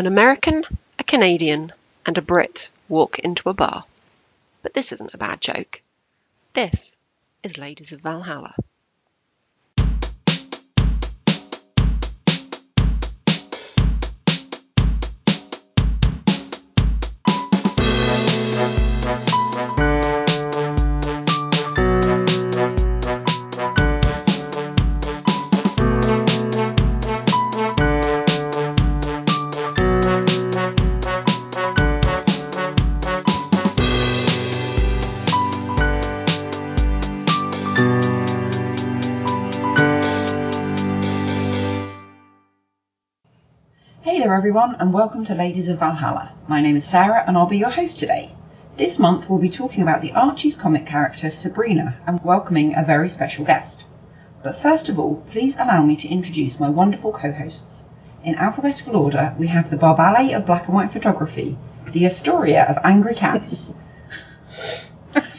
An American, a Canadian, and a Brit walk into a bar. But this isn't a bad joke. This is Ladies of Valhalla. Everyone, and welcome to Ladies of Valhalla. My name is Sarah, and I'll be your host today. This month, we'll be talking about the Archie's comic character Sabrina and welcoming a very special guest. But first of all, please allow me to introduce my wonderful co hosts. In alphabetical order, we have the Barbale of black and white photography, the Astoria of angry cats. sorry,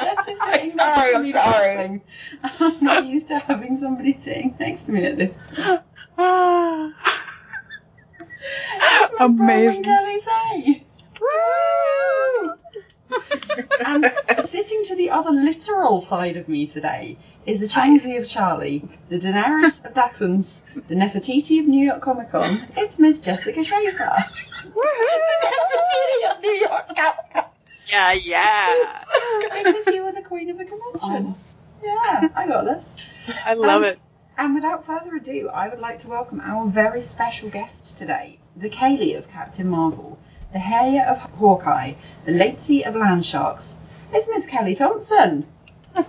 Jess is getting sorry, I'm sorry. I'm not used to having somebody sitting next to me at this Amazing. Kelly say. and sitting to the other literal side of me today is the Changzi of Charlie, the Daenerys of Dachshunds, the Nefertiti of New York Comic Con. It's Miss Jessica Schaefer. Nefertiti of New York. Yeah, yeah. Because you were the queen of the convention. Yeah, I got this. I love Um, it. And without further ado, I would like to welcome our very special guest today, the Kaylee of Captain Marvel, the Harrier of Hawkeye, the Latesy of Landsharks. It's Miss Kelly Thompson.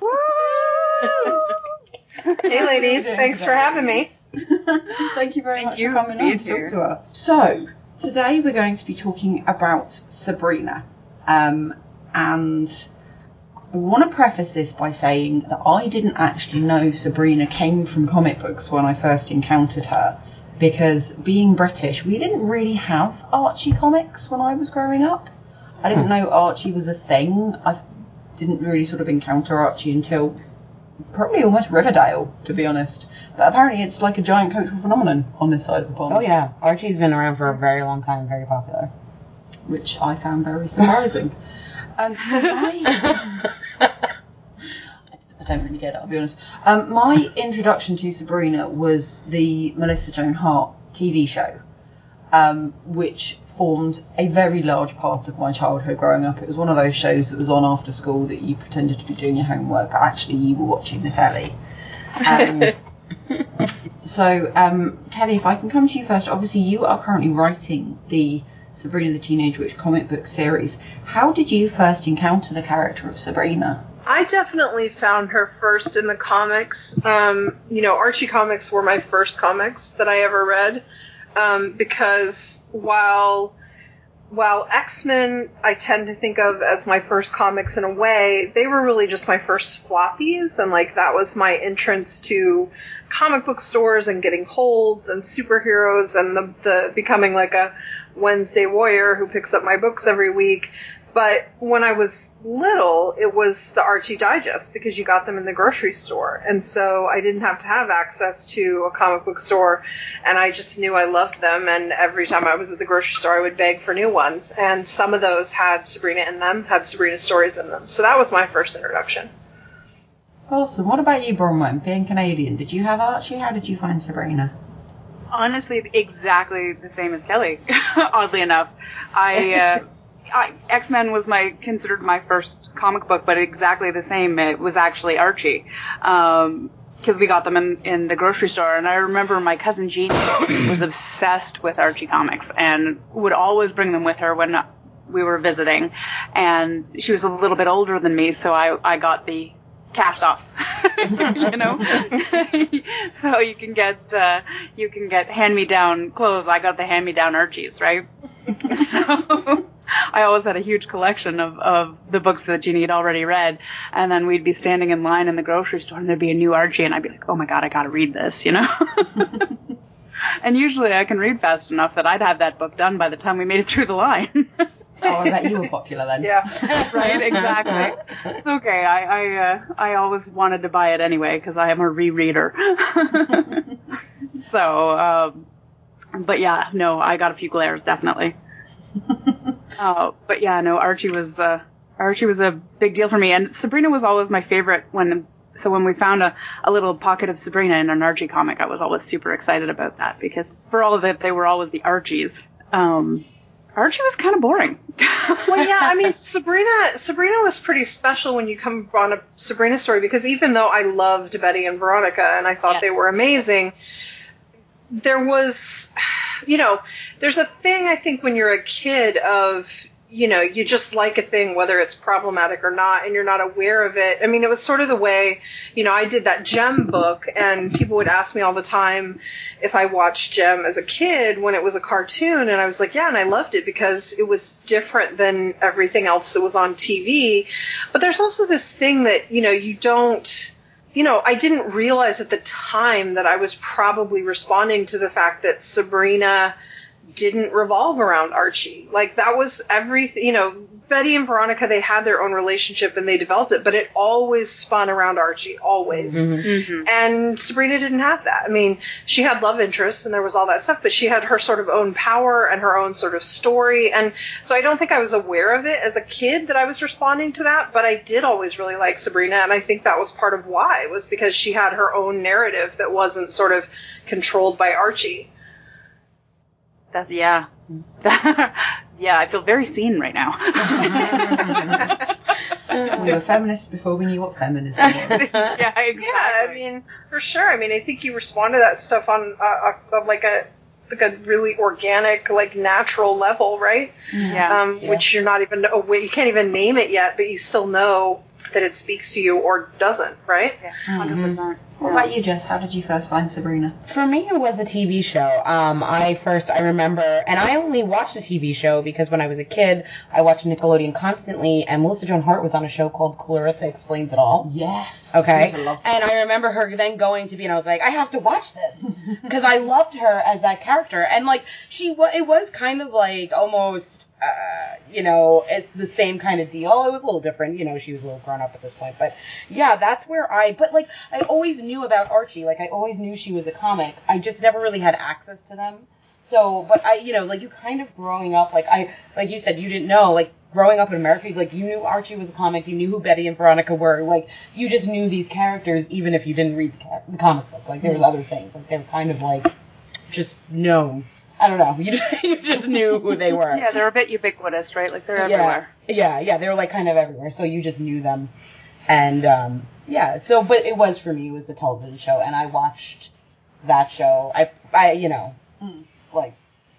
Hey, ladies. Thanks for having me. Thank you very Thank much you for coming on to talk to us. So, today we're going to be talking about Sabrina. Um, and I want to preface this by saying that I didn't actually know Sabrina came from comic books when I first encountered her. Because being British, we didn't really have Archie comics when I was growing up. I didn't know Archie was a thing. I didn't really sort of encounter Archie until probably almost Riverdale, to be honest. But apparently, it's like a giant cultural phenomenon on this side of the pond. Oh yeah, Archie's been around for a very long time, very popular. which I found very surprising. um, so my, I don't really get it, I'll be honest. Um, my introduction to Sabrina was the Melissa Joan Hart TV show, um, which formed a very large part of my childhood growing up. It was one of those shows that was on after school that you pretended to be doing your homework, but actually you were watching the telly. Um, so, um, Kelly, if I can come to you first, obviously you are currently writing the Sabrina the Teenage Witch comic book series. How did you first encounter the character of Sabrina? I definitely found her first in the comics. Um, you know, Archie comics were my first comics that I ever read um, because while while X Men I tend to think of as my first comics in a way, they were really just my first floppies, and like that was my entrance to comic book stores and getting holds and superheroes and the, the becoming like a Wednesday warrior who picks up my books every week. But when I was little, it was the Archie Digest because you got them in the grocery store. And so I didn't have to have access to a comic book store. And I just knew I loved them. And every time I was at the grocery store, I would beg for new ones. And some of those had Sabrina in them, had Sabrina stories in them. So that was my first introduction. Awesome. What about you, Bronwyn? Being Canadian, did you have Archie? How did you find Sabrina? Honestly, exactly the same as Kelly. Oddly enough, I, uh, I X Men was my considered my first comic book, but exactly the same. It was actually Archie. Um, because we got them in, in the grocery store, and I remember my cousin Jeannie was obsessed with Archie comics and would always bring them with her when we were visiting. And she was a little bit older than me, so I I got the cast offs, you know. so you can get uh, you can get hand me down clothes. I got the hand me down Archies, right? so I always had a huge collection of, of the books that Jeannie had already read, and then we'd be standing in line in the grocery store, and there'd be a new Archie, and I'd be like, oh my god, I gotta read this, you know. and usually I can read fast enough that I'd have that book done by the time we made it through the line. Oh, I bet you were popular then. Yeah. right, exactly. It's okay. I I, uh, I always wanted to buy it anyway because I am a rereader. so um, But yeah, no, I got a few glares definitely. Uh, but yeah, no, Archie was uh, Archie was a big deal for me, and Sabrina was always my favorite. When so when we found a, a little pocket of Sabrina in an Archie comic, I was always super excited about that because for all of it, they were always the Archies. Um, Archie was kind of boring. well, yeah, I mean, Sabrina, Sabrina was pretty special when you come on a Sabrina story because even though I loved Betty and Veronica and I thought Yeah. they were amazing, there was, you know, there's a thing I think when you're a kid of, you know, you just like a thing whether it's problematic or not and you're not aware of it. I mean, it was sort of the way, you know, I did that Jem book and people would ask me all the time if I watched Jem as a kid when it was a cartoon and I was like, yeah, and I loved it because it was different than everything else that was on TV. But there's also this thing that, you know, you don't you know, I didn't realize at the time that I was probably responding to the fact that Sabrina didn't revolve around Archie. Like that was everything, you know, Betty and Veronica, they had their own relationship and they developed it, but it always spun around Archie, always. mm-hmm. And Sabrina didn't have that. I mean, she had love interests and there was all that stuff, but she had her sort of own power and her own sort of story. And so I don't think I was aware of it as a kid that I was responding to that, but I did always really like Sabrina. And I think that was part of why, was because she had her own narrative that wasn't sort of controlled by Archie. That's yeah. yeah, I feel very seen right now. we were feminists before we knew what feminism was. yeah, exactly. Yeah, I mean, for sure. I mean, I think you respond to that stuff on uh, uh, like a like a really organic, like natural level, right? yeah. um, Yeah. which you're not even aware, you can't even name it yet, but you still know that it speaks to you or doesn't, right? yeah, hundred percent. What about you, Jess? How did you first find Sabrina? For me, it was a TV show. Um, I first, I remember, and I only watched the TV show because when I was a kid, I watched Nickelodeon constantly, and Melissa Joan Hart was on a show called Clarissa Explains It All. Yes. Okay. I And I remember her then going to be, and I was like, I have to watch this because I loved her as that character, and like she, it was kind of like almost, uh, you know, it's the same kind of deal. It was a little different, you know. She was a little grown up at this point, but yeah, that's where I. But like, I always knew about Archie. Like, I always knew she was a comic. I just never really had access to them. So, but I, you know, like you kind of growing up, like I, like you said, you didn't know, like growing up in America, like you knew Archie was a comic, you knew who Betty and Veronica were, like you just knew these characters even if you didn't read the, ca- the comic book. Like there was other things, like they were kind of like just known. I don't know, you just, you just knew who they were. Yeah, they're a bit ubiquitous, right? Like they're Yeah, everywhere. yeah, yeah. They were like kind of everywhere, so you just knew them, and um, yeah. So, but it was for me, it was the television show, and I watched that show. I, I, you know, like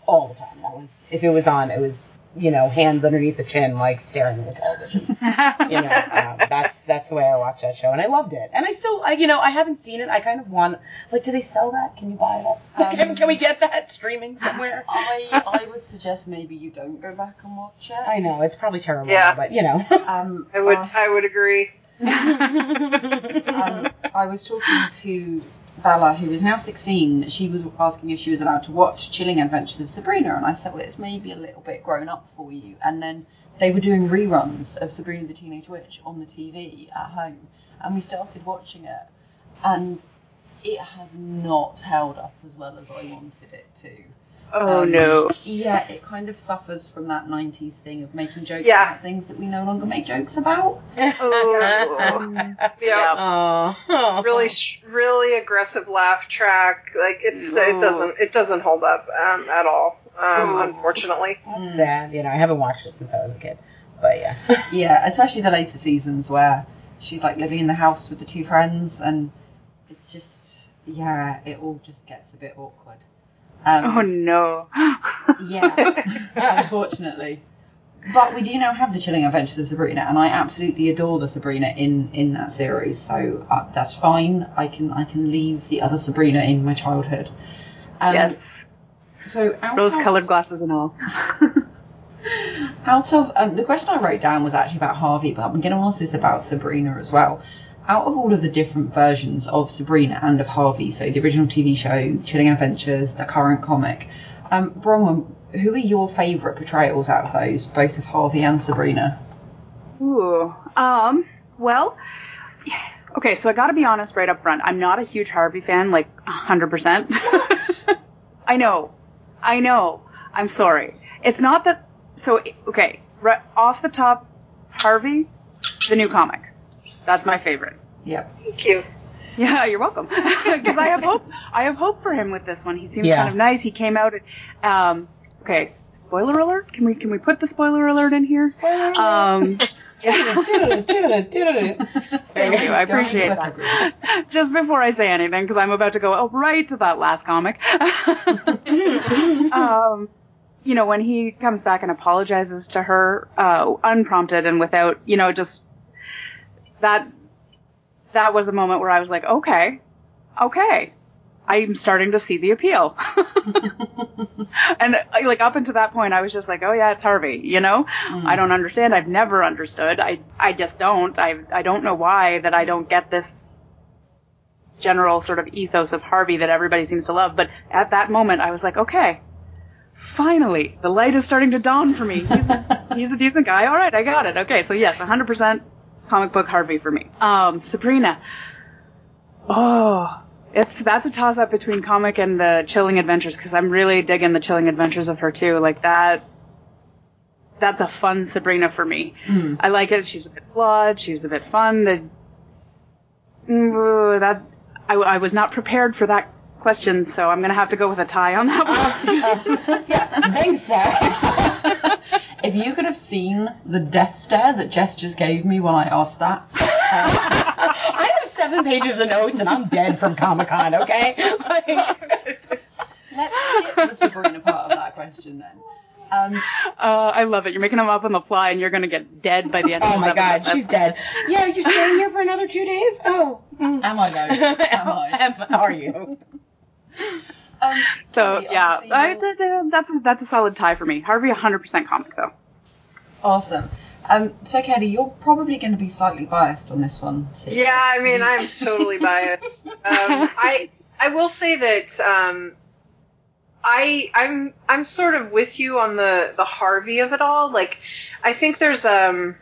all the time. That was if it was on, it was you know hands underneath the chin, like staring at the television. you know, um, that's that's the way I watched that show, and I loved it. And I still, I, you know, I haven't seen it. I kind of want, like, do they sell that? Can you buy it? Um, can, can we get that streaming somewhere? I I would suggest maybe you don't go back and watch it. I know it's probably terrible, Yeah. but you know. Um, I would, I- I would agree. um, I was talking to Bella, who is now 16. She was asking if she was allowed to watch Chilling Adventures of Sabrina, and I said, well, it's maybe a little bit grown up for you. And then they were doing reruns of Sabrina the Teenage Witch on the TV at home, and we started watching it, and it has not held up as well as I wanted it to. Oh Um, no. Yeah, it kind of suffers from that 90s thing of making jokes Yeah. about things that we no longer make jokes about. Oh. Yeah. Oh. Really, really aggressive laugh track. Like it's, it doesn't, it doesn't hold up um, at all. Um, Ooh. unfortunately. sad. You know, I haven't watched it since I was a kid, but yeah. Yeah, especially the later seasons where she's like living in the house with the two friends, and it just, yeah, it all just gets a bit awkward. Um, Oh no. Yeah, unfortunately. But we do now have the Chilling Adventures of Sabrina, and I absolutely adore the Sabrina in in that series. So uh, that's fine. I can I can leave the other Sabrina in my childhood. Um, yes. So Rose-colored of, glasses and all. out of um, the question I wrote down was actually about Harvey, but I'm going to ask this about Sabrina as well. Out of all of the different versions of Sabrina and of Harvey, so the original TV show, Chilling Adventures, the current comic, um, Bronwyn, who are your favourite portrayals out of those, both of Harvey and Sabrina? Ooh. Um. Well. Okay, so I got to be honest right up front. I'm not a huge Harvey fan, like 100%. I know. I know. I'm sorry. It's not that. So okay, right off the top, Harvey, the new comic. That's my favorite. Yep. Thank you. Yeah, you're welcome. Because I have hope. I have hope for him with this one. He seems Yeah. kind of nice. He came out. Um, okay, spoiler alert. Can we can we put the spoiler alert in here? Um, yeah. Thank Thank you. I appreciate that. Just before I say anything, because I'm about to go oh, right to that last comic. um, you know, when he comes back and apologizes to her, uh, unprompted and without, you know, just that, that was a moment where I was like, okay, okay. I'm starting to see the appeal. and uh, like up until that point, I was just like, oh yeah, it's Harvey, you know? I don't understand. I've never understood. I, I just don't. I, I don't know why that I don't get this general sort of ethos of Harvey that everybody seems to love. But at that moment, I was like, okay, finally, the light is starting to dawn for me. He's a, he's a decent guy. All right, I got it. Okay, so yes, 100% comic book Harvey for me. Um, Sabrina. Oh, it's that's a toss up between comic and the Chilling Adventures because I'm really digging the Chilling Adventures of her too. Like that. That's a fun Sabrina for me. Mm. I like it. She's a bit flawed. She's a bit fun. The Mm, that I, I was not prepared for that question, so I'm gonna have to go with a tie on that one. yeah, thanks, Sarah. If you could have seen the death stare that Jess just gave me when I asked that, I have seven pages of notes and I'm dead from Comic Con, okay? Like, let's skip the Sabrina part of that question then. Um, uh, I love it. You're making them up on the fly, and you're gonna get dead by the end. oh my god, episode. she's dead. Yeah, you're staying here for another two days? Oh. am I though? Am I? Am- Are you? Um, So Kelly, yeah, I, th- th- that's a, that's a solid tie for me. Harvey, 100% comic though. Awesome. Um, so, Kelly, you're probably going to be slightly biased on this one. See? Yeah, I mean, I'm totally biased. Um, I I will say that um, I I'm I'm sort of with you on the the Harvey of it all. Like, I think there's um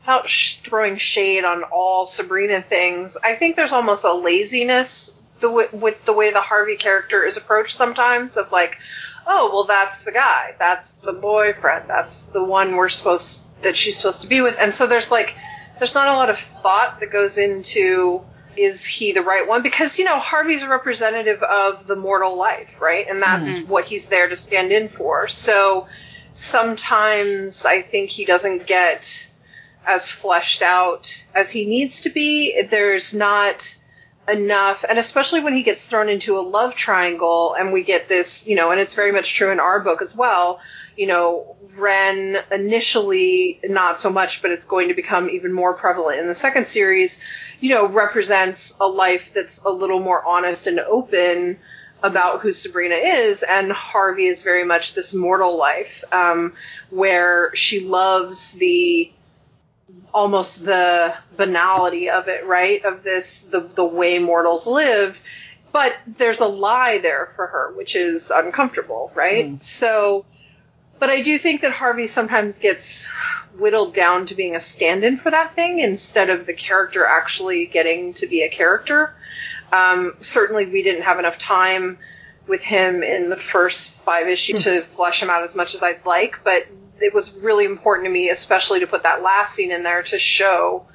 without sh- throwing shade on all Sabrina things, I think there's almost a laziness the w- with the way the Harvey character is approached sometimes. Of like, oh well, that's the guy, that's the boyfriend, that's the one we're supposed that she's supposed to be with, and so there's like there's not a lot of thought that goes into is he the right one because you know Harvey's a representative of the mortal life, right? And that's hmm. what he's there to stand in for. So sometimes I think he doesn't get as fleshed out as he needs to be. There's not enough, and especially when he gets thrown into a love triangle, and we get this, you know, and it's very much true in our book as well. You know, Ren initially not so much, but it's going to become even more prevalent in the second series. You know, represents a life that's a little more honest and open about who Sabrina is, and Harvey is very much this mortal life um, where she loves the almost the banality of it, right? Of this, the, the way mortals live. But there's a lie there for her, which is uncomfortable, right? So, but I do think that Harvey sometimes gets whittled down to being a stand in for that thing instead of the character actually getting to be a character. Um, certainly, we didn't have enough time with him in the first five issues to flesh him out as much as I'd like, but it was really important to me, especially to put that last scene in there to show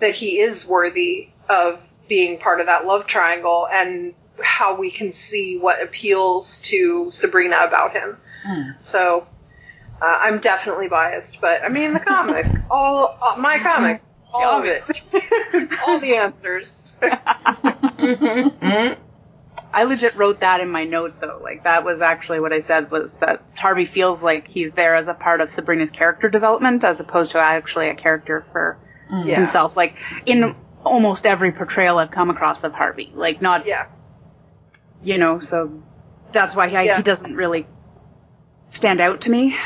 that he is worthy of being part of that love triangle and how we can see what appeals to Sabrina about him. Hmm. So uh, I'm definitely biased, but I mean the comic, all, all my comic, all of it, all the answers. Mm-hmm. Mm-hmm. I legit wrote that in my notes though. Like that was actually what I said was that Harvey feels like he's there as a part of Sabrina's character development as opposed to actually a character for mm. Yeah. himself. Like in almost every portrayal I've come across of Harvey. Like not, Yeah. you know, so that's why he, Yeah. he doesn't really stand out to me.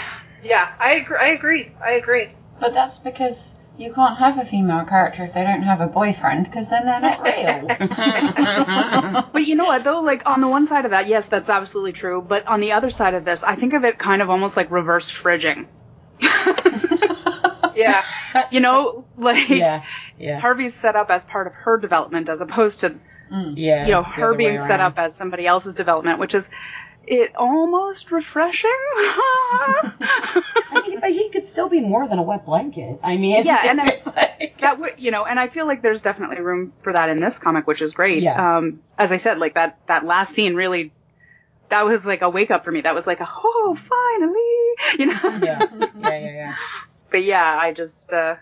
Yeah, I agree. I agree. I agree. But that's because you can't have a female character if they don't have a boyfriend, because then they're not real. But you know what though? Like on the one side of that, yes, that's absolutely true. But on the other side of this, I think of it kind of almost like reverse fridging. Yeah. You know, like yeah, yeah, Harvey's set up as part of her development as opposed to yeah. you know her being set up as somebody else's development, which is it almost refreshing. I mean, but he could still be more than a wet blanket. I mean, Yeah, and I- like, that would you know and i feel like there's definitely room for that in this comic which is great Yeah. um as i said like that that last scene really that was like a wake up for me that was like a oh finally you know yeah, yeah, yeah, yeah. but yeah i just uh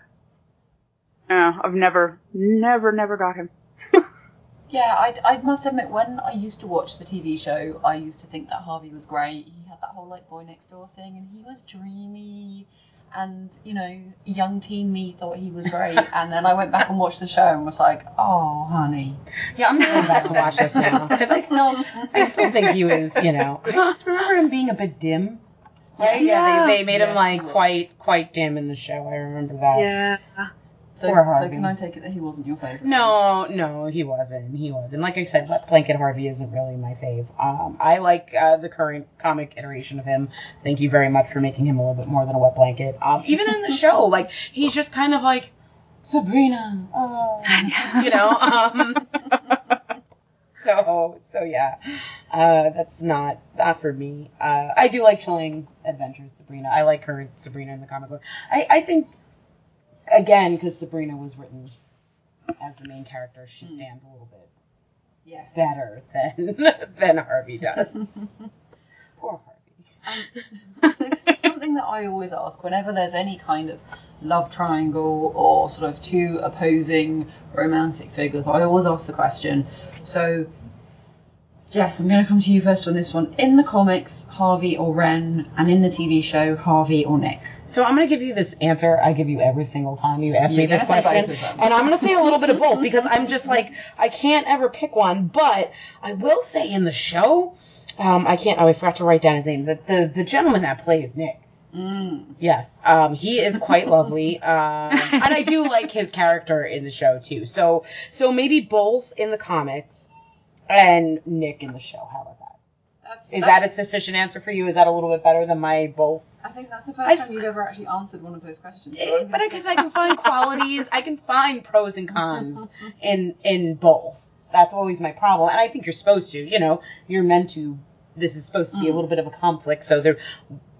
uh, I've never, never, never got him. Yeah, I, I must admit, when I used to watch the TV show, I used to think that Harvey was great. He had that whole like boy next door thing, and he was dreamy, and you know, young teen me thought he was great. and then I went back and watched the show and was like, oh, honey. Yeah, I'm going back to watch this now because I still, I still think he was, you know, I just remember him being a bit dim. Right? Yeah, Yeah. they, they made him like quite, quite dim in the show. I remember that. Yeah. So, Poor so can I take it that he wasn't your favourite? No, no, he wasn't. He wasn't. Like I said, Wet Blanket Harvey isn't really my fave. Um, I like uh, the current comic iteration of him. Thank you very much for making him a little bit more than a wet blanket. Um, even in the show, like he's just kind of like Sabrina, oh, you know. Um, so, so yeah, uh, that's not not for me. Uh, I do like Chilling Adventures Sabrina. I like her Sabrina in the comic book. I, I think again because Sabrina was written as the main character, she hmm. stands a little bit Yes. better than than Harvey does. Poor Harvey. Um, so something that I always ask whenever there's any kind of love triangle or sort of two opposing romantic figures, I always ask the question. So, Jess, I'm going to come to you first on this one. In the comics, Harvey or Ren, and in the TV show, Harvey or Nick. So I'm gonna give you this answer I give you every single time you ask me You're this question, both of them. and I'm gonna say a little bit of both because I'm just like I can't ever pick one, but I will say in the show, um, I can't. Oh, I forgot to write down his name. The the, the gentleman that plays Nick. Mm. Yes, um, he is quite lovely, um, and I do like his character in the show too. So, so maybe both in the comics and Nick in the show. How about? That's, Is that's- that a sufficient answer for you? Is that a little bit better than my both? I think that's the first I- time you've ever actually answered one of those questions. so Eh, But because I can find qualities, I can find pros and cons in in both. That's always my problem, and I think you're supposed to. You know, you're meant to. This is supposed to be a Mm. little bit of a conflict, so there,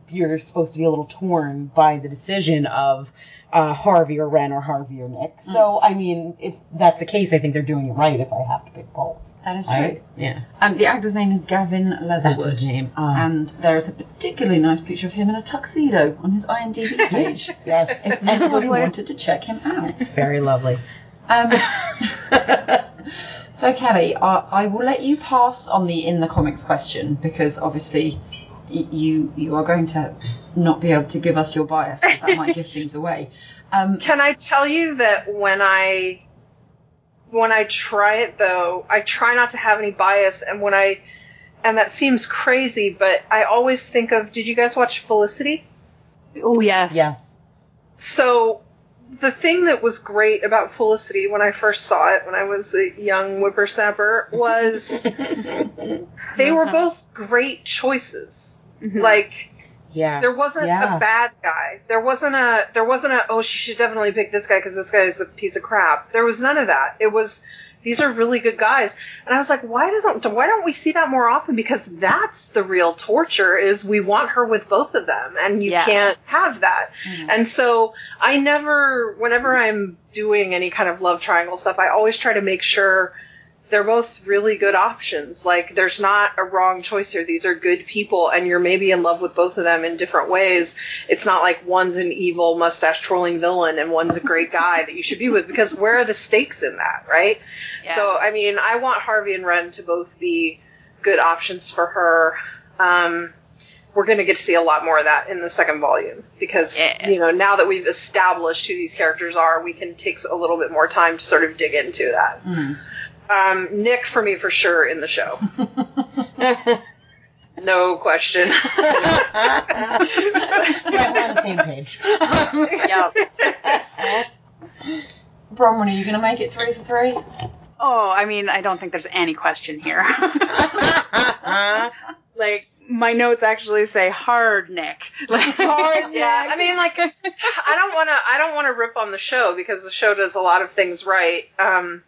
you're supposed to be a little torn by the decision of uh, Harvey or Ren or Harvey or Nick. So I mean, if that's the case, I think they're doing it right. If I have to pick both, that is true. right? Yeah, Um, the actor's name is Gavin Leatherwood. that's his name. Uh, And there is a particularly nice picture of him in a tuxedo on his IMDb page. yes, if anybody wanted to check him out. It's very lovely. Um, so, Kelly, I, I will let you pass on the in the comics question because obviously y- you you are going to not be able to give us your bias 'cause that might give things away. Um, Can I tell you that when I when I try it though, I try not to have any bias and when I and that seems crazy, but I always think of did you guys watch Felicity? Oh yes. Yes. So the thing that was great about Felicity when I first saw it when I was a young whippersnapper was they were both great choices. Mhm. Like Yeah. there wasn't Yeah. a bad guy. There wasn't a there wasn't a oh she should definitely pick this guy because this guy is a piece of crap. There was none of that. It was these are really good guys, and I was like, why doesn't why don't we see that more often? Because that's the real torture is we want her with both of them, and you Yeah. can't have that. Mhm. And so I never, whenever I'm doing any kind of love triangle stuff, I always try to make sure they're both really good options. Like, there's not a wrong choice here. These are good people, and you're maybe in love with both of them in different ways. It's not like one's an evil mustache trolling villain and one's a great guy that you should be with, because where are the stakes in that, right? Yeah. So, I mean, I want Harvey and Ren to both be good options for her. Um, we're going to get to see a lot more of that in the second volume because, Yeah. you know, now that we've established who these characters are, we can take a little bit more time to sort of dig into that. mm. Um, Nick, for me, for sure, in the show. No question. yeah, we're on the same page. Yep. Bronwyn, are you going to make it three for three? Oh, I mean, I don't think there's any question here. like my notes actually say hard Nick. Like Hard yeah, I mean, like, I don't want to. I don't want to rip on the show because the show does a lot of things right. Um,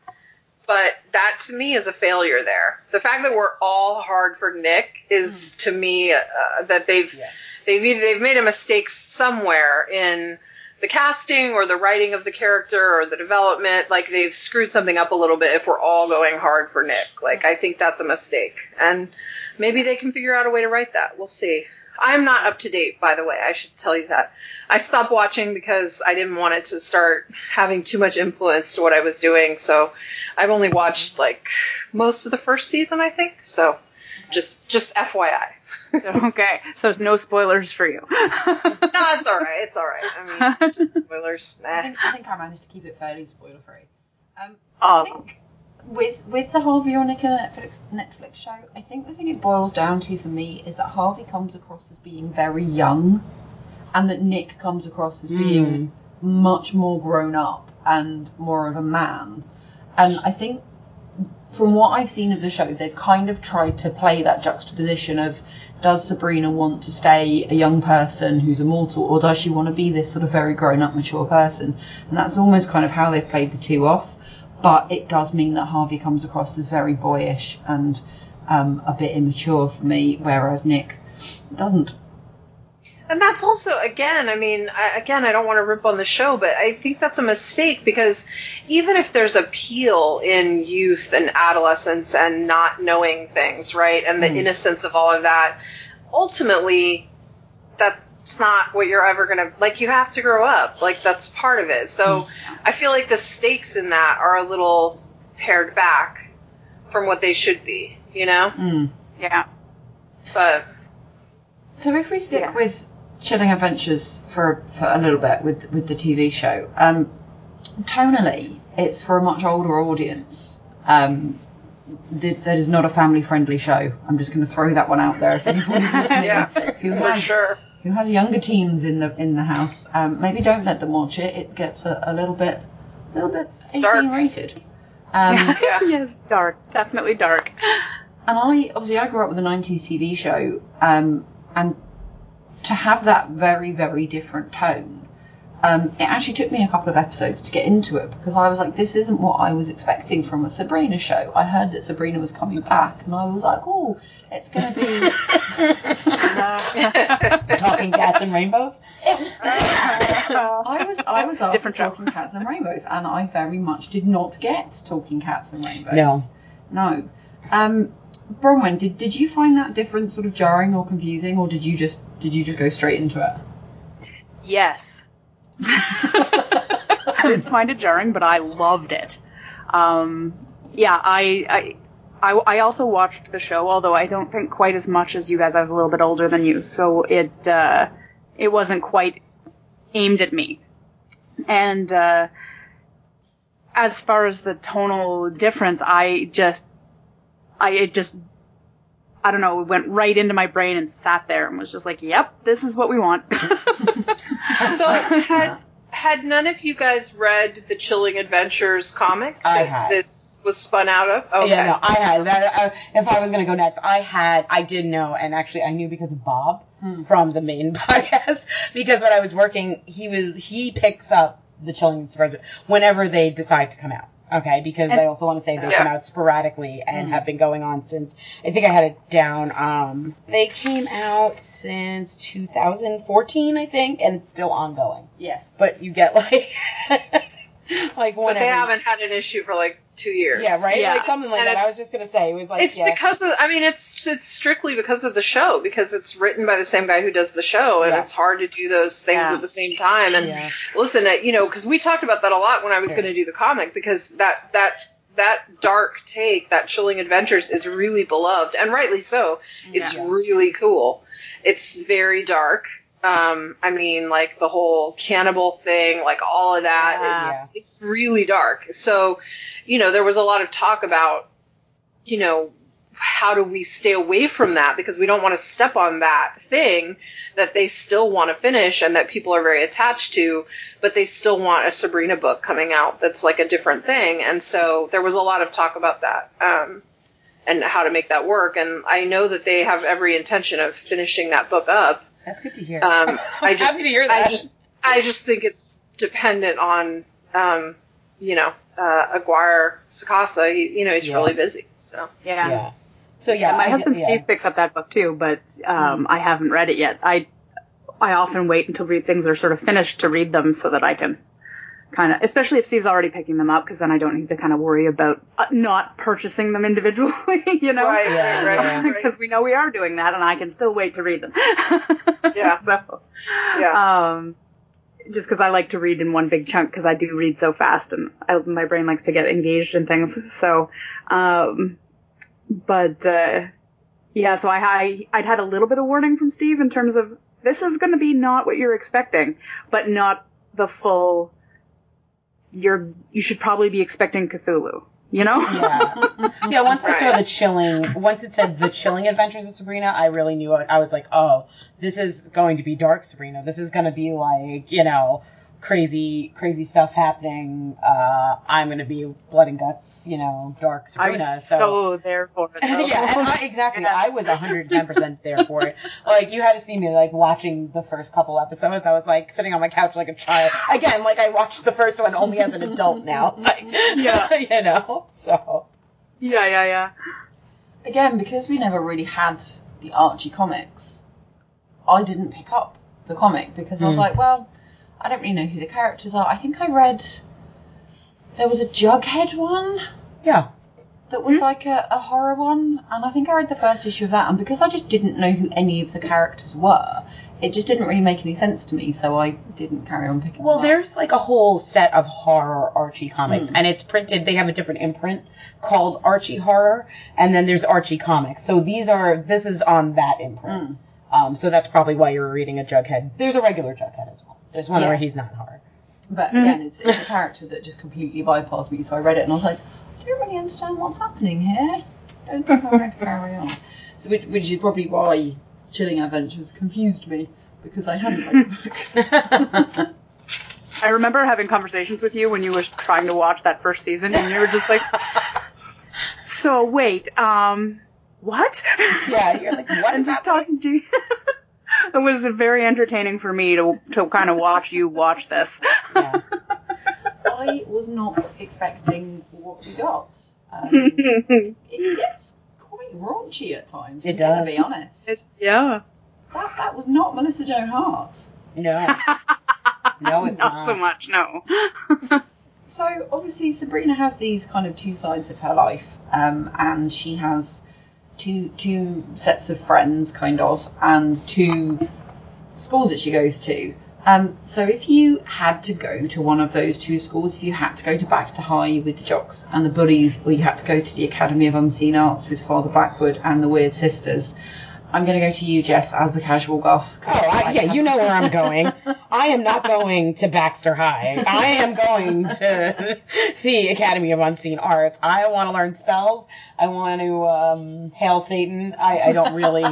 but that to me is a failure there. The fact that we're all hard for Nick is to me uh, that they've Yeah. they've either they've made a mistake somewhere in the casting or the writing of the character or the development. Like they've screwed something up a little bit if we're all going hard for Nick. Like I think that's a mistake, and maybe they can figure out a way to write that. We'll see. I'm not up to date, by the way. I should tell you that. I stopped watching because I didn't want it to start having too much influence to what I was doing. So I've only watched like most of the first season, I think. So just just FYI. okay, so no spoilers for you. no, it's all right. It's all right. I mean, spoilers. I think, I think I managed to keep it fairly spoiler free. Um, I Awesome. think with with the Harvey Nick Netflix Netflix show, I think the thing it boils down to for me is that Harvey comes across as being very young, and that Nick comes across as being hmm. much more grown up and more of a man. And I think from what I've seen of the show, they've kind of tried to play that juxtaposition of does Sabrina want to stay a young person who's immortal, or does she want to be this sort of very grown up, mature person? And that's almost kind of how they've played the two off. But it does mean that Harvey comes across as very boyish and um, a bit immature for me, whereas Nick doesn't. And that's also, again, I mean, I, again, I don't want to rip on the show, but I think that's a mistake because even if there's appeal in youth and adolescence and not knowing things, right, and the Mm. innocence of all of that, ultimately, that's not what you're ever gonna like. You have to grow up, like that's part of it. So I feel like the stakes in that are a little pared back from what they should be, you know. Mm. yeah. But So if we stick Yeah. with Chilling Adventures for, for a little bit with with the TV show, um, tonally it's for a much older audience. Um, that is not a family friendly show. I'm just going to throw that one out there. If anybody's listening Yeah, who for has sure. Who has younger teens in the in the house, um, maybe don't let them watch it. It gets a, a little bit a little bit 18 Dark. rated. Um, Yeah. yes, dark. Definitely dark. and I obviously I grew up with a '90s TV show, um, and to have that very very different tone, um, it actually took me a couple of episodes to get into it because I was like, this isn't what I was expecting from a Sabrina show. I heard that Sabrina was coming back, and I was like, oh, it's going to be Talking cats and rainbows. I was I was after Different show. Talking Cats and Rainbows, and I very much did not get Talking Cats and Rainbows. No. no. Um, Bronwyn, did did you find that different, sort of jarring or confusing, or did you just did you just go straight into it? Yes. I didn't find it jarring, but I loved it. Um, yeah, I, I, I, I also watched the show, although I don't think quite as much as you guys. I was a little bit older than you, so it, uh, it wasn't quite aimed at me. And, uh, as far as the tonal difference, I just, I, it just, I don't know, it went right into my brain and sat there and was just like, yep, this is what we want. So had had none of you guys read the Chilling Adventures comic I had. this was spun out of? Okay. Yeah, no, I had that. Uh, if I was gonna go next, I had, I did know, and actually I knew because of Bob from the main podcast. Because when I was working, he was he picks up the Chilling Adventures whenever they decide to come out. Okay, because I also want to say they Yeah. come out sporadically and have been going on since I think I had it down. Um, they came out since 2014, I think, and it's still ongoing. Yes. But you get like, like one. But whenever. they haven't had an issue for like two years. Yeah, right. Yeah. Like something like And that. I was just gonna say it was like It's yeah. because of. I mean, it's it's strictly because of the show because it's written by the same guy who does the show, and Yeah. it's hard to do those things Yeah. at the same time. And Yeah. listen, uh, you know, because we talked about that a lot when I was Yeah. going to do the comic because that that that dark take, that chilling adventures, is really beloved and rightly so. It's Yeah. really cool. It's very dark. Um, I mean, like the whole cannibal thing, like all of that is Yeah. it's really dark. So, you know, there was a lot of talk about, you know, how do we stay away from that because we don't want to step on that thing that they still want to finish and that people are very attached to, but they still want a Sabrina book coming out that's like a different thing. And so there was a lot of talk about that. Um, and how to make that work. And I know that they have every intention of finishing that book up. That's good to hear. Um, I just, Happy to hear that. I just, I just think it's dependent on, um, you know, uh, Aguirre Sacasa, he, you know, he's Yeah. really busy. So Yeah. Yeah. So yeah, Yeah, my I- husband yeah. Steve picks up that book too, but um, I haven't read it yet. I I often wait until read things are sort of finished to read them so that I can kind of, especially if Steve's already picking them up, because then I don't need to kind of worry about uh, not purchasing them individually, you know? right, Yeah, right, right, Because we know we are doing that, and I can still wait to read them. Yeah. so, yeah. um, just because I like to read in one big chunk because I do read so fast and I, my brain likes to get engaged in things. So, um, but uh, yeah, so I, I I'd had a little bit of warning from Steve in terms of this is going to be not what you're expecting, but not the full. You're you should probably be expecting Cthulhu. You know? Yeah. Yeah, once I saw the chilling, once it said the chilling adventures of Sabrina, I really knew it. I was like, oh, this is going to be dark Sabrina. This is going to be like, you know, crazy, crazy stuff happening. Uh, I'm going to be blood and guts, you know, dark I was so there for it. Yeah, and I, exactly. Yeah. I was 110% there for it. Like, you had to see me, like, watching the first couple episodes. I was, like, sitting on my couch like a child. Again, like, I watched the first one only as an adult now. Like, Yeah. you know? So. yeah, yeah, yeah. Again, because we never really had the Archie comics, I didn't pick up the comic because I was Mm. like, well, I don't really know who the characters are. I think I read there was a Jughead one Yeah. that was like a, a horror one, and I think I read the first issue of that, and because I just didn't know who any of the characters were, it just didn't really make any sense to me, so I didn't carry on picking Well, there's like a whole set of horror Archie comics, Mm. and it's printed. They have a different imprint called Archie Horror, and then there's Archie Comics. So these are this is on that imprint. Mm. Um, so that's probably why you're reading a Jughead. There's a regular Jughead as well. There's one Yeah. where he's not horror. But again, it's, it's a character that just completely bypassed me. So I read it and I was like, I don't really understand what's happening here. I don't think I'm going to carry on. So which, which is probably why Chilling Adventures confused me because I hadn't read the book. I remember having conversations with you when you were trying to watch that first season, and you were just like, "So wait, um, what?" yeah, you're like, what and is just talking to you. it was very entertaining for me to to kind of watch you watch this. Yeah. I was not expecting what we got. Um, it gets quite raunchy at times. It I'm gonna be honest. yeah, That that was not Melissa Joan Hart. No. No, it's not not. so much. No. So obviously Sabrina has these kind of two sides of her life, um, and she has two two sets of friends, kind of, and two schools that she goes to. Um, so if you had to go to one of those two schools, if you had to go to Baxter High with the jocks and the bullies, or you had to go to the Academy of Unseen Arts with Father Blackwood and the Weird Sisters, I'm going to go to you, Jess, as the casual goth. Oh, I, yeah, you know where I'm going. I am not going to Baxter High. I am going to the Academy of Unseen Arts. I want to learn spells. I want to um, hail Satan. I, I don't really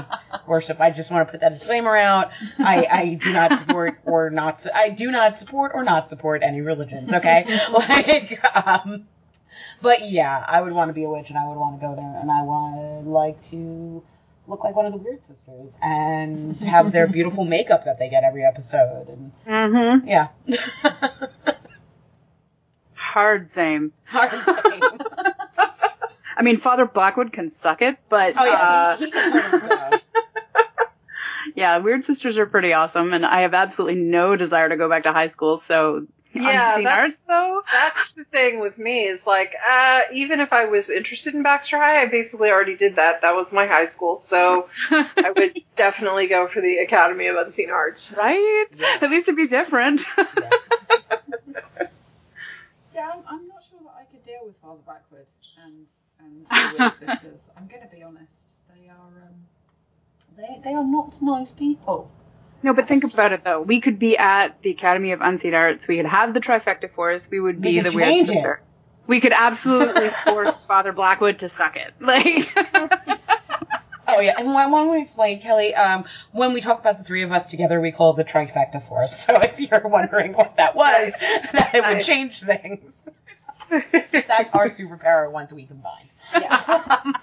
worship. I just want to put that disclaimer out. I, I do not support or not. su- I do not support or not support any religions. Okay, like. Um, but yeah, I would want to be a witch, and I would want to go there, and I would like to look like one of the weird sisters and have their beautiful makeup that they get every episode and Mm-hmm. yeah Hard same. hard same. I mean, Father Blackwood can suck it, but oh yeah uh, he, he can turn himself yeah, Weird Sisters are pretty awesome, and I have absolutely no desire to go back to high school. So, Yeah, unseen that's- arts though. That's the thing with me is like, uh, even if I was interested in Baxter High, I basically already did that. That was my high school, so I would definitely go for the Academy of Unseen Arts. right? Yeah. At least it'd be different. Yeah, I'm, I'm not sure that I could deal with Father Blackwood and and the Weird Sisters. I'm going to be honest. They are um, they they are not nice people. No, but think about it though. We could be at the Academy of Unseen Arts. We could have the trifecta force. We would be We the Weird change it. Sister. We could absolutely force Father Blackwood to suck it. Like, oh yeah and why why don't we explain kelly um when we talk about the three of us together we call it the trifecta force so if you're wondering what that was that it would change things that's our superpower once we combine Yeah.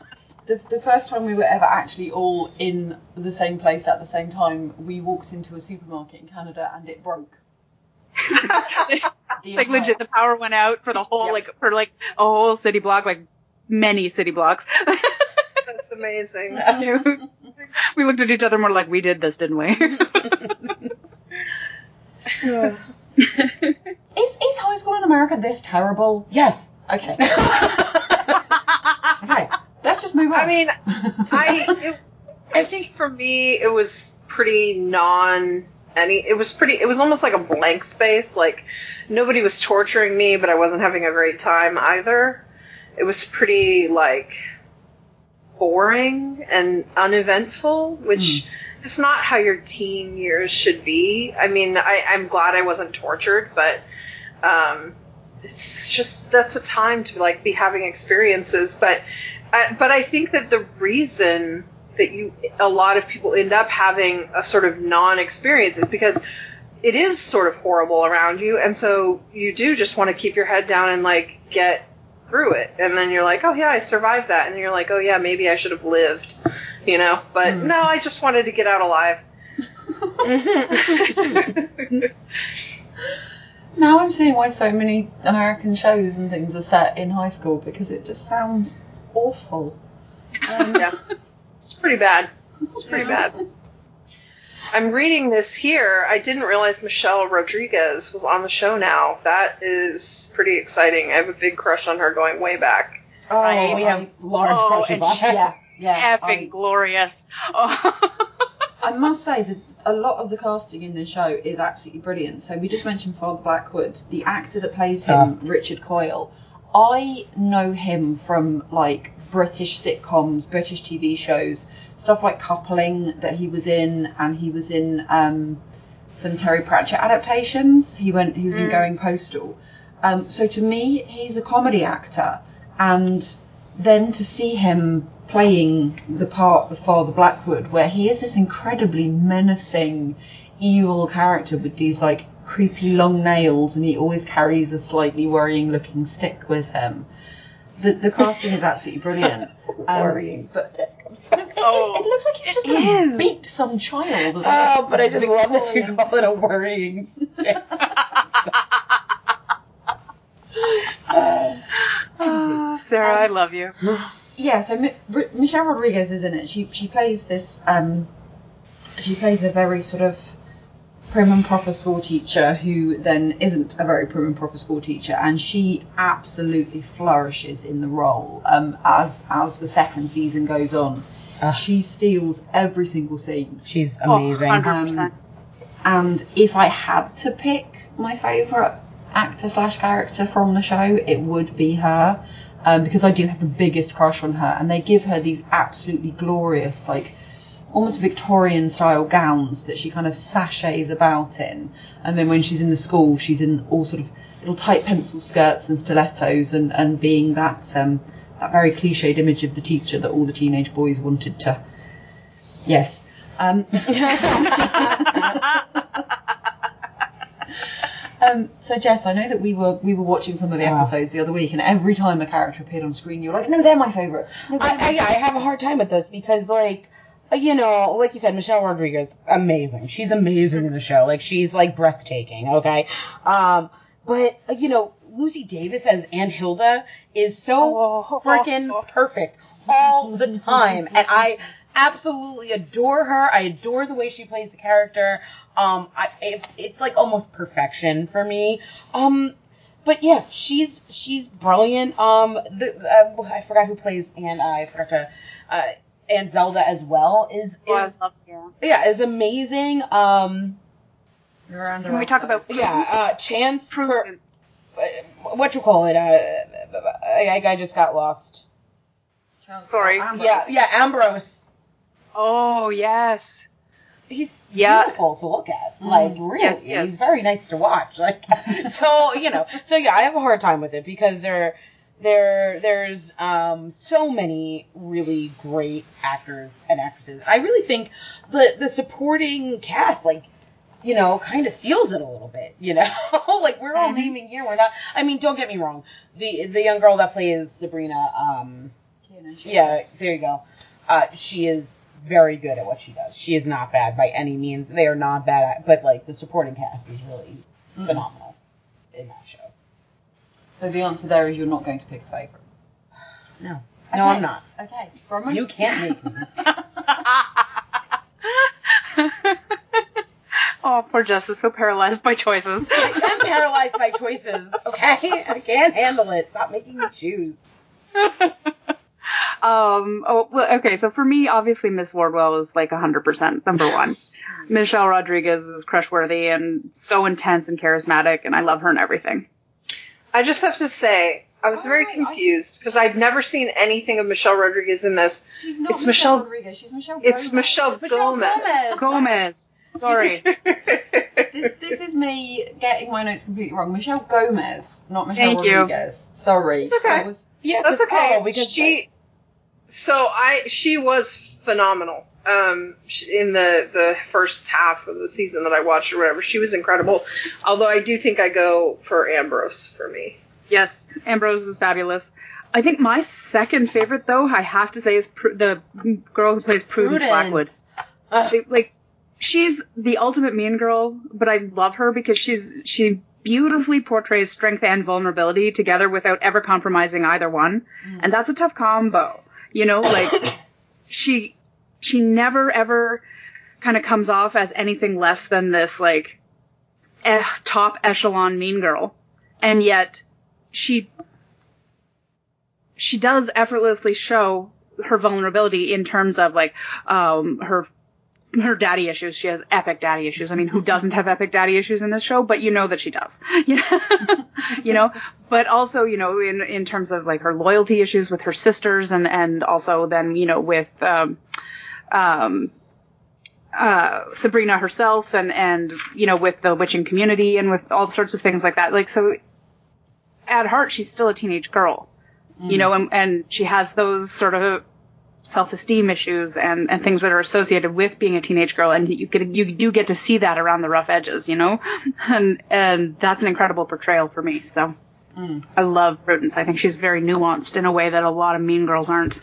The, the first time we were ever actually all in the same place at the same time, we walked into a supermarket in Canada and it broke. The like entire- legit, the power went out for the whole Yep. like for like a whole city block, like many city blocks. That's amazing. we looked at each other more like we did this, didn't we? Is, is high school in America this terrible? yes. Okay. okay. Let's just move on. I mean, I it, I think for me it was pretty non any. It was pretty. It was almost like a blank space. Like nobody was torturing me, but I wasn't having a great time either. It was pretty like boring and uneventful, which is not how your teen years should be. I mean, I, I'm glad I wasn't tortured, but um, it's just that's a time to like be having experiences. But I, but I think that the reason that you a lot of people end up having a sort of non-experience is because it is sort of horrible around you, and so you do just want to keep your head down and like get through it, and then you're like, oh yeah, I survived that, and you're like, oh yeah, maybe I should have lived, you know. But Hmm. no, I just wanted to get out alive. now I'm seeing why so many American shows and things are set in high school because it just sounds awful. Um, yeah, it's pretty bad. It's pretty bad. I'm reading this here. I didn't realize Michelle Rodriguez was on the show now. That is pretty exciting. I have a big crush on her going way back. Oh, Right. we have large Oh, crushes on her. Yeah, yeah. Effing I, glorious. Oh. I must say that a lot of the casting in this show is absolutely brilliant. So we just mentioned Father Blackwood, the actor that plays him, Richard Coyle. I know him from like British sitcoms, British TV shows, stuff like Coupling that he was in, and he was in um, some Terry Pratchett adaptations. He went, he was in Going Postal. Um, so to me, he's a comedy actor, and then to see him playing the part of Father Blackwood, where he is this incredibly menacing, evil character with these like creepy long nails, and he always carries a slightly worrying-looking stick with him. The, the casting is absolutely brilliant. Um, Worrying but stick. it, Oh, it, it looks like he's just going to beat some child. Oh, but I just love that you Victorian- call it a worrying stick. Uh, Ah, Sarah, I love you. yeah, so Mi- R- Michelle Rodriguez is in it. She she plays this. Um, she plays a very sort of prim and proper school teacher who then isn't a very prim and proper school teacher, and she absolutely flourishes in the role um, as as the second season goes on. Ah. She steals every single scene. She's Oh, amazing. 100%. And if I had to pick my favourite actor slash character from the show, it would be her. Um, because I do have the biggest crush on her, and they give her these absolutely glorious, like almost Victorian style gowns that she kind of sashays about in. And then when she's in the school, she's in all sort of little tight pencil skirts and stilettos, and, and being that um, that very cliched image of the teacher that all the teenage boys wanted to. Yes. Um, Um, so Jess, I know that we were we were watching some of the Ah. episodes the other week, and every time a character appeared on screen, you were like, "No, they're my favorite." No, I, I, I have a hard time with this because, like, you know, like you said, Michelle Rodriguez, amazing. She's amazing in the show. Like, she's like breathtaking. Okay, um, but uh, you know, Lucy Davis as Aunt Hilda is so Oh. freaking perfect all the time, and I absolutely adore her. I adore the way she plays the character. Um, I, it, it's like almost perfection for me. Um, but yeah, she's she's brilliant. Um, the uh, I forgot who plays Aunt. Uh, I forgot to. Uh, Aunt Zelda as well is Oh, I love you. yeah is amazing. Um, Miranda Can we talk Otto. about yeah, uh, Chance. Per, Prudence? uh, what you call it? Uh, I, I just got lost. Chance- Sorry. Ambrose. Yeah, yeah, Ambrose. Oh yes. He's Yeah. beautiful to look at. Like really, Yes, yes. he's very nice to watch. Like so, you know. So yeah, I have a hard time with it because there, there, there's um so many really great actors and actresses. I really think the the supporting cast, like. You know, kind of seals it a little bit. You know, like we're all Mhm. naming here. We're not. I mean, don't get me wrong. The the young girl that plays Sabrina, um, yeah, there you go. Uh, she is very good at what she does. She is not bad by any means. They are not bad at, but like the supporting cast is really, phenomenal in that show. So the answer there is you're not going to pick a favourite. No, Okay. no, I'm not. Okay. Bronwyn? You can't make me. oh, poor Jess is so paralyzed by choices. I'm paralyzed by choices. Okay, I can't handle it. Stop making me choose. Um. Oh. Well, okay. So for me, obviously, Miss Wardwell is like 100% number one. Michelle Rodriguez is crush-worthy and so intense and charismatic, and I love her and everything. I just have to say, I was very I- confused because I'd never seen anything of Michelle Rodriguez in this. She's not It's Michelle, Michelle- Rodriguez. She's Michelle. It's Gomez. Michelle, Michelle Gomez. Gomez. Gomez. Sorry. This this is me getting my notes completely wrong. Michelle Gomez, not Michelle Thank you. Rodriguez. Sorry. Okay. That was Yeah, That's okay. Oh, because she, so I, she was phenomenal. Um, in the the first half of the season that I watched or whatever, she was incredible. Although I do think I go for Ambrose for me. Yes, Ambrose is fabulous. I think my second favorite, though, I have to say, is Pru- the girl who plays Prudence, Blackwood. Ugh. They- like, she's the ultimate mean girl, but I love her because she's she beautifully portrays strength and vulnerability together without ever compromising either one, and that's a tough combo. You know, like she she never ever kind of comes off as anything less than this like eh, top echelon mean girl, and yet she she does effortlessly show her vulnerability in terms of like um her her daddy issues. She has epic daddy issues. I mean, who doesn't have epic daddy issues in this show? But you know that she does. You know, but also, you know, in in terms of like her loyalty issues with her sisters and and also then, you know, with um um uh Sabrina herself and and you know, with the witching community and with all sorts of things like that. Like so at heart she's still a teenage girl. You know, and and she has those sort of self-esteem issues and, and things that are associated with being a teenage girl and you get you do get to see that around the rough edges you know and and that's an incredible portrayal for me so Mm. I love Prudence I think she's very nuanced in a way that a lot of mean girls aren't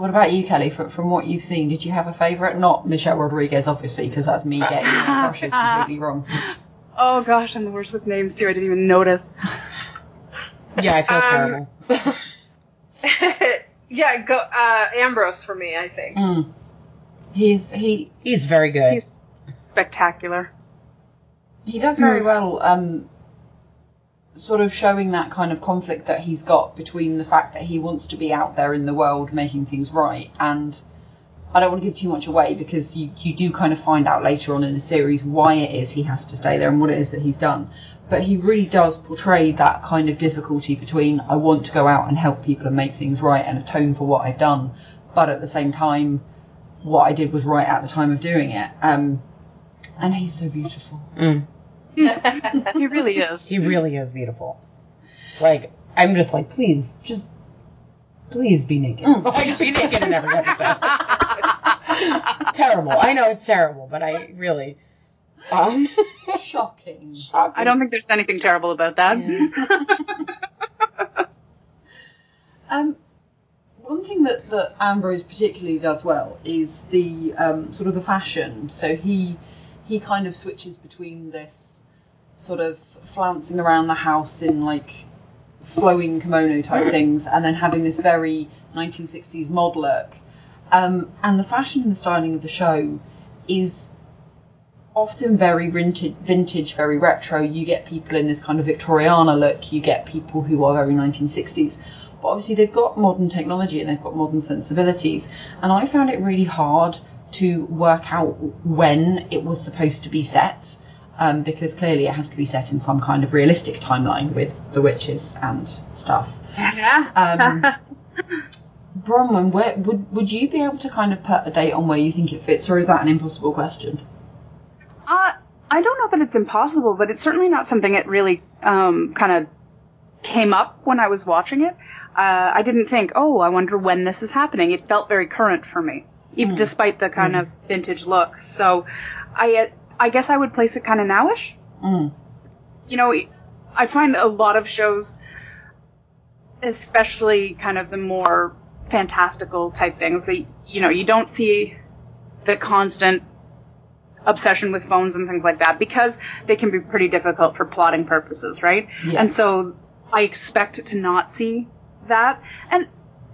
What about you, Kelly? From, from what you've seen, did you have a favourite? Not Michelle Rodriguez, obviously, because that's me getting my crushes completely wrong. oh gosh I'm the worst with names too I didn't even notice Yeah, I feel Um, terrible. yeah, go uh, Ambrose for me. I think. Mm. He's he He's very good. he's spectacular he does very well. Um, sort of showing that kind of conflict that he's got between the fact that he wants to be out there in the world making things right and. I don't want to give too much away because you, you do kind of find out later on in the series why it is he has to stay there and what it is that he's done. But he really does portray that kind of difficulty between I want to go out and help people and make things right and atone for what I've done, but at the same time, what I did was right at the time of doing it. Um, and he's so beautiful. Mm. he really is He really is beautiful. Like, I'm just like, please, just, please be naked. Like, be naked in every episode. terrible. I know it's terrible, but I really, um, Shocking. I don't think there's anything terrible about that Um, one thing that, that Ambrose particularly does well is the um, sort of the fashion. So he he kind of switches between this sort of flouncing around the house in like flowing kimono type things, and then having this very 1960s mod look. Um, and the fashion and the styling of the show is often very vintage, vintage, very retro. You get people in this kind of Victoriana look. You get people who are very 1960s. But obviously they've got modern technology and they've got modern sensibilities. And I found it really hard to work out when it was supposed to be set. Um, because clearly it has to be set in some kind of realistic timeline with the witches and stuff. yeah Um, Bronwyn, where would would you be able to kind of put a date on where you think it fits, or is that an impossible question? Uh, I don't know that it's impossible, but it's certainly not something that really um, kind of came up when I was watching it. Uh, I didn't think, oh, I wonder when this is happening. It felt very current for me, even despite the kind of vintage look. So, I uh, I guess I would place it kind of nowish. Mm. You know, I find a lot of shows, especially kind of the more fantastical type things, that you know you don't see the constant obsession with phones and things like that because they can be pretty difficult for plotting purposes, right? Yeah. And so I expect to not see that. And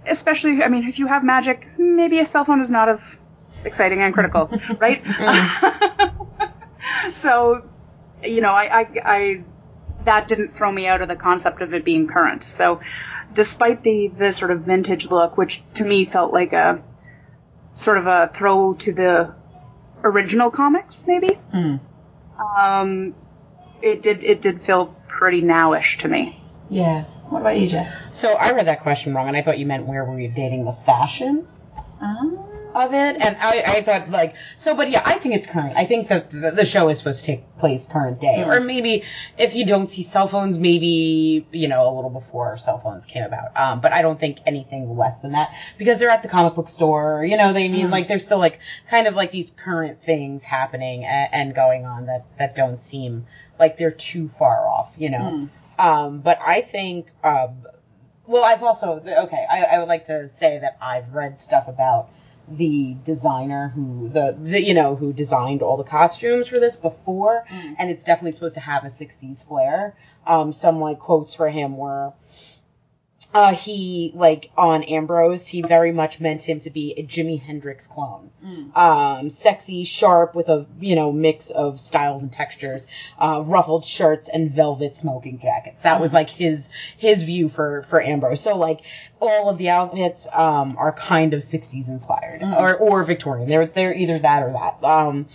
especially, I mean, if you have magic, maybe a cell phone is not as exciting and critical, right? so, you know, I, I, I, that didn't throw me out of the concept of it being current. So, despite the, the sort of vintage look, which to me felt like a sort of a throw to the original comics, maybe, Mm. um, it did, it did feel pretty nowish to me. Yeah. What about you, Jess? So I read that question wrong, and I thought you meant where were you dating the fashion Um, of it, and I, I thought like so, but yeah, I think it's current. I think that the, the show is supposed to take place current day, or maybe if you don't see cell phones, maybe you know a little before cell phones came about. Um, but I don't think anything less than that because they're at the comic book store. You know, they mean like there's still like kind of like these current things happening and, and going on that that don't seem like they're too far off. You know. Um, but I think, um, well, I've also, okay, I, I would like to say that I've read stuff about the designer who, the, the you know, who designed all the costumes for this before, and it's definitely supposed to have a 60s flair. Um, some, like, quotes for him were, uh, he, like, on Ambrose, he very much meant him to be a Jimi Hendrix clone. Um, sexy, sharp, with a, you know, mix of styles and textures, uh, ruffled shirts and velvet smoking jackets. That was, like, his, his view for, for Ambrose. So, like, all of the outfits, um, are kind of 60s inspired, or, or Victorian. They're, they're either that or that. Um,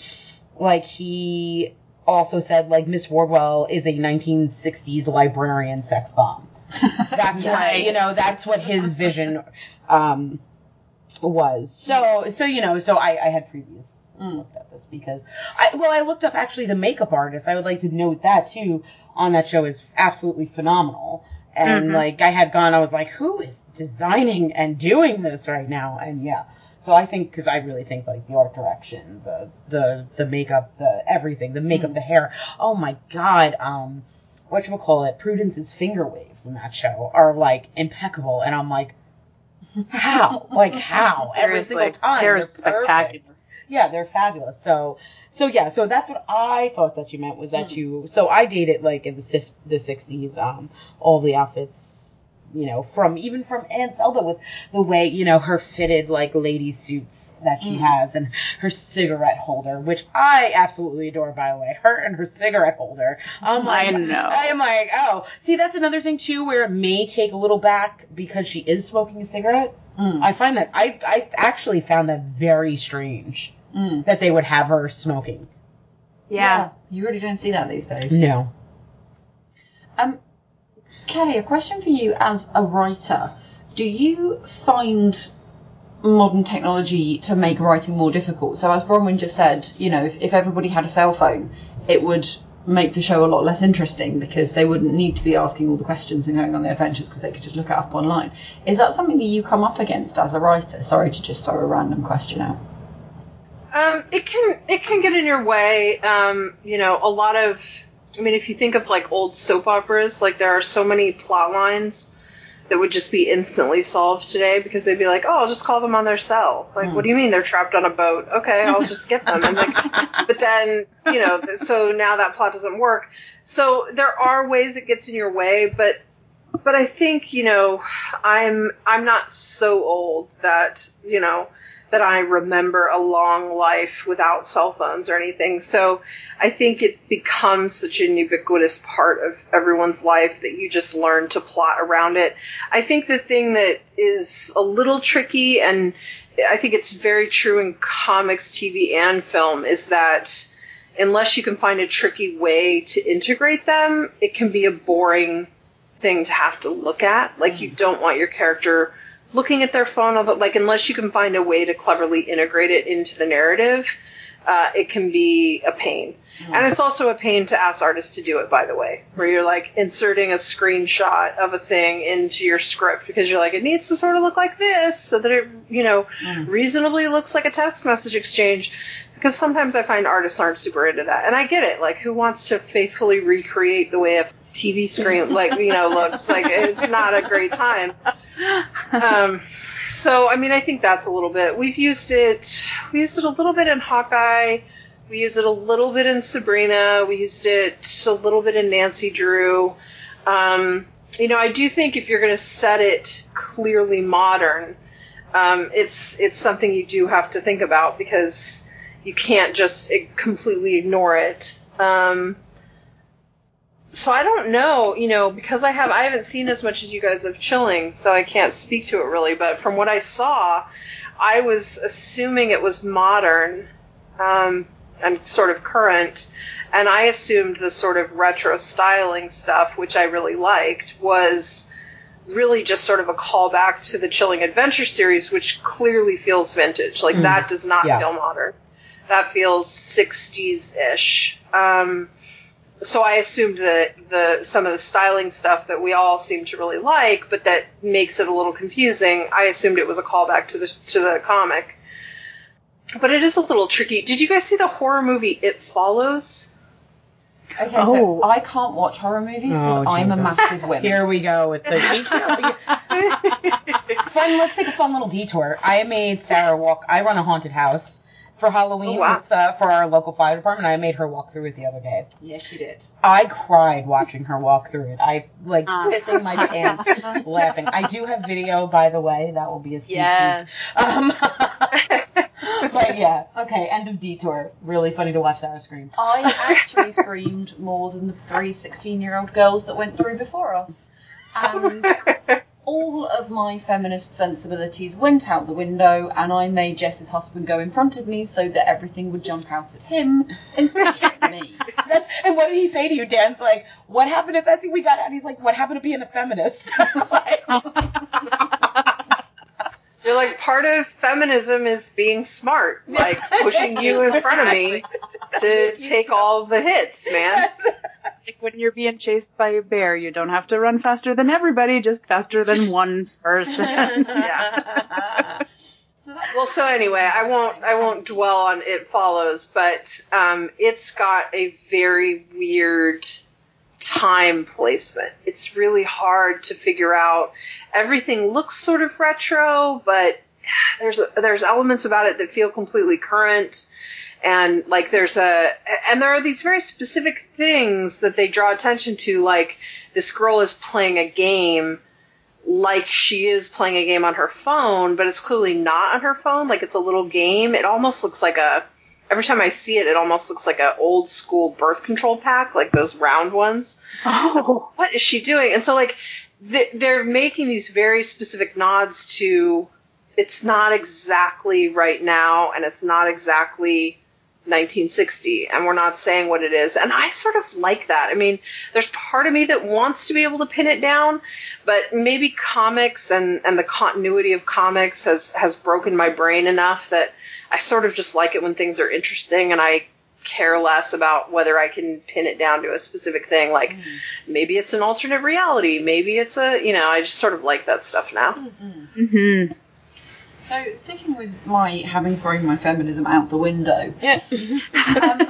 like, he also said, like, Miss Wardwell is a 1960s librarian sex bomb. That's what you know. That's what his vision um, was. So so you know. So I, I had previous looked at this because I well I looked up actually the makeup artist. I would like to note that too on that show is absolutely phenomenal. And like I had gone, I was like, who is designing and doing this right now? And yeah. So I think because I really think like the art direction, the the the makeup, the everything, the makeup, the hair. Oh my god. Um whatchamacallit, Prudence's finger waves in that show are like impeccable, and I'm like, how? like how? Every single time. they're perfect. spectacular. Yeah, they're fabulous. So, so yeah, so that's what I thought that you meant was that you. So I dated like in the the '60s, um, all the outfits, you know, from even from Aunt Zelda with the way you know her fitted like lady suits that she mm. has and her cigarette holder, which I absolutely adore. By the way, her and her cigarette holder. I'm I like, know. I am like, oh, see, that's another thing too, where it may take a little back because she is smoking a cigarette. Mm. I find that I I actually found that very strange mm. that they would have her smoking. Yeah. You really don't see that these days. No. Um, Kelly, a question for you as a writer. Do you find modern technology to make writing more difficult? So, as Bronwyn just said, you know, if, if everybody had a cell phone, it would make the show a lot less interesting because they wouldn't need to be asking all the questions and going on their adventures because they could just look it up online. Is that something that you come up against as a writer? Sorry to just throw a random question out. Um, it can it can get in your way. Um, you know, a lot of I mean, if you think of like old soap operas, like there are so many plot lines that would just be instantly solved today because they'd be like, oh, I'll just call them on their cell. Like, what do you mean they're trapped on a boat? Okay, I'll just get them. And like, but then you know, so now that plot doesn't work. So there are ways it gets in your way, but but I think you know, I'm I'm not so old that you know that I remember a long life without cell phones or anything. So I think it becomes such an ubiquitous part of everyone's life that you just learn to plot around it. I think the thing that is a little tricky, and I think it's very true in comics, TV, and film, is that unless you can find a tricky way to integrate them, it can be a boring thing to have to look at. Like you mm. don't want your character looking at their phone, although like unless you can find a way to cleverly integrate it into the narrative, uh, it can be a pain. And it's also a pain to ask artists to do it, by the way, where you're like inserting a screenshot of a thing into your script because you're like, it needs to sort of look like this so that it, you know, reasonably looks like a text message exchange. Because sometimes I find artists aren't super into that. And I get it. Like, who wants to faithfully recreate the way a TV screen, like, you know, looks? Like, it's not a great time. Um, so, I mean, I think that's a little bit. We've used it. We used it a little bit in Hawkeye. We used it a little bit in Sabrina. We used it a little bit in Nancy Drew. Um, you know, I do think if you're going to set it clearly modern, um, it's it's something you do have to think about because you can't just eh, completely ignore it. Um, so I don't know, you know, because I have I haven't seen as much as you guys of Chilling, so I can't speak to it really. But from what I saw, I was assuming it was modern um, and sort of current, and I assumed the sort of retro styling stuff, which I really liked, was really just sort of a callback to the Chilling Adventure series, which clearly feels vintage. Like Mm. that does not Yeah. feel modern. That feels 60s ish. Um, so I assumed that the some of the styling stuff that we all seem to really like, but that makes it a little confusing. I assumed it was a callback to the to the comic. But it is a little tricky. Did you guys see the horror movie It Follows? Okay, Oh. so I can't watch horror movies because Oh, I'm a massive wimp. Here we go with the fun. Let's take a fun little detour. I made Sarah walk. I run a haunted house for Halloween Oh, wow. with, uh, for our local fire department. I made her walk through it the other day. Yes, you did. I cried watching her walk through it. I like Uh. pissing my pants laughing. I do have video, by the way. That will be a sneak Yeah. peek. Um, but yeah, okay. End of detour. Really funny to watch Sarah scream. I actually screamed more than the three 16 year old girls that went through before us. And all of my feminist sensibilities went out the window, and I made Jess's husband go in front of me so that everything would jump out at him instead of at me. That's and what did he say to you, Dan's like, what happened at that scene we got out? He's like, what happened to being a feminist? Like, You're like part of feminism is being smart, like pushing you in front of me to take all the hits, man. Like when you're being chased by a bear, you don't have to run faster than everybody, just faster than one person. Yeah. So Well, so anyway, I won't I won't dwell on it follows, but um, it's got a very weird time placement. It's really hard to figure out. Everything looks sort of retro, but there's there's elements about it that feel completely current. And like there's a and there are these very specific things that they draw attention to, like this girl is playing a game like she is playing a game on her phone, but it's clearly not on her phone. Like it's a little game. It almost looks like a. Every time I see it, it almost looks like an old school birth control pack, like those round ones. oh. What is she doing? And so like th- they're making these very specific nods to. It's not exactly right now, and it's not exactly 1960 and we're not saying what it is. And i sort of like that. I mean there's part of me that wants to be able to pin it down but maybe comics and and the continuity of comics has has broken my brain enough that i sort of just like it when things are interesting and i care less about whether i can pin it down to a specific thing. Like maybe it's an alternate reality. Maybe it's a you know i just sort of like that stuff now. Hmm So, sticking with my having thrown my feminism out the window, yeah. um,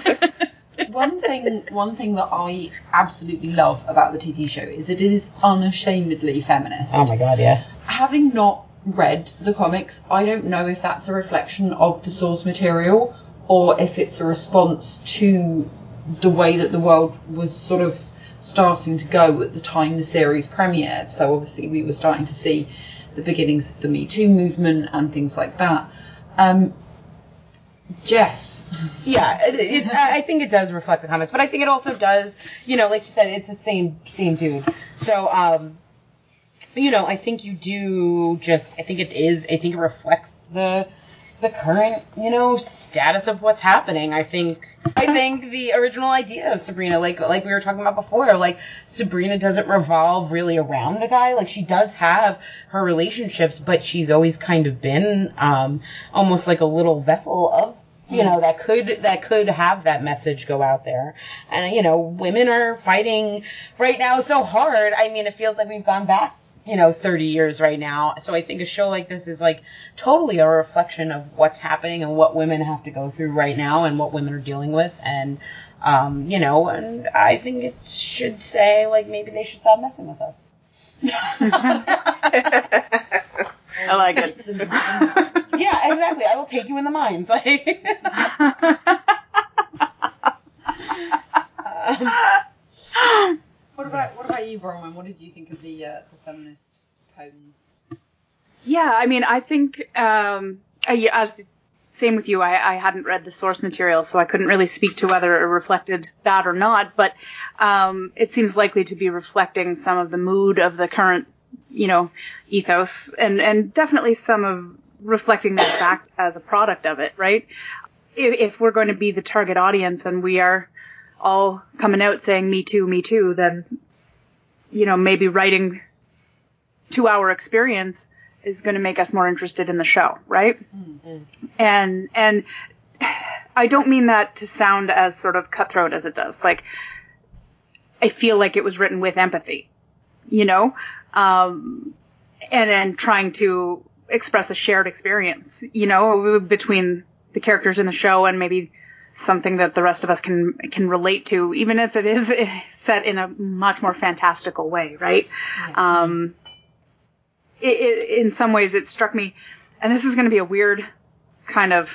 one thing one thing that I absolutely love about the TV show is that it is unashamedly feminist. Oh my god, yeah. Having not read the comics, I don't know if that's a reflection of the source material or if it's a response to the way that the world was sort of starting to go at the time the series premiered. So obviously we were starting to see the beginnings of the Me Too movement and things like that. Um, Jess, Yeah, it, it, I think it does reflect the comics, but I think it also does, you know, like you said, it's the same same dude. So, um, you know, I think you do just, I think it is, I think it reflects the the current, you know, status of what's happening. I think, I think the original idea of Sabrina, like like we were talking about before, like Sabrina doesn't revolve really around a guy. Like she does have her relationships, but she's always kind of been um, almost like a little vessel of you know that could that could have that message go out there and you know women are fighting right now so hard i mean it feels like we've gone back you know 30 years right now. So i think a show like this is like totally a reflection of what's happening and what women have to go through right now and what women are dealing with. And um, you know and i think it should say like maybe they should stop messing with us. I like it. Yeah exactly. I will take you in the mines. Like um, did you think of the uh, the feminist poems? Yeah, I mean, I think um, I, as same with you. I, I hadn't read the source material, so I couldn't really speak to whether it reflected that or not. But um, it seems likely to be reflecting some of the mood of the current, you know, ethos, and and definitely some of reflecting that fact as a product of it, right? If, if we're going to be the target audience and we are all coming out saying "Me Too, Me Too," then you know maybe writing two-hour experience is going to make us more interested in the show, right? And and I don't mean that to sound as sort of cutthroat as it does. Like I feel like it was written with empathy, you know, um, and and trying to express a shared experience, you know, between the characters in the show and maybe something that the rest of us can can relate to, even if it is set in a much more fantastical way, right? Um, it, it, in some ways, it struck me, and this is going to be a weird kind of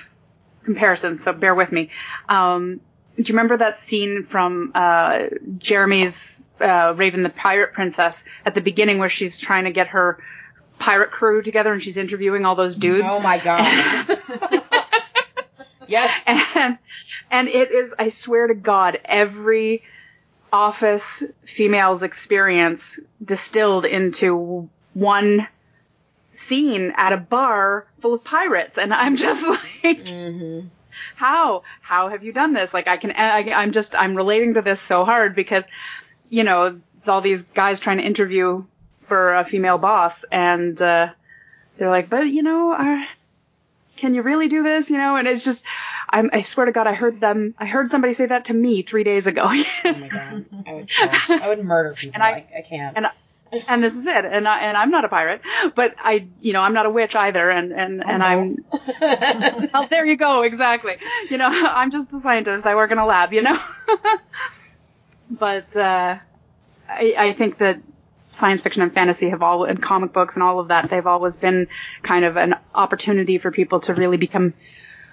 comparison, so bear with me. Um, do you remember that scene from uh, Jeremy's uh, Raven the Pirate Princess at the beginning where she's trying to get her pirate crew together and she's interviewing all those dudes? Oh my god. yes. and and it is i swear to god every office female's experience distilled into one scene at a bar full of pirates. And i'm just like Mm-hmm. how? How have you done this? Like i can I, i'm just i'm relating to this so hard because you know all these guys trying to interview for a female boss and uh they're like but you know uh, can you really do this? You know and it's just I'm, i swear to god i heard them i heard somebody say that to me three days ago Oh my god. I would, kill. I would murder people. And I- I, I can't. and and this is it and I, and i'm not a pirate but i you know i'm not a witch either and and and i'm Oh, there you go, exactly. You know, I'm just a scientist. I work in a lab, you know? but uh, I, I think that science fiction and fantasy have all, and comic books and all of that, they've always been kind of an opportunity for people to really become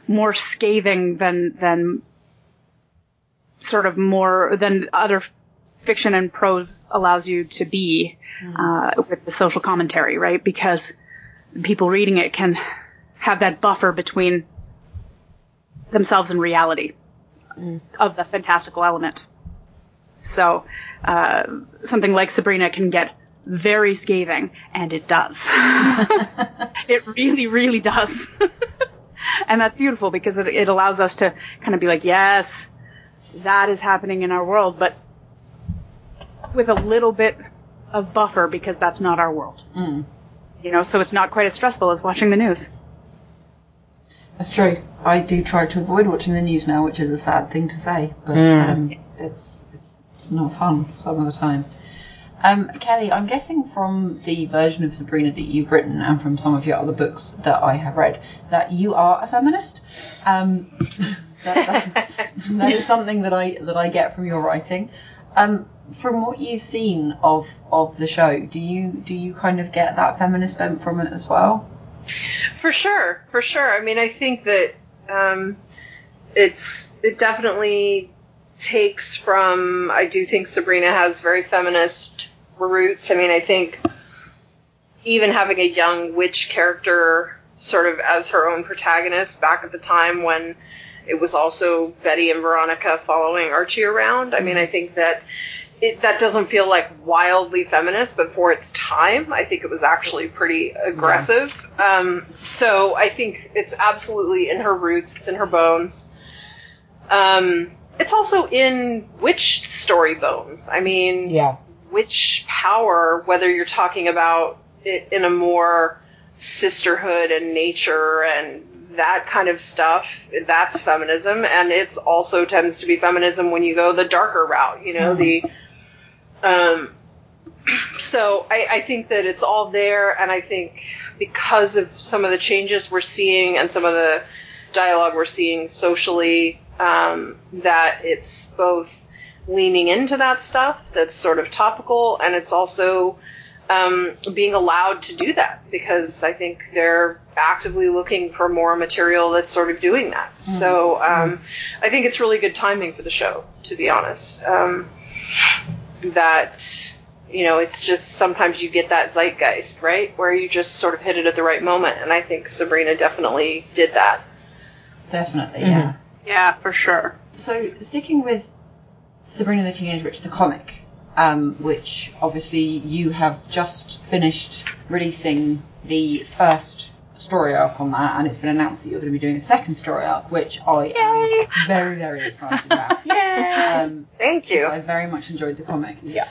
more scathing than, than sort of more, than other fiction and prose allows you to be uh, with the social commentary, right? Because people reading it can have that buffer between themselves and reality of the fantastical element. So, uh, something like Sabrina can get very scathing, and it does. it really, really does. and that's beautiful because it, it allows us to kind of be like, yes, that is happening in our world, but with a little bit of buffer because that's not our world. Mm. You know, so it's not quite as stressful as watching the news. That's true. I do try to avoid watching the news now, which is a sad thing to say, but Mm. um, it's, it's it's not fun some of the time. Um, Kelly, I'm guessing from the version of Sabrina that you've written and from some of your other books that I have read that you are a feminist. Um, that, that, that is something that I that I get from your writing. Um, from what you've seen of of the show, do you do you kind of get that feminist bent from it as well? For sure, for sure. I mean, I think that um, it's it definitely takes from. I do think Sabrina has very feminist roots. I mean, I think even having a young witch character sort of as her own protagonist back at the time when it was also Betty and Veronica following Archie around. I mean, I think that it, that doesn't feel like wildly feminist, but for its time, I think it was actually pretty aggressive. Um, so I think it's absolutely in her roots, it's in her bones. Um, it's also in witch story bones. I mean, Yeah. Witch power, whether you're talking about it in a more sisterhood and nature and that kind of stuff, that's feminism, and it's also tends to be feminism when you go the darker route, you know, the um so I, I think that it's all there. And I think because of some of the changes we're seeing and some of the dialogue we're seeing socially, um, that it's both leaning into that stuff that's sort of topical and it's also um, being allowed to do that because I think they're actively looking for more material that's sort of doing that. So um, I think it's really good timing for the show, to be honest. Um, that you know, it's just sometimes you get that zeitgeist, right? Where you just sort of hit it at the right moment. And I think Sabrina definitely did that. Definitely, yeah. Yeah, for sure. So sticking with Sabrina the Teenage Witch, the comic, um, which obviously you have just finished releasing the first story arc on that, and it's been announced that you're going to be doing a second story arc, which I Yay! am very, very excited about. Yay! Um, Thank you. I very much enjoyed the comic. yeah.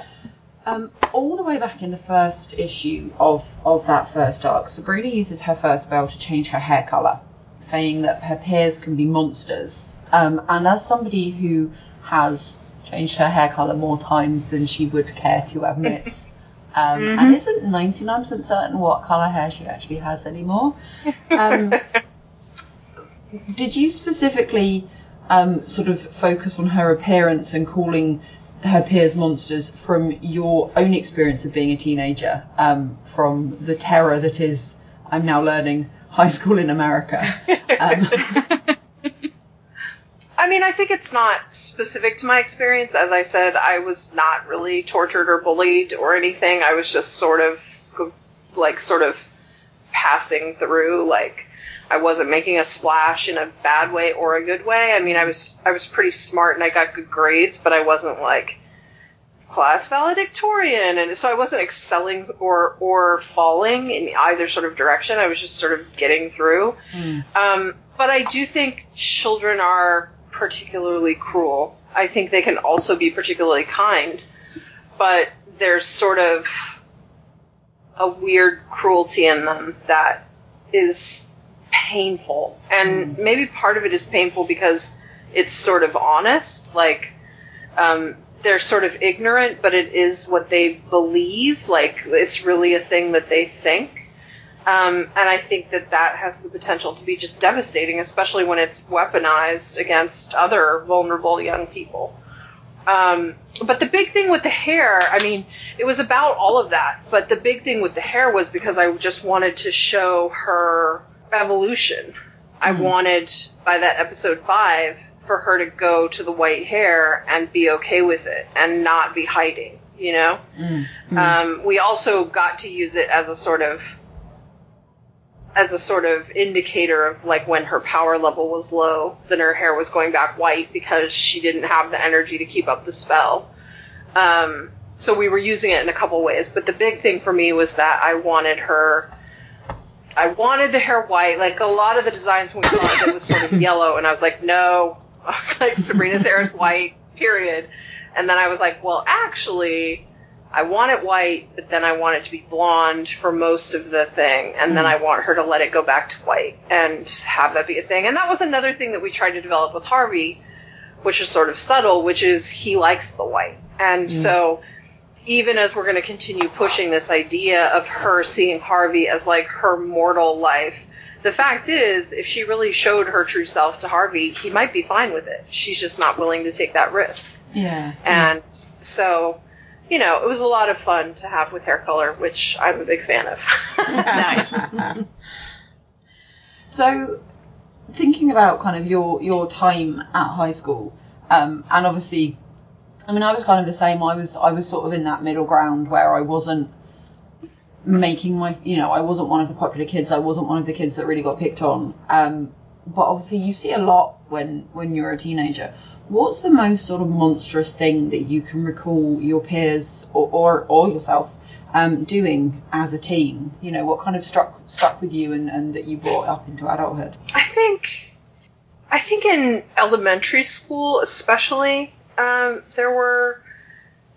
Um, all the way back in the first issue of, of that first arc, Sabrina uses her first spell to change her hair colour, saying that her peers can be monsters. Um, and as somebody who has changed her hair colour more times than she would care to admit, um, and isn't 99% certain what colour hair she actually has anymore, um, did you specifically um, sort of focus on her appearance and calling her peers monsters from your own experience of being a teenager, um, from the terror that is, I'm now learning, high school in America? Um, I mean, I think it's not specific to my experience. As I said, I was not really tortured or bullied or anything. I was just sort of, like, sort of passing through. Like, I wasn't making a splash in a bad way or a good way. I mean, I was, I was pretty smart and I got good grades, but I wasn't like class valedictorian, and so I wasn't excelling or or falling in either sort of direction. I was just sort of getting through. Um, but I do think children are particularly cruel. I think they can also be particularly kind, but there's sort of a weird cruelty in them that is painful. And maybe part of it is painful because it's sort of honest. Like, um, they're sort of ignorant, but it is what they believe. Like, it's really a thing that they think. Um, and I think that that has the potential to be just devastating, especially when it's weaponized against other vulnerable young people. Um, but the big thing with the hair, I mean, it was about all of that. But the big thing with the hair was because I just wanted to show her evolution. I wanted, by that episode five, for her to go to the white hair and be okay with it and not be hiding, you know? Um, we also got to use it as a sort of as a sort of indicator of like when her power level was low, then her hair was going back white because she didn't have the energy to keep up the spell. Um, so we were using it in a couple ways, but the big thing for me was that I wanted her. I wanted the hair white. Like a lot of the designs when we saw it, it was sort of yellow, and I was like, no. I was like, Sabrina's hair is white, period. And then I was like, well, actually, I want it white, but then I want it to be blonde for most of the thing, and then mm. I want her to let it go back to white and have that be a thing. And that was another thing that we tried to develop with Harvey, which is sort of subtle, which is he likes the white. And mm. so even as we're going to continue pushing this idea of her seeing Harvey as like her mortal life, the fact is, if she really showed her true self to Harvey, he might be fine with it. She's just not willing to take that risk. yeah. And so, you know, it was a lot of fun to have with hair color, which I'm a big fan of. Nice. So, thinking about kind of your your time at high school, um, and obviously, I mean, I was kind of the same. I was I was sort of in that middle ground where I wasn't making my, you know, I wasn't one of the popular kids. I wasn't one of the kids that really got picked on. Um, but obviously, you see a lot when when you're a teenager. What's the most sort of monstrous thing that you can recall your peers or or, or yourself um, doing as a teen? You know, what kind of struck stuck with you and, and that you brought up into adulthood? I think, I think in elementary school, especially, um, there were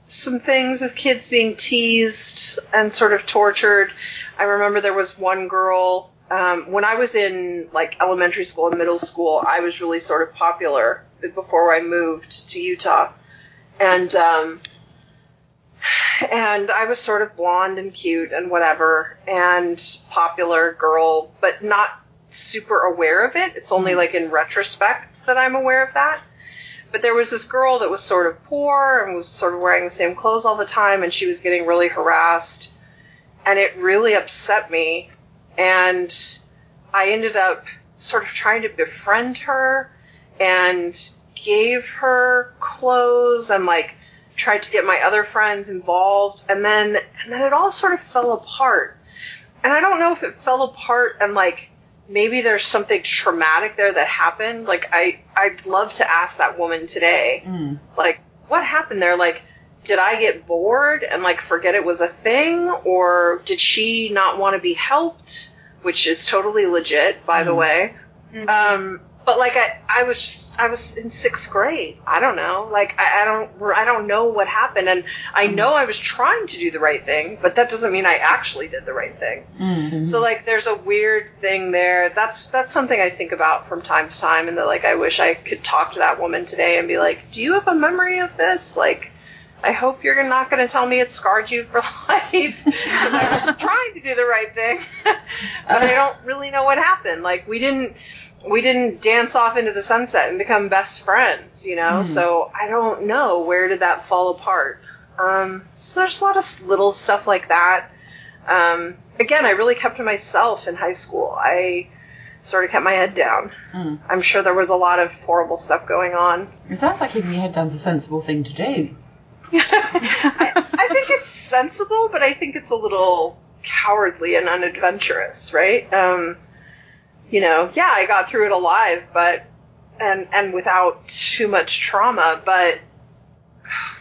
some things of kids being teased and sort of tortured. I remember there was one girl um, when I was in like elementary school and middle school. I was really sort of popular before I moved to Utah, and um, and I was sort of blonde and cute and whatever, and popular girl, but not super aware of it. It's only like in retrospect that I'm aware of that. But there was this girl that was sort of poor and was sort of wearing the same clothes all the time, and she was getting really harassed. And it really upset me. And I ended up sort of trying to befriend her and gave her clothes and like tried to get my other friends involved, and then and then it all sort of fell apart. And I don't know if it fell apart and like maybe there's something traumatic there that happened. Like I I'd love to ask that woman today, Mm. like what happened there? Like did I get bored and like forget it was a thing, or did she not want to be helped? Which is totally legit, by the Mm. way. Um, but like I, I was just, I was in sixth grade. I don't know. Like I, I don't, I don't know what happened, and I know I was trying to do the right thing, but that doesn't mean I actually did the right thing. Mm. So like, there's a weird thing there. That's that's something I think about from time to time, and that like I wish I could talk to that woman today and be like, "Do you have a memory of this?" Like. I hope you're not going to tell me it scarred you for life because I was trying to do the right thing, but I don't really know what happened. Like we didn't we didn't dance off into the sunset and become best friends, you know. Mhm. So I don't know where did that fall apart. Um, so there's a lot of little stuff like that. Um, again, I really kept to myself in high school. I sort of kept my head down. Mm. I'm sure there was a lot of horrible stuff going on. It sounds like keeping your head down's a sensible thing to do. I, I think it's sensible, but I think it's a little cowardly and unadventurous, right? Um, you know, yeah, I got through it alive, but and and without too much trauma, but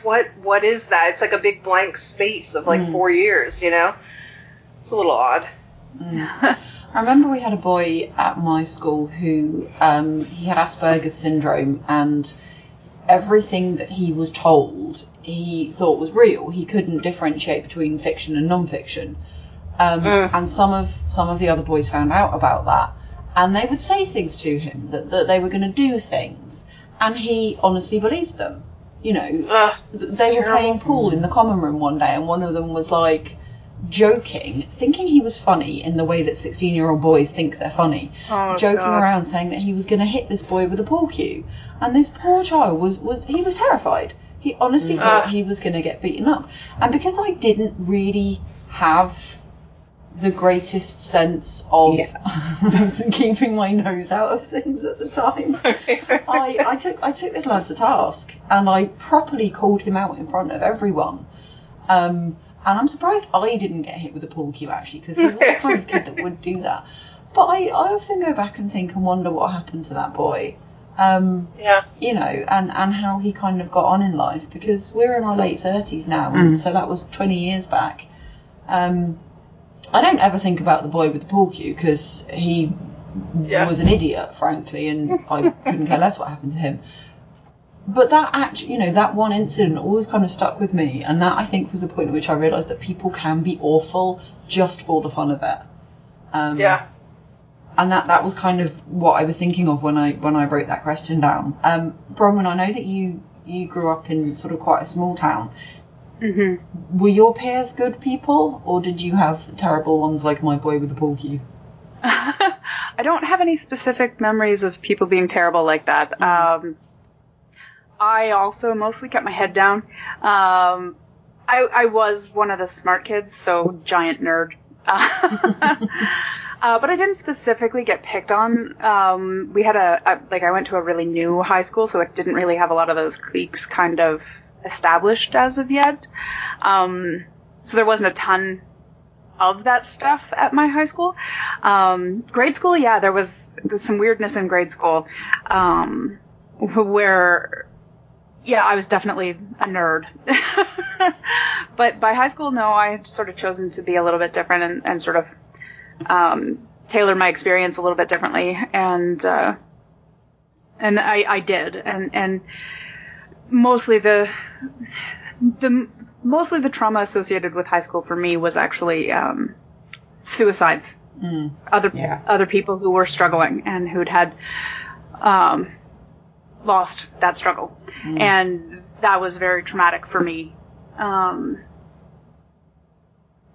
what what is that? It's like a big blank space of like Mm. four years, you know. It's a little odd. Mm. I remember we had a boy at my school who um, he had Asperger's syndrome, and everything that he was told he thought was real. He couldn't differentiate between fiction and non-fiction. Um, Mm. And some of some of the other boys found out about that, and they would say things to him that, that they were going to do things, and he honestly believed them. You know, Ugh, they were terrible. playing pool in the common room one day, and one of them was like joking, thinking he was funny in the way that 16 year old boys think they're funny, Oh, joking God. around saying that he was going to hit this boy with a pool cue. And this poor child was, was he was terrified. He honestly thought Ah. he was going to get beaten up. And because I didn't really have the greatest sense of keeping my nose out of things at the time. I, I took I took this lad to task and I properly called him out in front of everyone. Um, and I'm surprised I didn't get hit with a pool cue actually because he was the kind of kid that would do that. But I, I often go back and think and wonder what happened to that boy. Um, Yeah. you know, and, and how he kind of got on in life because we're in our late thirties now, and so that was twenty years back. Um, I don't ever think about the boy with the pool cue because he Yeah. was an idiot, frankly, and I couldn't care less what happened to him. But that actually, you know, that one incident always kind of stuck with me, and that I think was the point at which I realised that people can be awful just for the fun of it. Um, Yeah. and that that was kind of what I was thinking of when I when I wrote that question down. Um, Bronwyn, I know that you you grew up in sort of quite a small town. Hmm Were your peers good people, or did you have terrible ones like my boy with the cue? I don't have any specific memories of people being terrible like that. Um, I also mostly kept my head down. Um, I, I was one of the smart kids, so giant nerd. Uh, but I didn't specifically get picked on. Um, we had a, a like I went to a really new high school, so it didn't really have a lot of those cliques kind of established as of yet. Um, so there wasn't a ton of that stuff at my high school. Um, grade school, yeah, there was, some weirdness in grade school, um, where, yeah, I was definitely a nerd. but by high school, no, I had sort of chosen to be a little bit different and, and sort of, um, tailor my experience a little bit differently. And, uh, and I, I did. And, and mostly the, the, mostly the trauma associated with high school for me was actually um, suicides. Mm. Other Yeah. other people who were struggling and who'd had um, lost that struggle, and that was very traumatic for me. Um,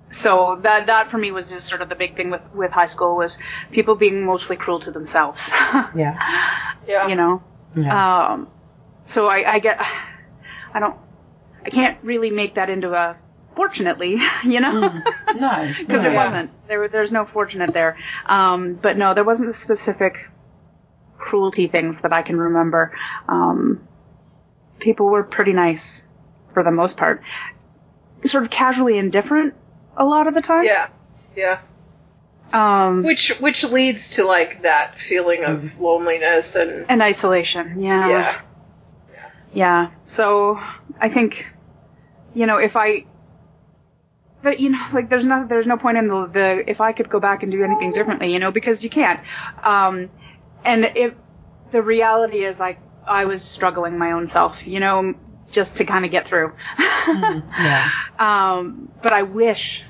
so that that for me was just sort of the big thing with with high school was people being mostly cruel to themselves. Yeah. Yeah. you know. Yeah. Um, so I, I get, I don't, I can't really make that into a fortunately, you know, Mm. No, because no. it wasn't. There, there's no fortunate there. Um, but no, there wasn't a specific cruelty things that I can remember. Um, people were pretty nice for the most part, sort of casually indifferent a lot of the time. Yeah. Yeah. Um, Which which leads to like that feeling of loneliness and and isolation. yeah. Yeah. So I think, you know, if I, but you know, like there's no there's no point in the the if I could go back and do anything differently, you know, because you can't. Um, and if the reality is like I was struggling my own self, you know, just to kind of get through. Yeah. Um, but I wish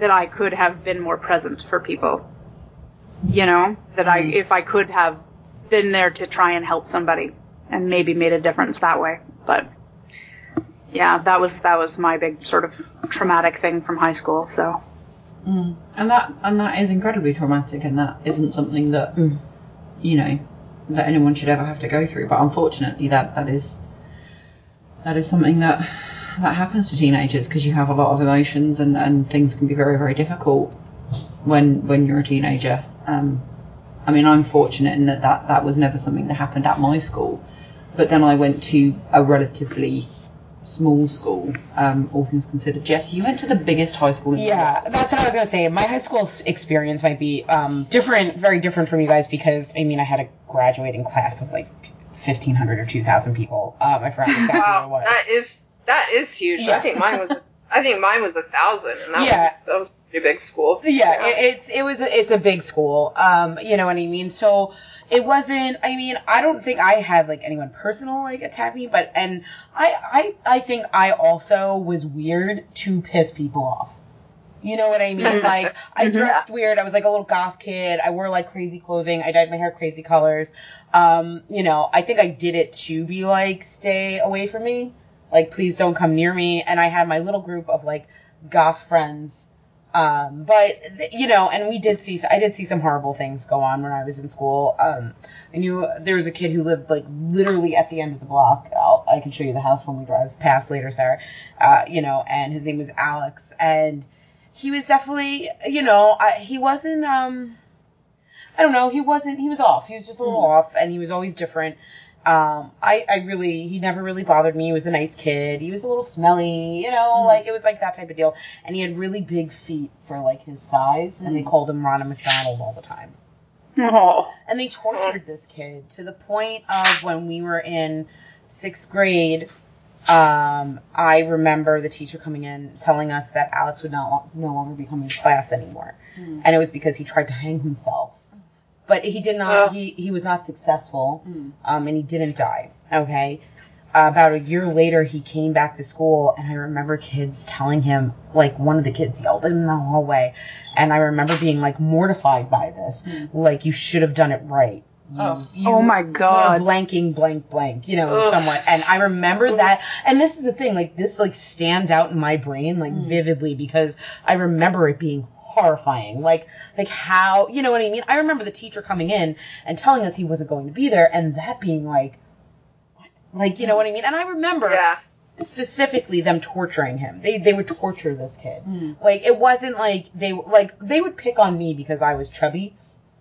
that I could have been more present for people. You know, that I, if I could have been there to try and help somebody and maybe made a difference that way. But yeah, that was, that was my big sort of traumatic thing from high school. So Mm. And that and that is incredibly traumatic, and that isn't something that Mm. you know that anyone should ever have to go through. But unfortunately, that that is that is something that that happens to teenagers because you have a lot of emotions, and, and things can be very very difficult when when you're a teenager. Um, I mean, I'm fortunate in that, that that was never something that happened at my school, but then I went to a relatively small school, um, all things considered. Jess, you went to the biggest high school in Yeah, world. that's what I was gonna say. My high school experience might be um, different, very different from you guys because I mean I had a graduating class of like fifteen hundred or two thousand people. Um, I forgot exactly Wow, what it was. that is that is huge. Yeah. I think mine was I think mine was a thousand, and that Yeah. was that was a pretty big school. yeah, It, it's it was a, it's a big school. Um, you know what I mean. So it wasn't. I mean, I don't think I had like anyone personal like attack me, but and I I I think I also was weird to piss people off. You know what I mean? Like I dressed weird. I was like a little goth kid. I wore like crazy clothing. I dyed my hair crazy colors. Um, you know, I think I did it to be like stay away from me. Like please don't come near me. And I had my little group of like goth friends um, but th- you know, and we did see, I did see some horrible things go on when I was in school. Um, I knew there was a kid who lived like literally at the end of the block. I'll, I can show you the house when we drive past later, Sarah. Uh, you know, and his name was Alex, and he was definitely, you know, I, he wasn't, um, I don't know, he wasn't, he was off. He was just a little off, and he was always different. Um, I, I really, he never really bothered me. He was a nice kid. He was a little smelly, you know, like it was like that type of deal. And he had really big feet for like his size, and they called him Ronald McDonald all the time. oh, And they tortured this kid to the point of when we were in sixth grade. Um, I remember the teacher coming in telling us that Alex would not no longer be coming to class anymore, Hmm. and it was because he tried to hang himself. But he did not. Ugh. He he was not successful, Hmm. um, and he didn't die. Okay. about a year later, he came back to school, and I remember kids telling him, like, one of the kids yelled at him in the hallway, and I remember being, like, mortified by this. Like, you should have done it right. You, Oh. you- Oh my you're God. blanking blank blank, you know, Ugh. somewhat. And I remember that, and this is the thing, like, this, like, stands out in my brain, like, Mm. vividly, because I remember it being horrifying. Like, like how, you know what I mean? I remember the teacher coming in and telling us he wasn't going to be there, and that being like, what? Like, you know what I mean? And I remember Yeah. specifically them torturing him. They they would torture this kid. Mm. Like it wasn't like they like they would pick on me because I was chubby.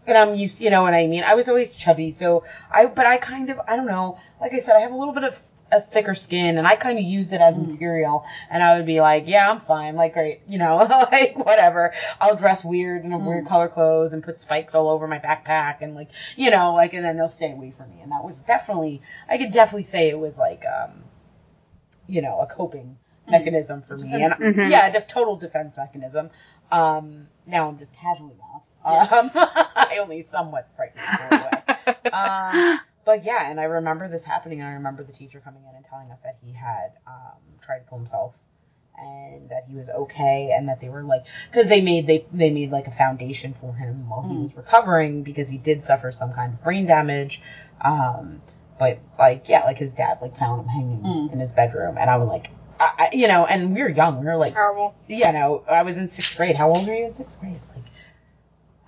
And I'm used, you know what I mean. I was always chubby, so I. But I kind of, I don't know. Like I said, I have a little bit of a thicker skin, and I kind of used it as material. And I would be like, yeah, I'm fine. Like, great, you know, like whatever. I'll dress weird and weird color clothes and put spikes all over my backpack, and like, you know, like, and then they'll stay away from me. And that was definitely, I could definitely say it was like, um, you know, a coping mechanism for me. And Mhm. yeah, a total defense mechanism. Um, now I'm just casually Um, I only somewhat frightened people away. Um, but yeah, and I remember this happening, and I remember the teacher coming in and telling us that he had um, tried to kill himself, and that he was okay, and that they were like, because they made they they made like a foundation for him while he Mm. was recovering because he did suffer some kind of brain damage. Um, but like yeah, like his dad like found him hanging Mm. in his bedroom, and I was like, I, I, you know, and we were young, we were like, Terrible. yeah, no, I was in sixth grade. How old were you in sixth grade? Like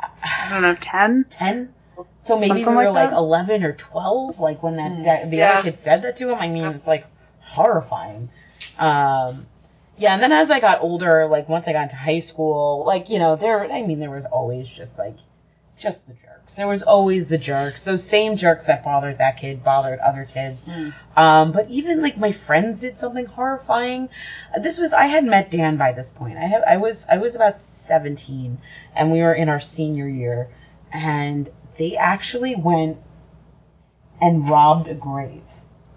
I don't know, 10? ten. So maybe Something we were like like eleven or twelve, like when that, Mm. that the Yeah. other kid said that to him. I mean, it's like horrifying. Um, yeah, and then as I got older, like once I got into high school, like you know, there, I mean, there was always just like just the jerks. There was always the jerks. Those same jerks that bothered that kid bothered other kids. Um, but even like my friends did something horrifying. This was I had met Dan by this point. I have I was I was about 17 and we were in our senior year and they actually went and robbed a grave.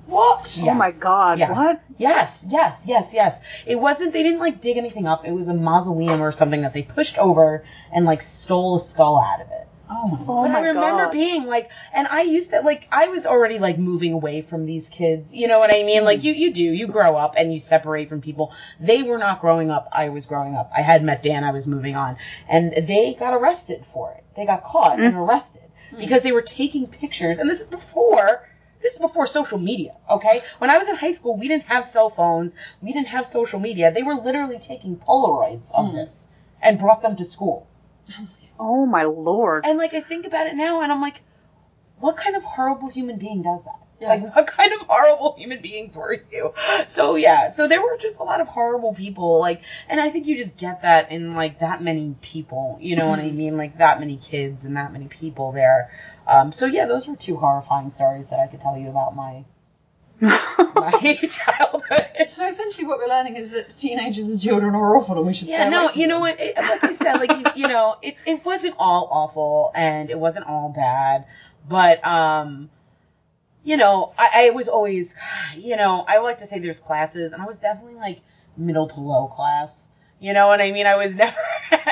What? Oh my God, Yes. what? Yes, yes, yes, yes. It wasn't. They didn't like dig anything up. It was a mausoleum or something that they pushed over and like stole a skull out of it. Oh my Oh. But my I remember God. being like, and I used to like, I was already like moving away from these kids. You know what I mean? Like you, you do, you grow up and you separate from people. They were not growing up. I was growing up. I had met Dan. I was moving on, and they got arrested for it. They got caught and mm. arrested because they were taking pictures. And this is before. This is before social media, okay? When I was in high school, we didn't have cell phones. We didn't have social media. They were literally taking Polaroids of mm. this and brought them to school. Oh my lord. And like I think about it now, and I'm like, what kind of horrible human being does that? Yeah. Like, what kind of horrible human beings were you? So yeah, so there were just a lot of horrible people, like, and I think you just get that in like that many people. You know what I mean? Like that many kids and that many people there. Um, so yeah, those were two horrifying stories that I could tell you about my my childhood. So essentially, what we're learning is that teenagers and children are awful, and we should. Yeah, no, you know what? It, like I said, like you, you know, it it wasn't all awful and it wasn't all bad, but um, you know, I, I was always, you know, I like to say there's classes, and I was definitely like middle to low class. You know what I mean? I was never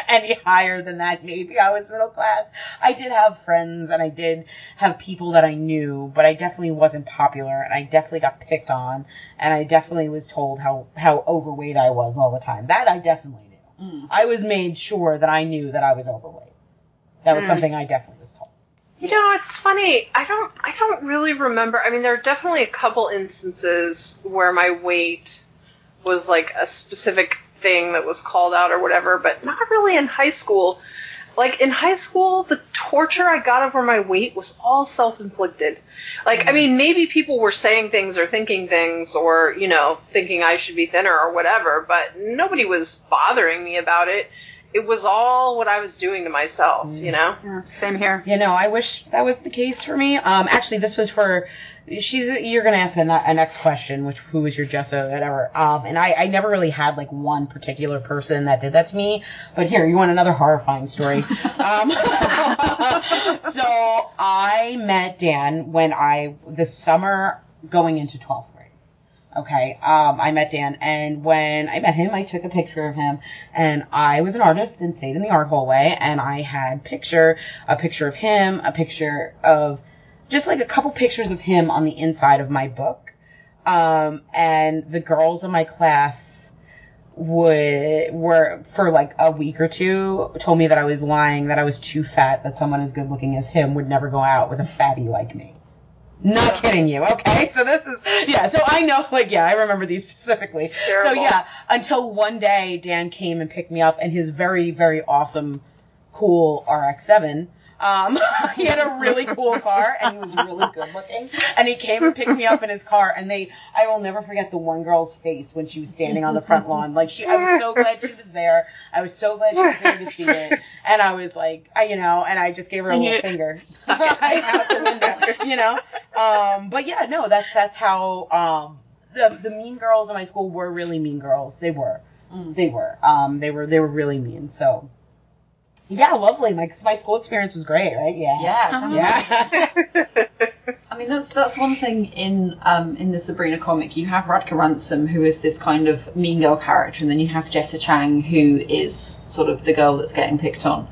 any higher than that. Maybe I was middle class. I did have friends and I did have people that I knew, but I definitely wasn't popular and I definitely got picked on and I definitely was told how, how overweight I was all the time. That I definitely knew. I was made sure that I knew that I was overweight. That was Mm. something I definitely was told. You know, it's funny. I don't. I don't really remember. I mean, there are definitely a couple instances where my weight was like a specific thing that was called out or whatever, but not really in high school. Like in high school, the torture I got over my weight was all self-inflicted. Like, I mm-hmm. mean, maybe people were saying things or thinking things or, you know, thinking I should be thinner or whatever, but nobody was bothering me about it. It was all what I was doing to myself, you know? Yeah, same here. You know, I wish that was the case for me. Um, actually, this was for she's. You're gonna ask a, a next question, which who was your Jessa, whatever. Um, and I, I never really had like one particular person that did that to me. But here, you want another horrifying story? um, so I met Dan when I the summer going into twelfth grade. Okay, um, I met Dan, and when I met him, I took a picture of him, and I was an artist and stayed in the art hallway, and I had picture a picture of him, a picture of just like a couple pictures of him on the inside of my book, um, and the girls in my class would were for like a week or two told me that I was lying, that I was too fat, that someone as good looking as him would never go out with a fatty like me. Not kidding you, okay? So this is yeah, so I know like yeah, I remember these specifically. So yeah, until one day Dan came and picked me up in his very, very awesome, cool RX seven. Um, he had a really cool car and he was really good looking. And he came and picked me up in his car and they, I will never forget the one girl's face when she was standing on the front lawn. Like she, I was so glad she was there. I was so glad she was there to see it. And I was like, I, you know, and I just gave her a little finger. Out the window, you know? Um, but yeah, no, that's, that's how, um, the, the mean girls in my school were really mean girls. They were. They were. Um, they were, they were really mean. So, yeah, lovely. My, my school experience was great, right? Yeah. Yeah. Yeah. I mean, that's that's one thing in um, in the Sabrina comic. You have Radka Ransom, who is this kind of mean girl character, and then you have Jessa Chang, who is sort of the girl that's getting picked on.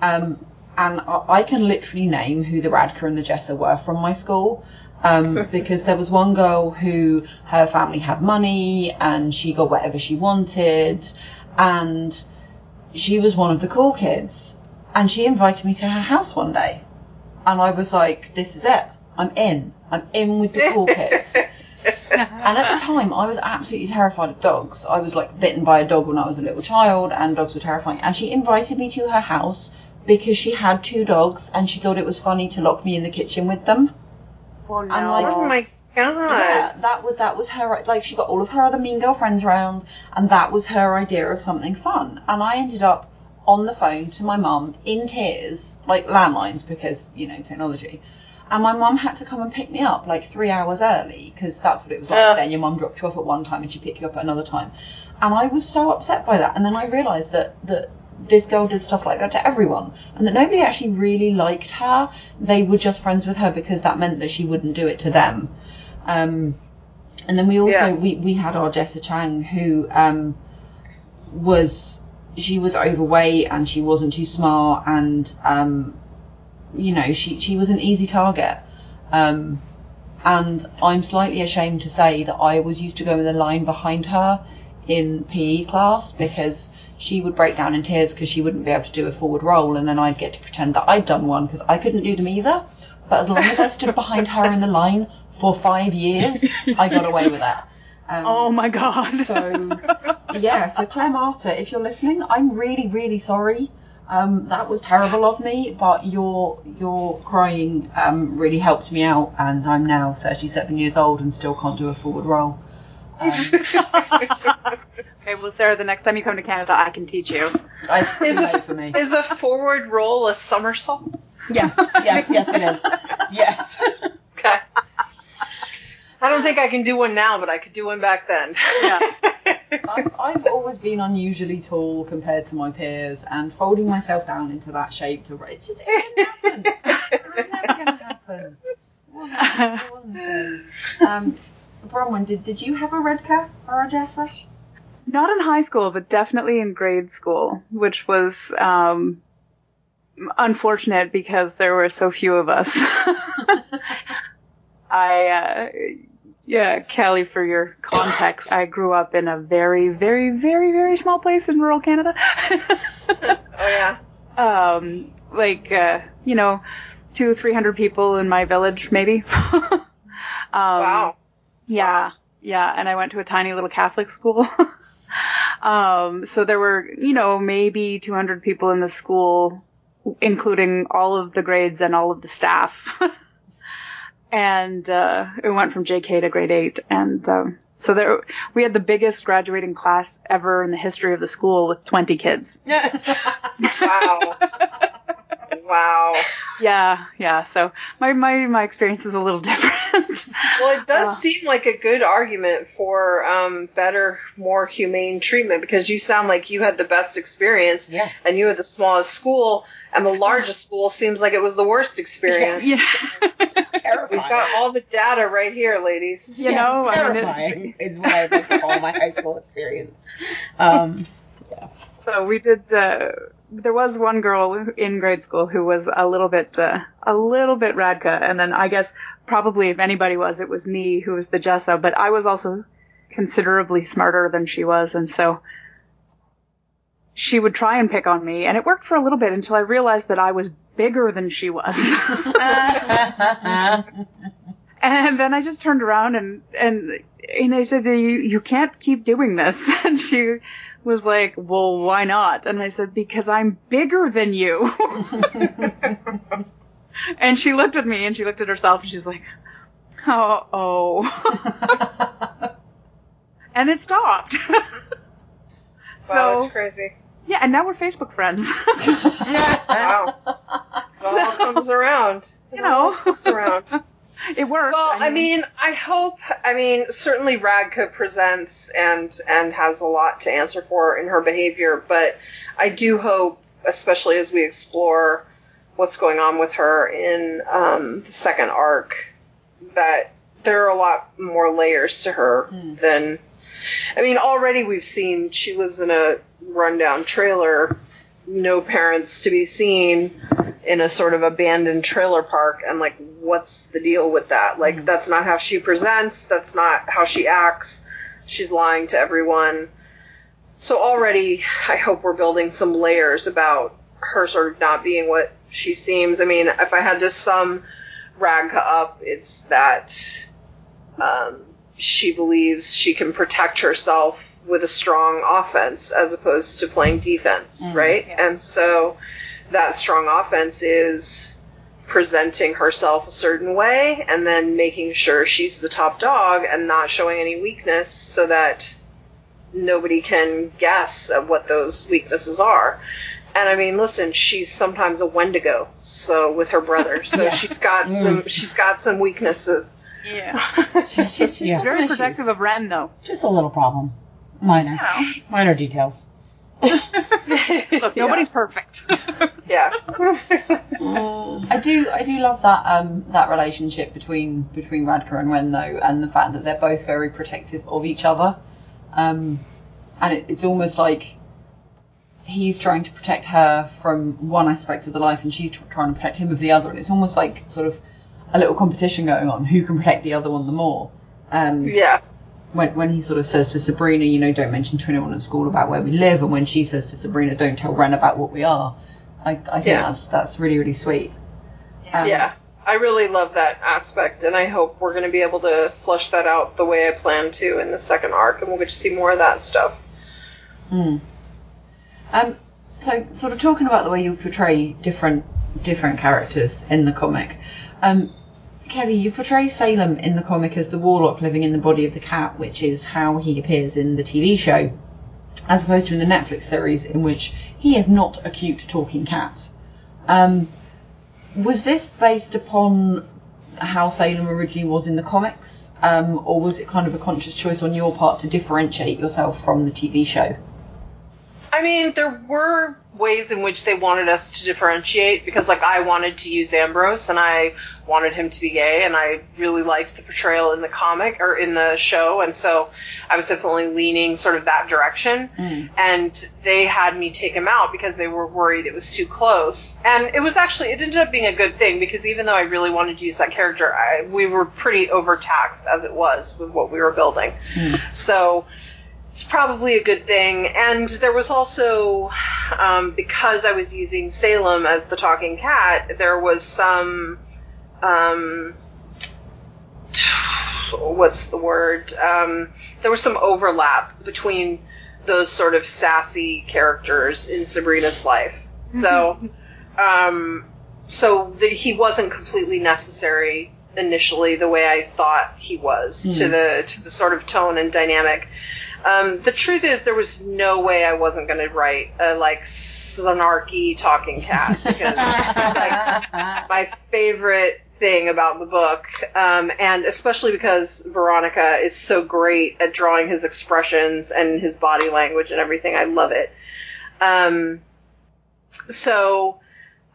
Um, and I, I can literally name who the Radka and the Jessa were from my school. Um, because there was one girl who her family had money and she got whatever she wanted, and she was one of the cool kids. And she invited me to her house one day and I was like, "This is it. I'm in. I'm in with the cool kids." and at the time, I was absolutely terrified of dogs. I was like bitten by a dog when I was a little child, and dogs were terrifying. And she invited me to her house because she had two dogs, and she thought it was funny to lock me in the kitchen with them. Oh no. I'm like, Oh my god. Yeah, that was that was her like she got all of her other mean girl friends around, and that was her idea of something fun. And I ended up on the phone to my mum in tears, like landlines because you know technology. And my mum had to come and pick me up like three hours early because that's what it was like Yeah. then. Your mum dropped you off at one time and she picked you up at another time. And I was so upset by that. And then I realised that that this girl did stuff like that to everyone, and that nobody actually really liked her. They were just friends with her because that meant that she wouldn't do it to them. Um, and then we also Yeah. we, we had our Jessa Chang who um, was she was overweight and she wasn't too smart and um, you know she she was an easy target. Um, and I'm slightly ashamed to say that I was used to go in the line behind her in PE class because she would break down in tears because she wouldn't be able to do a forward roll, and then I'd get to pretend that I'd done one because I couldn't do them either. But as long as I stood behind her in the line for five years, I got away with that. Um, Oh my god. so yeah, so Claire Marta, if you're listening, I'm really, really sorry. Um, that was terrible of me, but your your crying um, really helped me out, and I'm now 37 years old and still can't do a forward roll. Um, okay, well, Sarah, the next time you come to Canada, I can teach you. it's too Is a, for me. is a forward roll a somersault? Yes, yes, yes, it is. Yes. Okay. I don't think I can do one now, but I could do one back then. Yeah. I've, I've always been unusually tall compared to my peers, and folding myself down into that shape to it's just it didn't happen. It was never gonna happen. It wasn't. It wasn't a. Um, Bronwyn, did did you have a red Radka or a Jessa? Not in high school, but definitely in grade school, which was um, unfortunate because there were so few of us. I, uh, yeah, Kelly, for your context, I grew up in a very, very, very, very small place in rural Canada. oh yeah. um, like, uh, you know, two, three hundred people in my village, maybe. um, Wow. Yeah, yeah, and I went to a tiny little Catholic school. um, so there were, you know, maybe 200 people in the school, including all of the grades and all of the staff. and uh, it went from JK to grade eight, and um, so there we had the biggest graduating class ever in the history of the school with 20 kids. Wow. Wow. Yeah, yeah. So my my my experience is a little different. Well, it does Uh. seem like a good argument for um, better, more humane treatment because you sound like you had the best experience Yeah. and you had the smallest school, and the largest school seems like it was the worst experience. yeah. Terrifying. We've got all the data right here, ladies. You know, I mean, it- terrifying is what I'd like to call my high school experience. Um, yeah. So we did. Uh, there was one girl in grade school who was a little bit, uh, a little bit radka, and then I guess probably if anybody was, it was me who was the Jessa. But I was also considerably smarter than she was, and so she would try and pick on me, and it worked for a little bit until I realized that I was bigger than she was. And then I just turned around and and and I said, "You you can't keep doing this." And she was like, "Well, why not?" And I said, "Because I'm bigger than you." and she looked at me and she looked at herself and she's like, "Oh, oh." and it stopped. Wow, so that's crazy. yeah, and now we're Facebook friends. Wow. It all comes around. It You know. all comes around. It worked. Well, I mean, I hope. I mean, certainly Radka presents and and has a lot to answer for in her behavior, but I do hope, especially as we explore what's going on with her in um, the second arc, that there are a lot more layers to her Hmm. than. I mean, already we've seen she lives in a rundown trailer, no parents to be seen in a sort of abandoned trailer park and like what's the deal with that? Like that's not how she presents that's not how she acts she's lying to everyone. So already i hope we're building some layers about her sort of not being what she seems. I mean if i had to sum Radka up it's that um, she believes she can protect herself with a strong offense as opposed to playing defense right? And so that strong offense is presenting herself a certain way and then making sure she's the top dog and not showing any weakness so that nobody can guess of what those weaknesses are. And I mean, listen, she's sometimes a Wendigo, so with her brother, so Yeah. she's got Mm. some she's got some weaknesses. Yeah. She's, she's, she's Yeah. Very some issues. protective of Ren, though. Just a little problem. Minor. Minor details. Look, nobody's perfect. Yeah. I do, I do love that um, that relationship between between Radka and Ren though, and the fact that they're both very protective of each other, um, and it, it's almost like he's trying to protect her from one aspect of the life, and she's tr- trying to protect him of the other, and it's almost like sort of a little competition going on who can protect the other one the more. Um, yeah. When when he sort of says to Sabrina, you know, don't mention to anyone at school about where we live, and when she says to Sabrina, don't tell Ren about what we are, I, I think Yeah. that's that's really really sweet. Um, Yeah. I really love that aspect, and I hope we're going to be able to flush that out the way I plan to in the second arc, and we'll get to see more of that stuff. Mm. Um, so sort of talking about the way you portray different different characters in the comic. Um, Kelly, you portray Salem in the comic as the warlock living in the body of the cat, which is how he appears in the TV show, as opposed to in the Netflix series, in which he is not a cute talking cat. Um, was this based upon how Salem originally was in the comics, um, or was it kind of a conscious choice on your part to differentiate yourself from the TV show? I mean, there were ways in which they wanted us to differentiate because, like, I wanted to use Ambrose and I wanted him to be gay, and I really liked the portrayal in the comic or in the show, and so I was definitely leaning sort of that direction. Mm. And they had me take him out because they were worried it was too close. And it was actually, it ended up being a good thing because even though I really wanted to use that character, I, we were pretty overtaxed as it was with what we were building. Mm. So it's probably a good thing. And there was also, um, because I was using Salem as the talking cat, there was some, um, what's the word? Um, there was some overlap between those sort of sassy characters in Sabrina's life. So, um, so that he wasn't completely necessary initially the way I thought he was to Hmm. the to the sort of tone and dynamic. Um, the truth is, there was no way I wasn't going to write a like snarky talking cat because like, my favorite thing about the book, um, and especially because Veronica is so great at drawing his expressions and his body language and everything. I love it. Um, so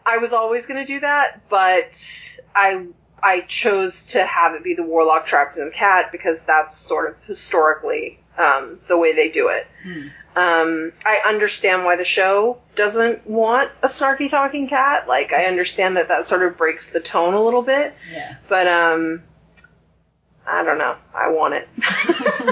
I was always going to do that, but I I chose to have it be the warlock trapped in the cat because that's sort of historically um, the way they do it. Hmm. Um, I understand why the show doesn't want a snarky talking cat. Like, I understand that that sort of breaks the tone a little bit, Yeah. but um, I don't know. I want it.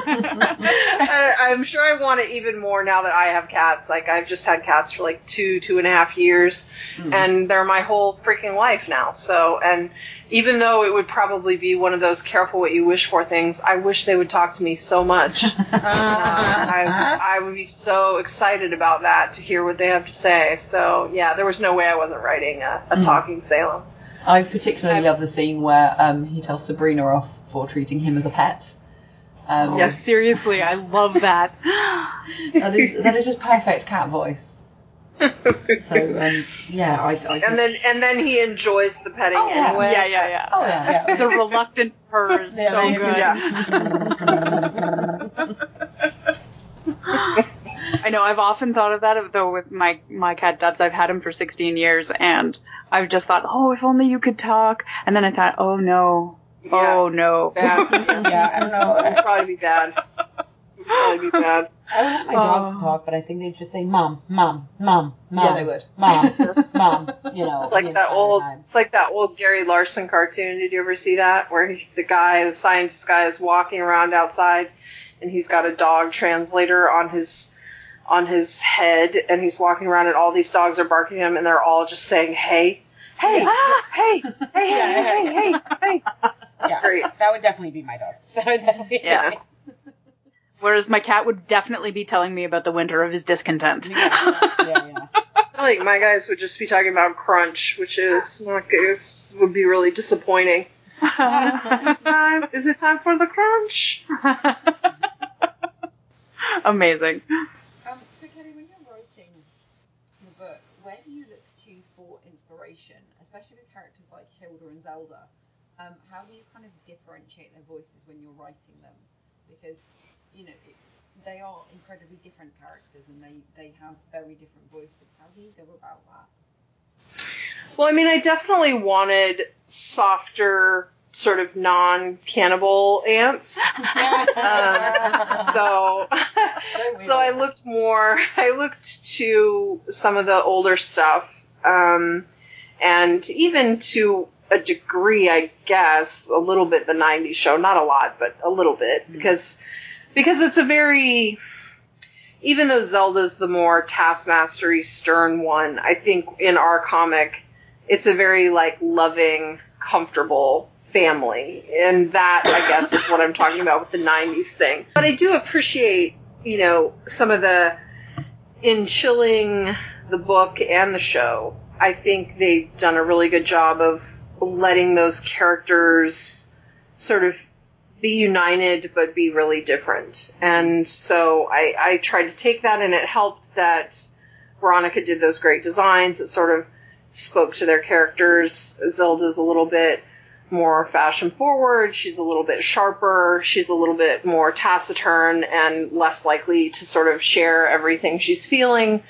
I, I'm sure I want it even more now that I have cats. Like, I've just had cats for like two, two and a half years, Mm. and they're my whole freaking life now. So, and even though it would probably be one of those careful what you wish for things, I wish they would talk to me so much. I, I would be so excited about that to hear what they have to say. So yeah, there was no way I wasn't writing a, a Mm. talking Salem. I particularly love the scene where um, he tells Sabrina off for treating him as a pet. Um, Yes. Seriously, I love that. that is that is just perfect cat voice. So um, yeah, I, I just, And then and then he enjoys the petting Oh, yeah. anyway. yeah, yeah, yeah. oh yeah, yeah. The reluctant purrs, Yeah, so they- good. I know. I've often thought of that, though, with my my cat Dubs. I've had him for 16 years, and I've just thought, oh, if only you could talk. And then I thought, oh no, oh no. Bad. yeah, I don't know. It'd probably be bad. It'd probably be bad. I would want my dogs to oh. talk, but I think they'd just say mom, mom, mom, mom. Yeah, they would. Mom, mom. You know, like that old. Time. It's like that old Gary Larson cartoon. Did you ever see that? Where he, the guy, the scientist guy, is walking around outside, and he's got a dog translator on his on his head, and he's walking around, and all these dogs are barking at him, and they're all just saying, "Hey, hey, ah, hey, hey, hey, hey, hey, hey." That's yeah, great. That would definitely be my dog. That would definitely yeah. Whereas my cat would definitely be telling me about the winter of his discontent. yeah, yeah, yeah. I think my guys would just be talking about crunch, which is not good. Would be really disappointing. Is it time? Is it time for the crunch? Amazing. Um, so Kelly, when you're writing the book, where do you look to for inspiration, especially with characters like Hilda and Zelda, um, how do you kind of differentiate their voices when you're writing them? Because you know it, they are incredibly different characters and they they have very different voices. How do you go about that? Well, I mean, I definitely wanted softer, sort of non-cannibal aunts. um, so, so I looked more. I looked to some of the older stuff, um, and even to a degree, I guess, a little bit the '90s show. Not a lot, but a little bit because because it's a very even though Zelda's the more taskmastery stern one, I think in our comic it's a very like loving, comfortable family. And that I guess is what I'm talking about with the 90s thing. But I do appreciate, you know, some of the in chilling the book and the show. I think they've done a really good job of letting those characters sort of be united but be really different. And so I, I tried to take that and it helped that Veronica did those great designs. It sort of spoke to their characters. Zelda's a little bit more fashion forward. She's a little bit sharper. She's a little bit more taciturn and less likely to sort of share everything she's feeling.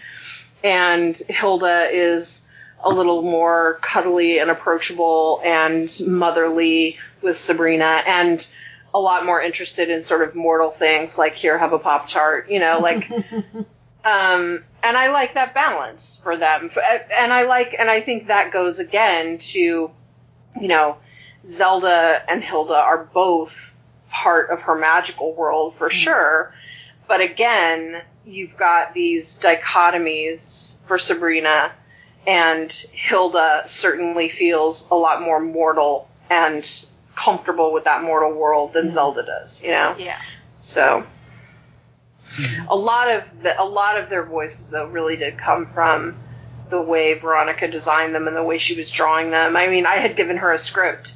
And Hilda is a little more cuddly and approachable and motherly with Sabrina and a lot more interested in sort of mortal things like here have a pop tart you know like um and i like that balance for them. And i like and i think that goes again to you know zelda and hilda are both part of her magical world for sure. But again you've got these dichotomies for sabrina and hilda certainly feels a lot more mortal and comfortable with that mortal world than Zelda does, you know? Yeah. So a lot of the, a lot of their voices though really did come from the way Veronica designed them and the way she was drawing them. I mean, I had given her a script,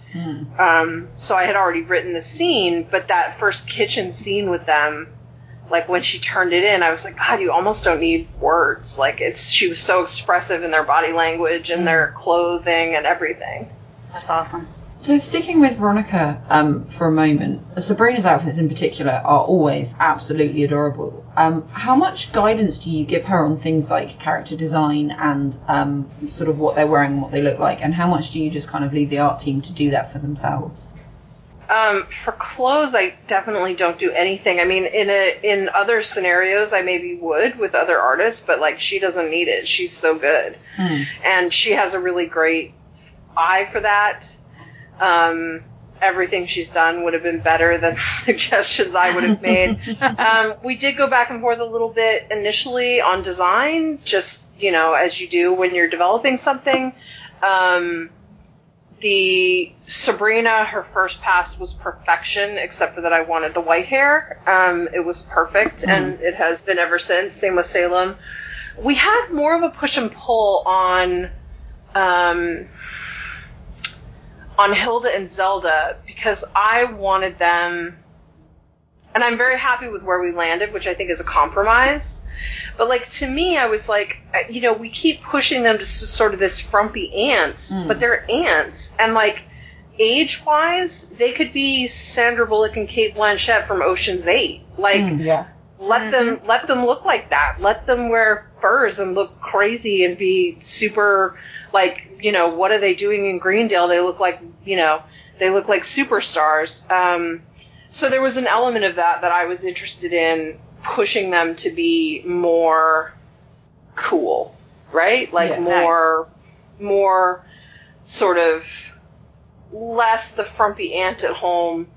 um, so I had already written the scene, but that first kitchen scene with them, like when she turned it in, I was like, God, you almost don't need words. Like it's she was so expressive in their body language and their clothing and everything. That's awesome. So sticking with Veronica um, for a moment, Sabrina's outfits in particular are always absolutely adorable. Um, how much guidance do you give her on things like character design and um, sort of what they're wearing and what they look like, and how much do you just kind of leave the art team to do that for themselves? Um, for clothes, I definitely don't do anything. I mean, in a in other scenarios, I maybe would with other artists, but like she doesn't need it. She's so good, Hmm. and she has a really great eye for that. Um, everything she's done would have been better than the suggestions I would have made. um, we did go back and forth a little bit initially on design, just you know, as you do when you're developing something. Um, the Sabrina, her first pass was perfection, except for that I wanted the white hair. Um, it was perfect, and it has been ever since. Same with Salem. We had more of a push and pull on um, on Hilda and Zelda because I wanted them, and I'm very happy with where we landed, which I think is a compromise. But like to me, I was like, you know, we keep pushing them to sort of this frumpy aunts, Mm. but they're aunts, and like age wise, they could be Sandra Bullock and Cate Blanchett from Ocean's Eight. Like Mm. Yeah. let them let them look like that. Let them wear furs and look crazy and be super like you know what are they doing in Greendale? They look like you know they look like superstars. Um, so there was an element of that that I was interested in pushing them to be more cool, right? Like Yeah. more more sort of less the frumpy aunt at home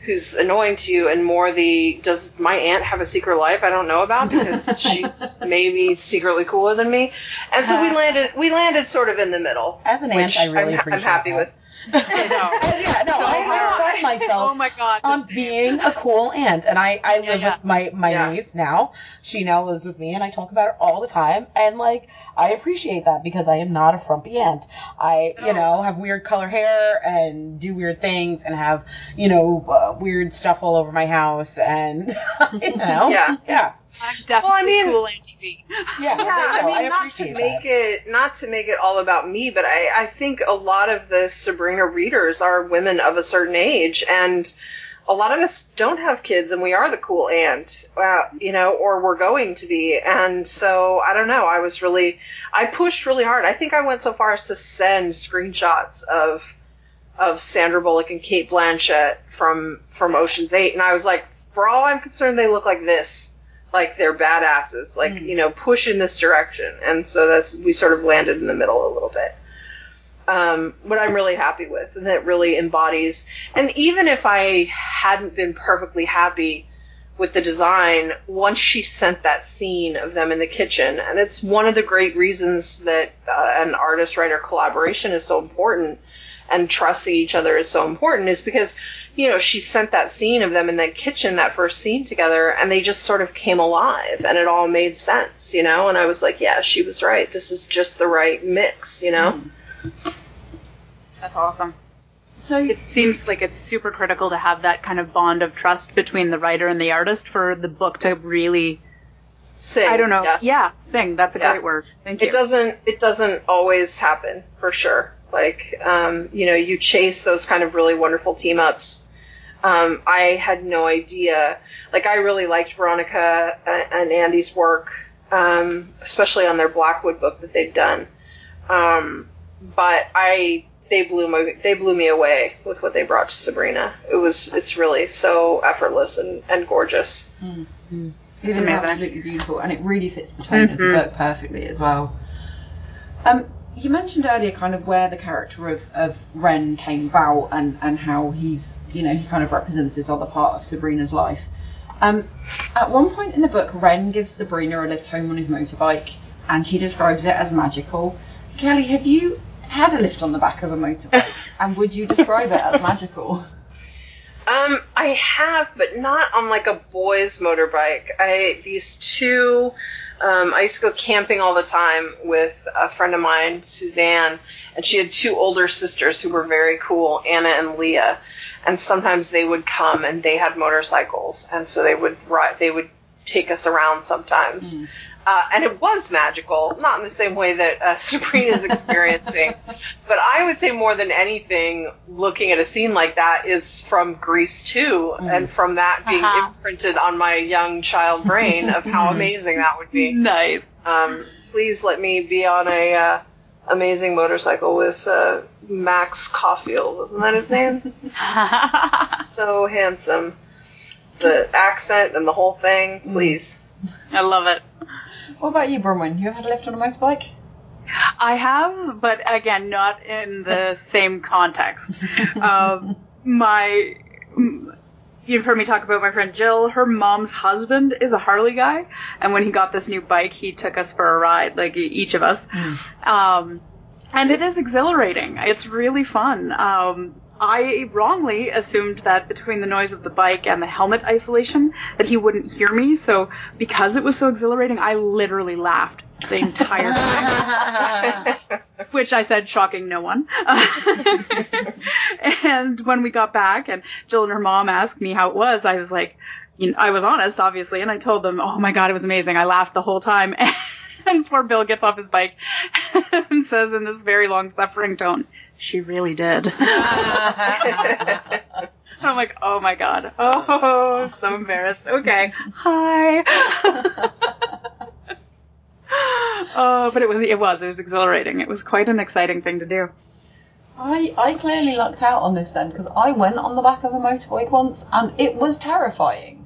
who's annoying to you and more the does my aunt have a secret life I don't know about because she's maybe secretly cooler than me. And so we uh, landed we landed sort of in the middle. As an aunt, I really I'm, appreciate I'm happy that. with. I know. yeah, no, So I, pride myself Oh my god. on same. being a cool aunt. And I, I Yeah, live yeah. with my, my Yeah. niece now. She now lives with me and I talk about it all the time. And like, I appreciate that because I am not a frumpy aunt. I, you know, have weird color hair and do weird things and have, you know, uh, weird stuff all over my house and, you know, Yeah. yeah. I'm definitely Well, I mean- cool anti-V. Yeah, yeah, I no, mean, not to make that. it not to make it all about me, but I, I think a lot of the Sabrina readers are women of a certain age, and a lot of us don't have kids, and we are the cool aunt, uh, you know, or we're going to be, and so I don't know. I was really, I pushed really hard. I think I went so far as to send screenshots of of Sandra Bullock and Cate Blanchett from from Ocean's Eight, and I was like, for all I'm concerned, they look like this like they're badasses, like Mm. you know, push in this direction, and so that's we sort of landed in the middle a little bit. Um, what I'm really happy with, and that really embodies, and even if I hadn't been perfectly happy with the design, once she sent that scene of them in the kitchen, and it's one of the great reasons that uh, an artist writer collaboration is so important, and trusting each other is so important, is because you know, she sent that scene of them in the kitchen, that first scene together, and they just sort of came alive and it all made sense, you know? And I was like, yeah, she was right. This is just the right mix, you know? That's awesome. So It seems like it's super critical to have that kind of bond of trust between the writer and the artist for the book to really, Sing. I don't know, yes. yeah, sing. That's a Yeah. great word. Thank you. It doesn't, it doesn't always happen, for sure. Like, um, you know, you chase those kind of really wonderful team ups. Um, I had no idea. Like, I really liked Veronica and, and Andy's work, um, especially on their Blackwood book that they'd done. Um, but I, they blew my, they blew me away with what they brought to Sabrina. It was, it's really so effortless and, and gorgeous. It It's amazing. absolutely beautiful, and it really fits the tone of the Mhm. book perfectly as well. Um, you mentioned earlier kind of where the character of, of Ren came about and, and how he's, you know, he kind of represents this other part of Sabrina's life. Um, at one point in the book, Ren gives Sabrina a lift home on his motorbike, and she describes it as magical. Kelly, have you had a lift on the back of a motorbike, and would you describe it as magical? Um, I have, but not on like a boys' motorbike. I these two. Um, I used to go camping all the time with a friend of mine, Suzanne, and she had two older sisters who were very cool, Anna and Leah. And sometimes they would come, and they had motorcycles, and so they would ride. They would take us around sometimes. Uh, and it was magical, not in the same way that uh, is experiencing, but I would say more than anything, looking at a scene like that is from Grease 2, and from that being Uh-huh. imprinted on my young child brain of how amazing that would be. nice. Um, please let me be on a uh, amazing motorcycle with uh, Max Caulfield, wasn't that his name? so handsome. The accent and the whole thing, please. I love it. What about you, Bronwyn? You ever had a lift on a motorbike? I have, but again, not in the same context. Um, my, you've heard me talk about my friend Jill. Her mom's husband is a Harley guy, and when he got this new bike, he took us for a ride, like each of us. Um, and it is exhilarating. It's really fun. Um, I wrongly assumed that between the noise of the bike and the helmet isolation that he wouldn't hear me. So because it was so exhilarating, I literally laughed the entire time. which I said shocking no one. and when we got back and Jill and her mom asked me how it was, I was like, you know, I was honest, obviously, and I told them, oh my god, it was amazing. I laughed the whole time. And poor Bill gets off his bike and says in this very long suffering tone, she really did. I'm like, oh my god. Oh, so embarrassed. Okay. Hi. oh, but it was it was it was exhilarating. It was quite an exciting thing to do. I, I clearly lucked out on this then because I went on the back of a motorbike once and it was terrifying.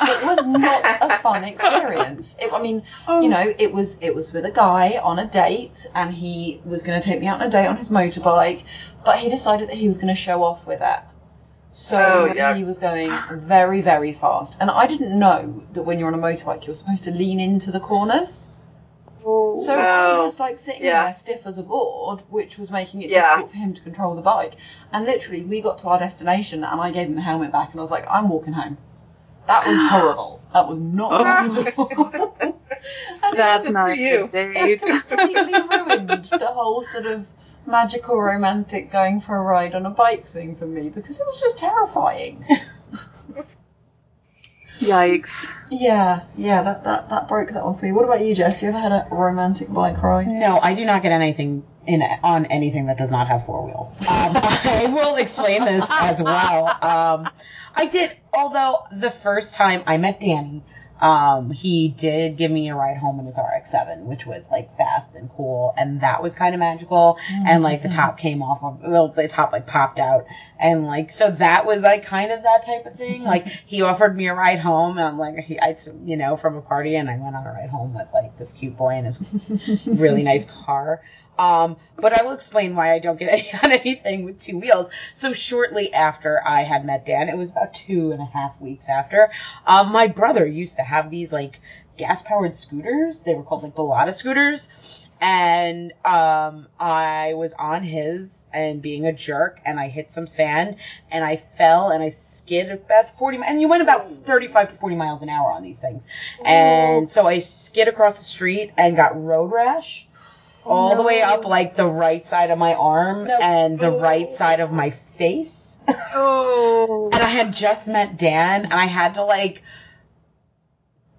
It was not a fun experience. It, I mean, Oh. you know, it was it was with a guy on a date and he was going to take me out on a date on his motorbike, but he decided that he was going to show off with it. So Oh, yeah. he was going very very fast, and I didn't know that when you're on a motorbike you're supposed to lean into the corners. Oh, so I Oh, was like sitting yeah. there stiff as a board, which was making it Yeah. difficult for him to control the bike. And literally, we got to our destination, and I gave him the helmet back, and I was like, "I'm walking home." That was horrible. That was not Oh. good at all. And That's not a you. good it date. completely ruined the whole sort of magical romantic going for a ride on a bike thing for me because it was just terrifying. Yikes. Yeah, yeah, that, that, that broke that one for you. What about you, Jess? You ever had a romantic bike ride? No, I do not get anything in on anything that does not have four wheels. Um, I will explain this as well. Um, I did, although the first time I met Danny, um, he did give me a ride home in his RX-7, which was like fast and cool, and that was kind of magical. And like the top came off of, well, the top like popped out, and like so that was like kind of that type of thing. Like he offered me a ride home, and I'm like, he, I, you know, from a party, and I went on a ride home with like this cute boy in his really nice car. Um, but I will explain why I don't get any, on anything with two wheels. So shortly after I had met Dan, it was about two and a half weeks after, um, my brother used to have these like gas powered scooters. They were called like Bellotta scooters. And, um, I was on his and being a jerk and I hit some sand and I fell and I skid about 40, and you went about 35 to 40 miles an hour on these things. And so I skid across the street and got road rash Oh, all the way up like the right side of my arm and the oh. right side of my face. Oh. And I had just met Dan and I had to like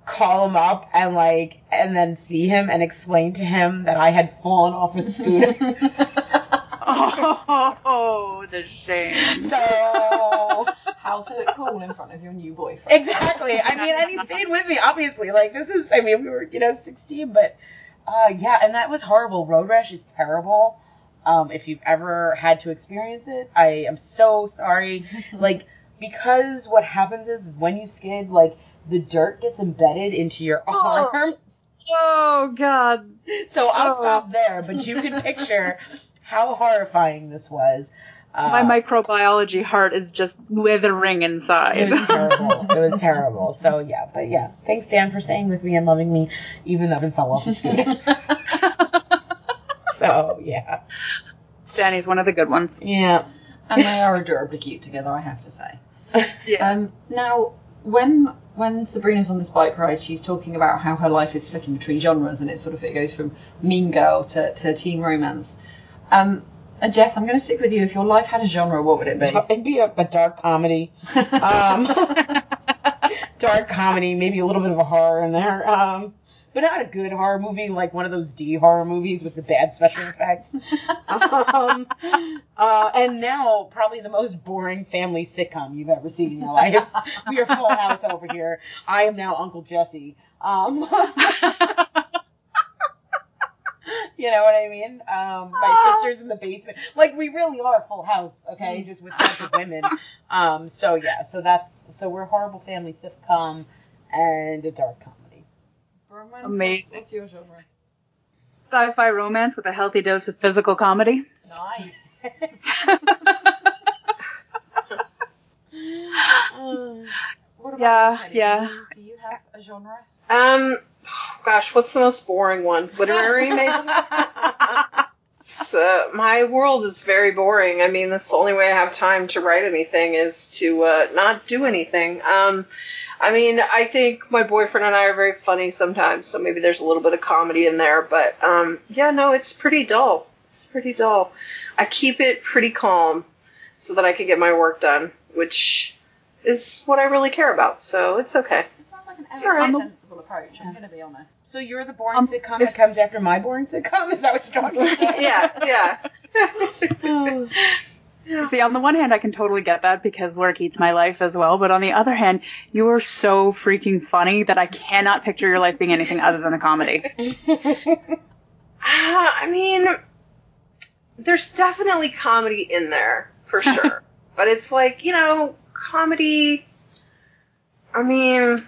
call him up and like and then see him and explain to him that I had fallen off a scooter. Oh, the shame. so How to look cool in front of your new boyfriend. exactly. I mean, and he stayed with me, obviously. Like, this is, I mean, we were, you know, 16, but, uh, yeah, and that was horrible. Road rash is terrible. Um, if you've ever had to experience it, I am so sorry. like, because what happens is when you skid, like, the dirt gets embedded into your Oh. arm. Oh, God. So I'll Oh. stop there, but you can picture how horrifying this was. Uh, My microbiology heart is just withering inside. It was terrible. It was terrible. So yeah, but yeah, thanks Dan for staying with me and loving me, even though I fell off the scooter. so yeah, Danny's one of the good ones. yeah. and they are adorably cute together, I have to say. Yes. Um, now, when when Sabrina's on this bike ride, she's talking about how her life is flicking between genres, and it sort of it goes from Mean Girl to, to teen romance. Um, and Jess, I'm going to stick with you. If your life had a genre, what would it be? It'd be a, a dark comedy, um, dark comedy, maybe a little bit of a horror in there, um, but not a good horror movie like one of those D horror movies with the bad special effects. um, uh, and now probably the most boring family sitcom you've ever seen in your life. we are Full House over here. I am now Uncle Jesse. Um, you know what I mean? Um, my sister's in the basement. Like we really are a Full House, okay? Just with a bunch of women. Um, so yeah, so that's so we're a horrible family sitcom and a dark comedy. Roman, Amazing. What's, what's your genre? Sci-fi romance with a healthy dose of physical comedy. Nice. What about Yeah, you, yeah. Do you have a genre? Um, gosh, what's the most boring one? Literary, maybe. So, my world is very boring. I mean, that's the only way I have time to write anything is to uh, not do anything. Um, I mean, I think my boyfriend and I are very funny sometimes, so maybe there's a little bit of comedy in there. But um, yeah, no, it's pretty dull. It's pretty dull. I keep it pretty calm so that I can get my work done, which is what I really care about. So it's okay. It sounds like an It's all right. sensible approach. I'm going to be honest. So you're the boring Um, sitcom that comes after my boring sitcom? Is that what you're talking about? yeah, yeah. See, on the one hand, I can totally get that because work eats my life as well. But on the other hand, you are so freaking funny that I cannot picture your life being anything other than a comedy. Ah, I mean, there's definitely comedy in there for sure, but it's like you know, comedy. I mean,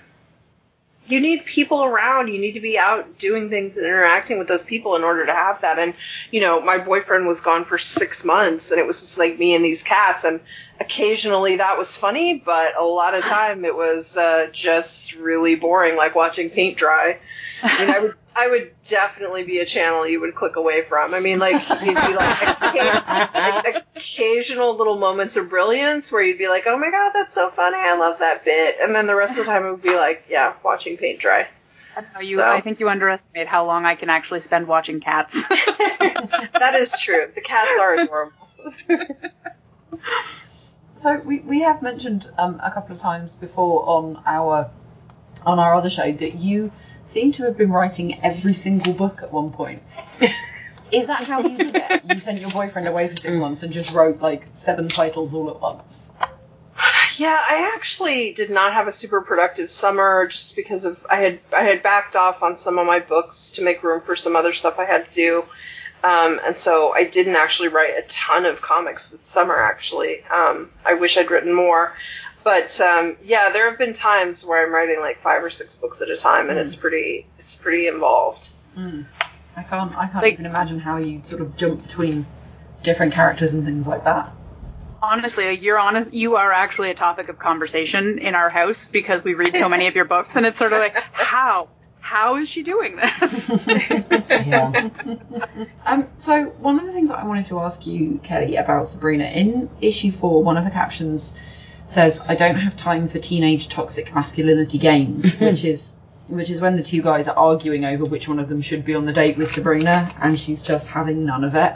you need people around. You need to be out doing things and interacting with those people in order to have that. And you know, my boyfriend was gone for six months, and it was just like me and these cats. And occasionally that was funny, but a lot of time it was uh, just really boring, like watching paint dry. I mean, I would, I would definitely be a channel you would click away from. I mean, like you'd be like, like occasional little moments of brilliance where you'd be like, oh my god, that's so funny, I love that bit, and then the rest of the time it would be like, yeah, watching paint dry. I, know, you, So- I think you underestimate how long I can actually spend watching cats. that is true. The cats are adorable. So we, we have mentioned um, a couple of times before on our on our other show that you seem to have been writing every single book at one point. Is that how you did it? You sent your boyfriend away for six months and just wrote like seven titles all at once. Yeah, I actually did not have a super productive summer just because of I had I had backed off on some of my books to make room for some other stuff I had to do. Um, and so I didn't actually write a ton of comics this summer. Actually, um, I wish I'd written more, but um, yeah, there have been times where I'm writing like five or six books at a time, and it's pretty it's pretty involved. Mm. I can't I can't Like- even imagine how you sort of jump between different characters and things like that. Honestly, you're honest. You are actually a topic of conversation in our house because we read so many of your books, and it's sort of like, how, how is she doing this? Yeah. um, so one of the things that I wanted to ask you, Kelly, about Sabrina, in issue four, one of the captions says, "I don't have time for teenage toxic masculinity games," which is which is when the two guys are arguing over which one of them should be on the date with Sabrina, and she's just having none of it.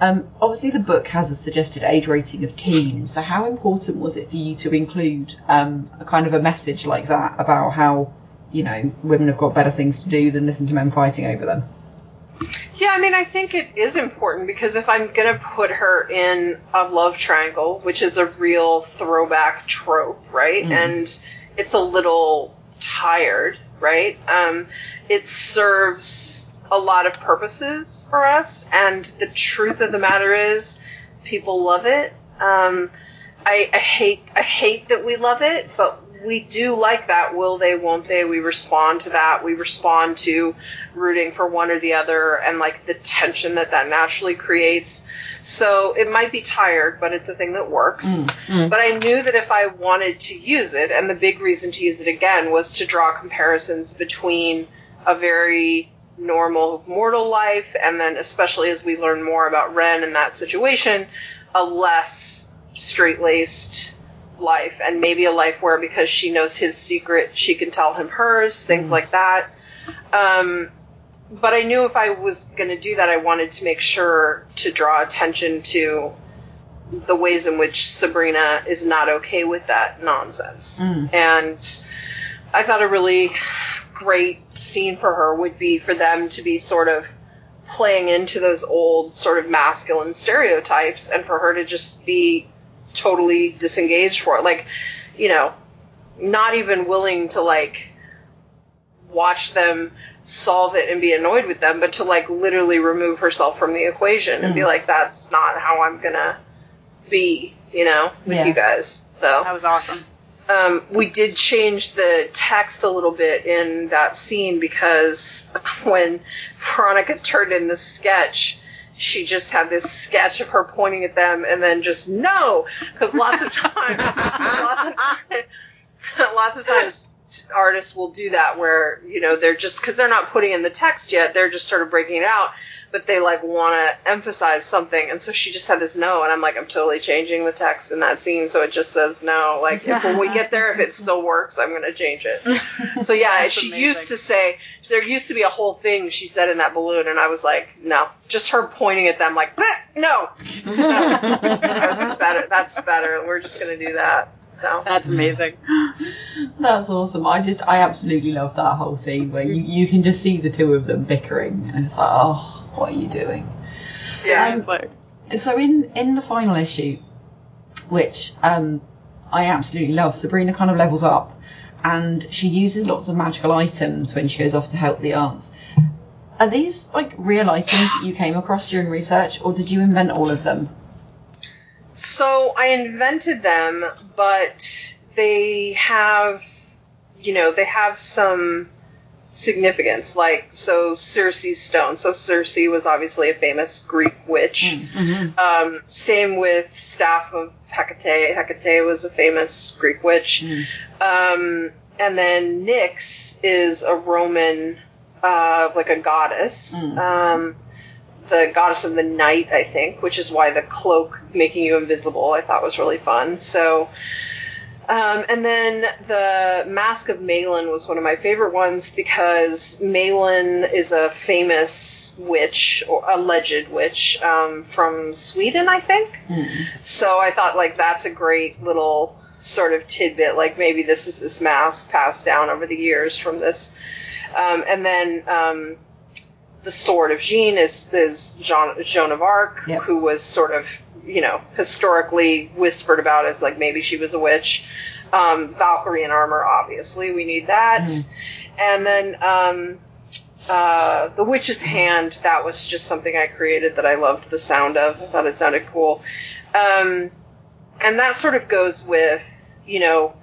Um, obviously, the book has a suggested age rating of teen, so how important was it for you to include um, a kind of a message like that about how, you know, women have got better things to do than listen to men fighting over them? Yeah, I mean, I think it is important because if I'm going to put her in a love triangle, which is a real throwback trope, right? Mm. And it's a little tired, right? Um, it serves a lot of purposes for us, and the truth of the matter is, people love it. Um, I, I hate I hate that we love it, but we do like that. Will they? Won't they? We respond to that. We respond to rooting for one or the other, and like the tension that that naturally creates. So it might be tired, but it's a thing that works. Mm. But I knew that if I wanted to use it, and the big reason to use it again was to draw comparisons between a very normal mortal life, and then especially as we learn more about Ren in that situation, a less straight laced life, and maybe a life where because she knows his secret, she can tell him hers, things like that. Um, but I knew if I was going to do that, I wanted to make sure to draw attention to the ways in which Sabrina is not okay with that nonsense. Mm. And I thought a really great scene for her would be for them to be sort of playing into those old sort of masculine stereotypes and for her to just be totally disengaged for it. Like, you know, not even willing to like watch them solve it and be annoyed with them, but to like literally remove herself from the equation and be Mm. like, that's not how I'm gonna be, you know, with Yeah. you guys. So that was awesome. um, we did change the text a little bit in that scene because when Veronica turned in the sketch, she just had this sketch of her pointing at them and then just no, because lots of times, lots of times, lots of times artists will do that where you know they're just because they're not putting in the text yet, they're just sort of breaking it out. But they like want to emphasize something, and so she just had this no, and I'm like, I'm totally changing the text in that scene, so it just says no. Like if when we get there, if it still works, I'm gonna change it. So yeah, she amazing. used to say there used to be a whole thing she said in that balloon, and I was like, no, just her pointing at them like, no, no, that's better. That's better. We're just gonna do that. So That's amazing. That's awesome. I just, I absolutely love that whole scene where you, you can just see the two of them bickering, and it's like, oh, what are you doing? yeah, like- So in in the final issue, which um, I absolutely love, Sabrina kind of levels up, and she uses lots of magical items when she goes off to help the aunts. Are these like real items that you came across during research, or did you invent all of them? So I invented them, but they have, you know, they have some significance. Like, so Circe's stone. So Circe was obviously a famous Greek witch. Mm-hmm. Um, same with staff of Hecate. Hecate was a famous Greek witch. Mm. Um, and then Nyx is a Roman, uh, like a goddess. Mm. Um, the goddess of the night, I think, which is why the cloak making you invisible I thought was really fun. So, um, and then the Mask of Malin was one of my favorite ones because Malin is a famous witch, or alleged witch, um, from Sweden, I think. Mm. So I thought like that's a great little sort of tidbit, like maybe this is this mask passed down over the years from this. Um, and then um, the sword of Jean is, is John, Joan of Arc, Yep. who was sort of, you know, historically whispered about as like maybe she was a witch. Um, Valkyrie in armor, obviously, we need that. Mhm. And then um, uh, the witch's hand, that was just something I created that I loved the sound of. I thought it sounded cool. Um, and that sort of goes with, you know,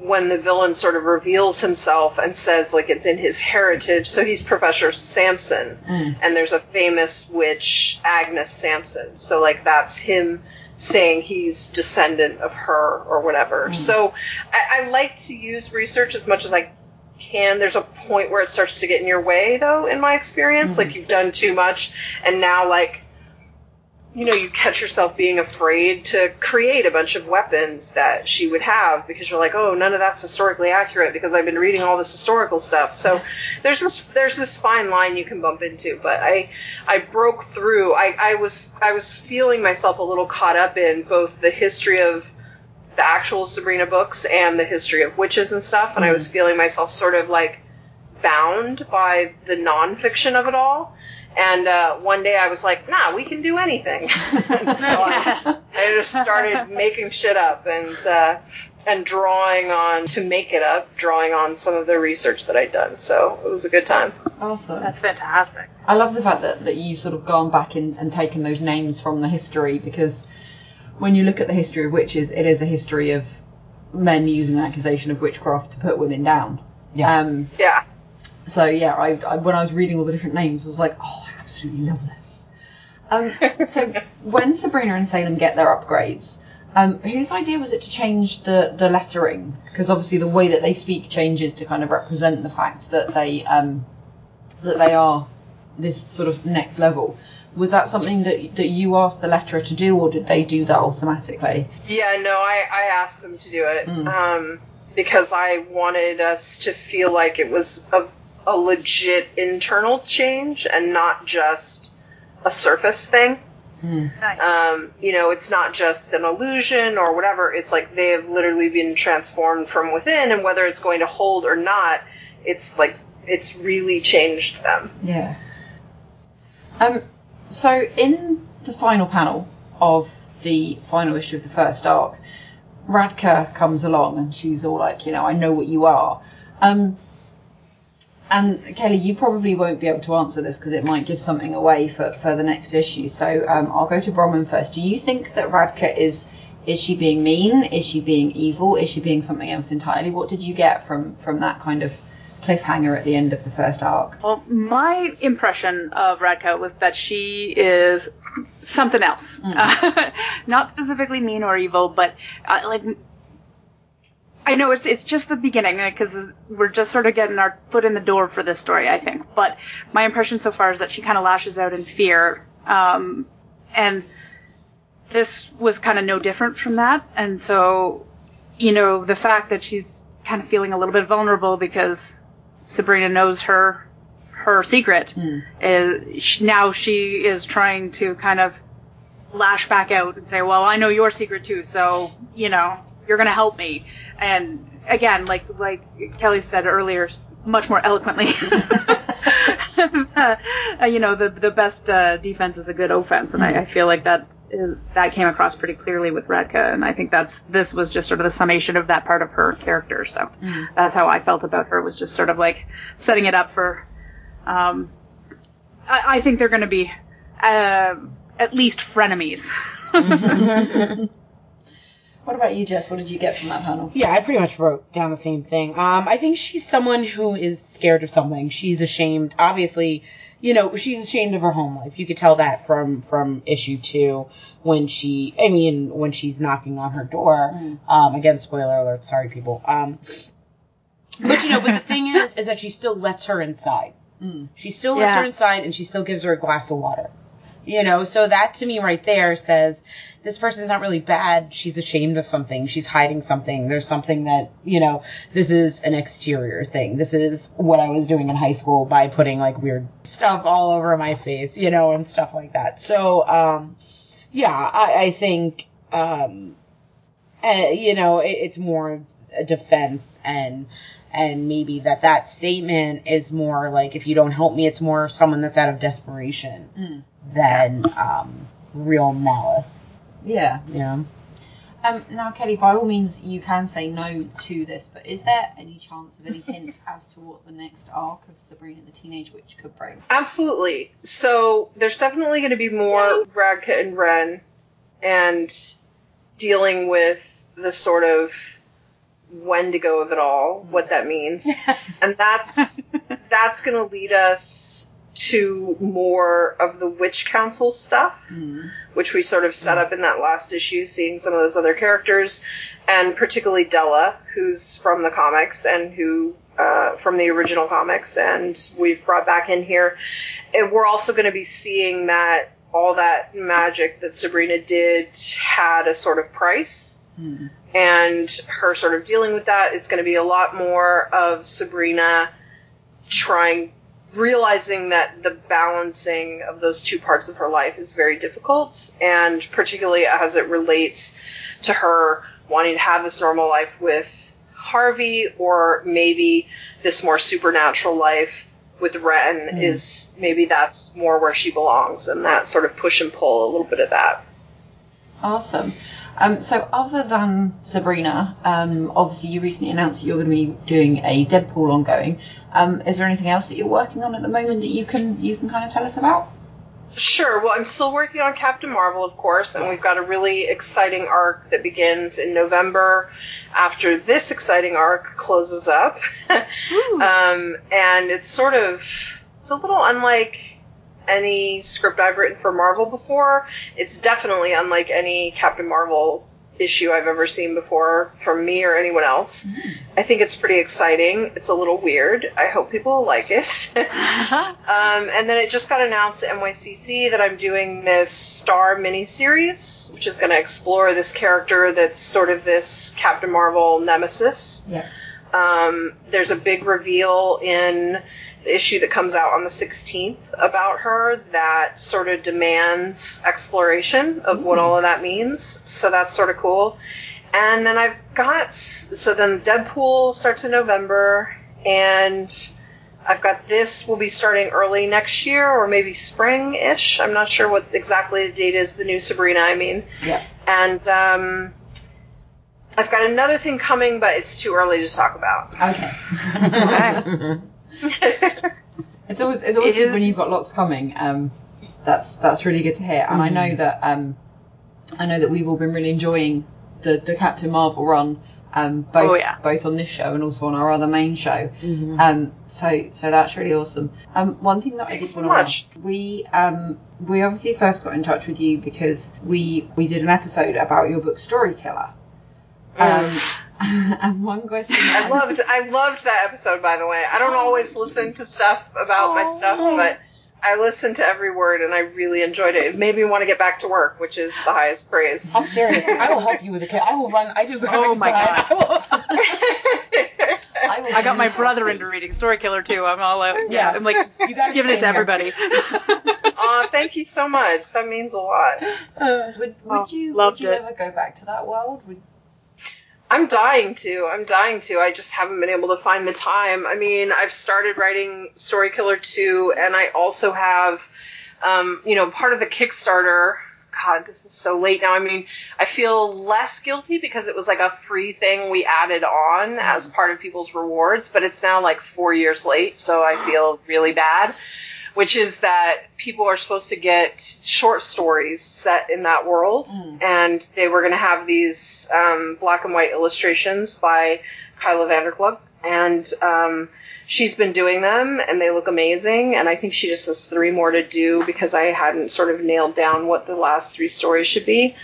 when the villain sort of reveals himself and says like it's in his heritage. So he's Professor Samson, Mm. and there's a famous witch, Agnes Samson. So like that's him saying he's descendant of her or whatever. So I, I like to use research as much as I can. There's a point where it starts to get in your way, though, in my experience. Like you've done too much, and now like you know, you catch yourself being afraid to create a bunch of weapons that she would have because you're like, oh, none of that's historically accurate because I've been reading all this historical stuff. So there's this there's this fine line you can bump into. But I I broke through. I, I was I was feeling myself a little caught up in both the history of the actual Sabrina books and the history of witches and stuff, and I was mm-hmm. feeling myself sort of like bound by the nonfiction of it all. And uh, one day I was like, nah, we can do anything. so I, I just started making shit up and uh, and drawing on to make it up, drawing on some of the research that I'd done. So it was a good time. Awesome. That's fantastic. I love the fact that, that you've sort of gone back in, and taken those names from the history because when you look at the history of witches, it is a history of men using an accusation of witchcraft to put women down. Yeah. Um, Yeah. so yeah, I, I when I was reading all the different names, I was like, oh, I absolutely love this. Um, so when Sabrina and Salem get their upgrades, um, whose idea was it to change the, the lettering? Because obviously the way that they speak changes to kind of represent the fact that they um, that they are this sort of next level. Was that something that that you asked the letterer to do, or did they do that automatically? Yeah, no, I, I asked them to do it Mm. um, because I wanted us to feel like it was a, a legit internal change and not just a surface thing. Nice. Um, you know, it's not just an illusion or whatever. It's like they have literally been transformed from within, and whether it's going to hold or not, it's like it's really changed them. Yeah. Um. So in the final panel of the final issue of the first arc, Radka comes along and she's all like, you know, I know what you are. Um. And Kelly, you probably won't be able to answer this because it might give something away for, for the next issue. So um, I'll go to Bronwyn first. Do you think that Radka is is she being mean? Is she being evil? Is she being something else entirely? What did you get from from that kind of cliffhanger at the end of the first arc? Well, my impression of Radka was that she is something else. Not specifically mean or evil, but uh, like I know it's it's just the beginning because we're just sort of getting our foot in the door for this story, I think. But my impression so far is that she kind of lashes out in fear, um, and this was kind of no different from that. And so, you know, the fact that she's kind of feeling a little bit vulnerable because Sabrina knows her her secret is sh- now she is trying to kind of lash back out and say, "Well, I know your secret too, so you know you're gonna help me." And again, like like Kelly said earlier, much more eloquently. uh, you know, the the best uh, defense is a good offense, and I, I feel like that is, that came across pretty clearly with Radka, and I think that's this was just sort of the summation of that part of her character. So that's how I felt about her was just sort of like setting it up for. Um, I, I think they're going to be uh, at least frenemies. What about you, Jess? What did you get from that panel? Yeah, I pretty much wrote down the same thing. Um, I think she's someone who is scared of something. She's ashamed. Obviously, you know, she's ashamed of her home life. You could tell that from from issue two when she, I mean, when she's knocking on her door. Um, again, spoiler alert. Sorry, people. Um, but you know, but the thing is, is that she still lets her inside. She still lets Yeah. her inside, and she still gives her a glass of water. You know, so that to me right there says this person's not really bad. She's ashamed of something. She's hiding something. There's something that, you know, this is an exterior thing. This is what I was doing in high school by putting like weird stuff all over my face, you know, and stuff like that. So, um, yeah, I, I think, um, uh, you know, it, it's more a defense and and maybe that that statement is more like if you don't help me, it's more someone that's out of desperation Mm. than um, real malice. Yeah. Yeah. Um, now, Kelly, by all means, you can say no to this, but is there any chance of any hint as to what the next arc of Sabrina the Teenage Witch could bring? Absolutely. So there's definitely going to be more Radka and Ren and dealing with the sort of wendigo of it all, what that means. and that's that's going to lead us to more of the witch council stuff Mm. which we sort of set up in that last issue, seeing some of those other characters, and particularly Della, who's from the comics and who uh, from the original comics, and we've brought back in here. And we're also going to be seeing that all that magic that Sabrina did had a sort of price. Mm. And her sort of dealing with that, it's going to be a lot more of Sabrina trying realizing that the balancing of those two parts of her life is very difficult, and particularly as it relates to her wanting to have this normal life with Harvey, or maybe this more supernatural life with Ren, Mm. is maybe that's more where she belongs, and that sort of push and pull, a little bit of that. Awesome. Um, so, other than Sabrina, um, obviously you recently announced that you're going to be doing a Deadpool ongoing. Um, is there anything else that you're working on at the moment that you can you can kind of tell us about? Sure. Well, I'm still working on Captain Marvel, of course, and we've got a really exciting arc that begins in November after this exciting arc closes up. um, and it's sort of it's a little unlike any script I've written for Marvel before. It's definitely unlike any Captain Marvel issue I've ever seen before from me or anyone else. I think it's pretty exciting. It's a little weird. I hope people will like it. Um, and then it just got announced at NYCC that I'm doing this Star miniseries, which is going to explore this character that's sort of this Captain Marvel nemesis. Yeah. Um, there's a big reveal in issue that comes out on the 16th about her that sort of demands exploration of what all of that means. So that's sort of cool. And then I've got, so then Deadpool starts in November, and I've got this will be starting early next year or maybe spring ish. I'm not sure what exactly the date is, the new Sabrina, I mean. Yeah. And um, I've got another thing coming, but it's too early to talk about. Okay. Okay. It's always it's always It good when you've got lots coming. Um, that's that's really good to hear, and I know that um, I know that we've all been really enjoying the, the Captain Marvel run, um, both Oh, yeah. both on this show and also on our other main show. Mhm. Um, so so that's really awesome. Um, one thing that I did so want to ask, we um we obviously first got in touch with you because we we did an episode about your book Story Killer. Um, and one question I loved I loved that episode by the way. I don't always listen to stuff about my stuff, but I listened to every word and I really enjoyed it. It made me want to get back to work, which is the highest praise. I'm serious. I will help you with the kid. I will run. I do graphic Oh my design. I will. I, will I got my brother happy. into reading Story Killer too. I'm all out. Yeah, Yeah. I'm like You gotta giving it to everybody. Aw, thank you so much. That means a lot. Uh, would, would Oh, you loved would you it. ever go back to that world? Would, I'm dying to. I'm dying to. I just haven't been able to find the time. I mean, I've started writing Story Killer 2, and I also have, um, you know, part of the Kickstarter. God, this is so late now. I mean, I feel less guilty because it was like a free thing we added on as part of people's rewards, but it's now like four years late, so I feel really bad. Which is that people are supposed to get short stories set in that world, Mm. and they were going to have these um, black and white illustrations by Kyla Vanderklugt, and um, she's been doing them, and they look amazing. And I think she just has three more to do because I hadn't sort of nailed down what the last three stories should be.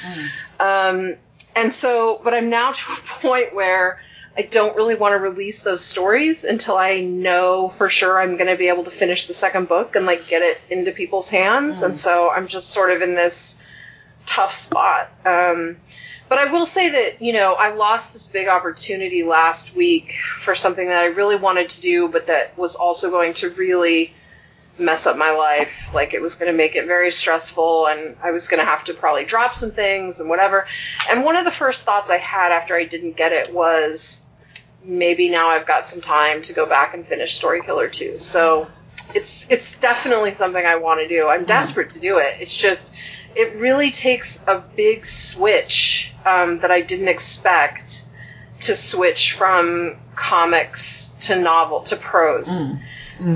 Um, and so, but I'm now to a point where I don't really want to release those stories until I know for sure I'm going to be able to finish the second book and like get it into people's hands. And so I'm just sort of in this tough spot. Um, but I will say that, you know, I lost this big opportunity last week for something that I really wanted to do, but that was also going to really mess up my life. Like it was going to make it very stressful, and I was going to have to probably drop some things and whatever. And one of the first thoughts I had after I didn't get it was maybe now I've got some time to go back and finish Story Killer 2. So it's it's definitely something I want to do. I'm desperate to do it. It's just it really takes a big switch um, that I didn't expect to switch from comics to novel to prose.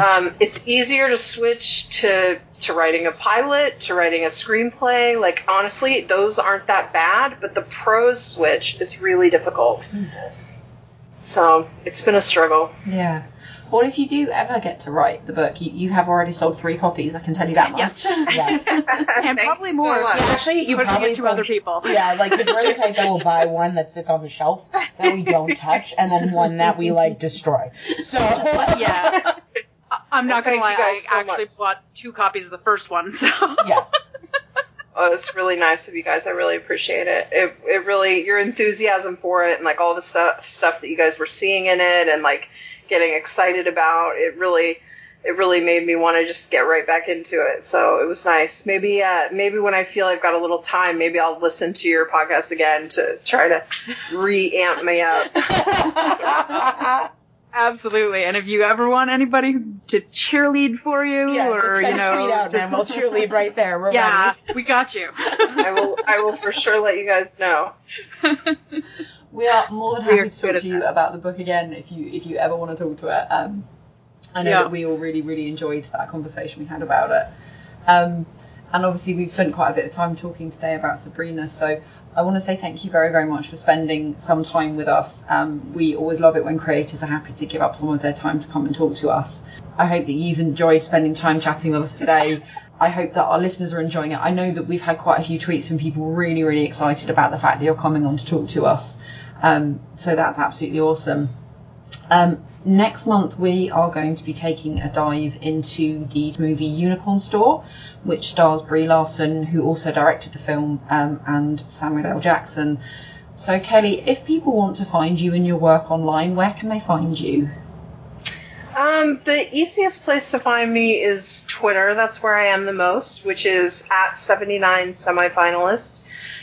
Um, it's easier to switch to to writing a pilot, to writing a screenplay. Like honestly, those aren't that bad, but the prose switch is really difficult. So it's been a struggle. Yeah. Well, if you do ever get to write the book, you, you have already sold three copies. I can tell you that much. Yeah. and probably you so more. Yeah, actually, you Putting probably it to sold- other people. Yeah, like because we're the type that will buy one that sits on the shelf that we don't touch, and then one that we like destroy. So Yeah. I- I'm not Well, gonna lie. I so actually bought two copies of the first one. So yeah, Oh, it's really nice of you guys. I really appreciate it. It, it really your enthusiasm for it and like all the stuff stuff that you guys were seeing in it and like getting excited about it really it really made me want to just get right back into it. So it was nice. Maybe uh maybe when I feel I've got a little time, maybe I'll listen to your podcast again to try to re-amp me up. absolutely. And if you ever want anybody to cheerlead for you, yeah. or just send you know, a tweet out, just- and we'll cheerlead right there. We're yeah, ready. we got you. I will I will for sure let you guys know. We are more than happy to talk to you about the book again if you if you ever want to talk to it. Um, I know Yeah. that we all really really enjoyed that conversation we had about it. Um, and obviously we've spent quite a bit of time talking today about Sabrina. So I want to say thank you very very much for spending some time with us. Um, we always love it when creators are happy to give up some of their time to come and talk to us. I hope that you've enjoyed spending time chatting with us today. I hope that our listeners are enjoying it. I know that we've had quite a few tweets from people really, really excited about the fact that you're coming on to talk to us. Um, so that's absolutely awesome. Um, next month, we are going to be taking a dive into the movie Unicorn Store, which stars Brie Larson, who also directed the film, um, and Samuel L. Jackson. So, Kelly, if people want to find you and your work online, where can they find you? Um, the easiest place to find me is Twitter. That's where I am the most, which is at 79 semifinalist.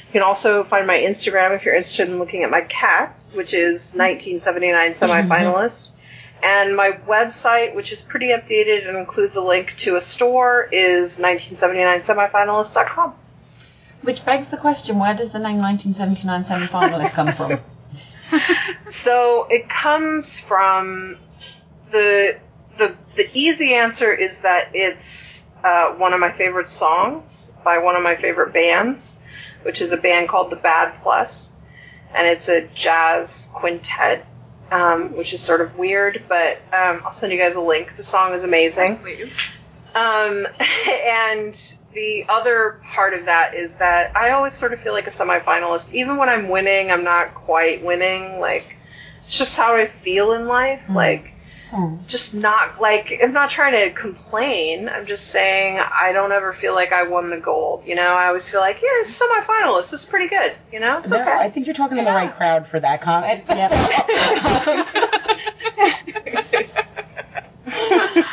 You can also find my Instagram if you're interested in looking at my cats, which is 1979 semifinalist. And my website, which is pretty updated and includes a link to a store, is 1979semifinalist.com. Which begs the question where does the name 1979 semi finalist come from? So it comes from the the the easy answer is that it's uh, one of my favorite songs by one of my favorite bands, which is a band called The Bad Plus, and it's a jazz quintet, um, which is sort of weird, but um, I'll send you guys a link. The song is amazing. Please. Um, and the other part of that is that I always sort of feel like a semifinalist. Even when I'm winning, I'm not quite winning. Like, it's just how I feel in life. Like, Mm. just not, like, I'm not trying to complain. I'm just saying I don't ever feel like I won the gold. You know, I always feel like, yeah, it's semifinalist. It's pretty good. You know, it's No, okay. I think you're talking to the right crowd for that comment.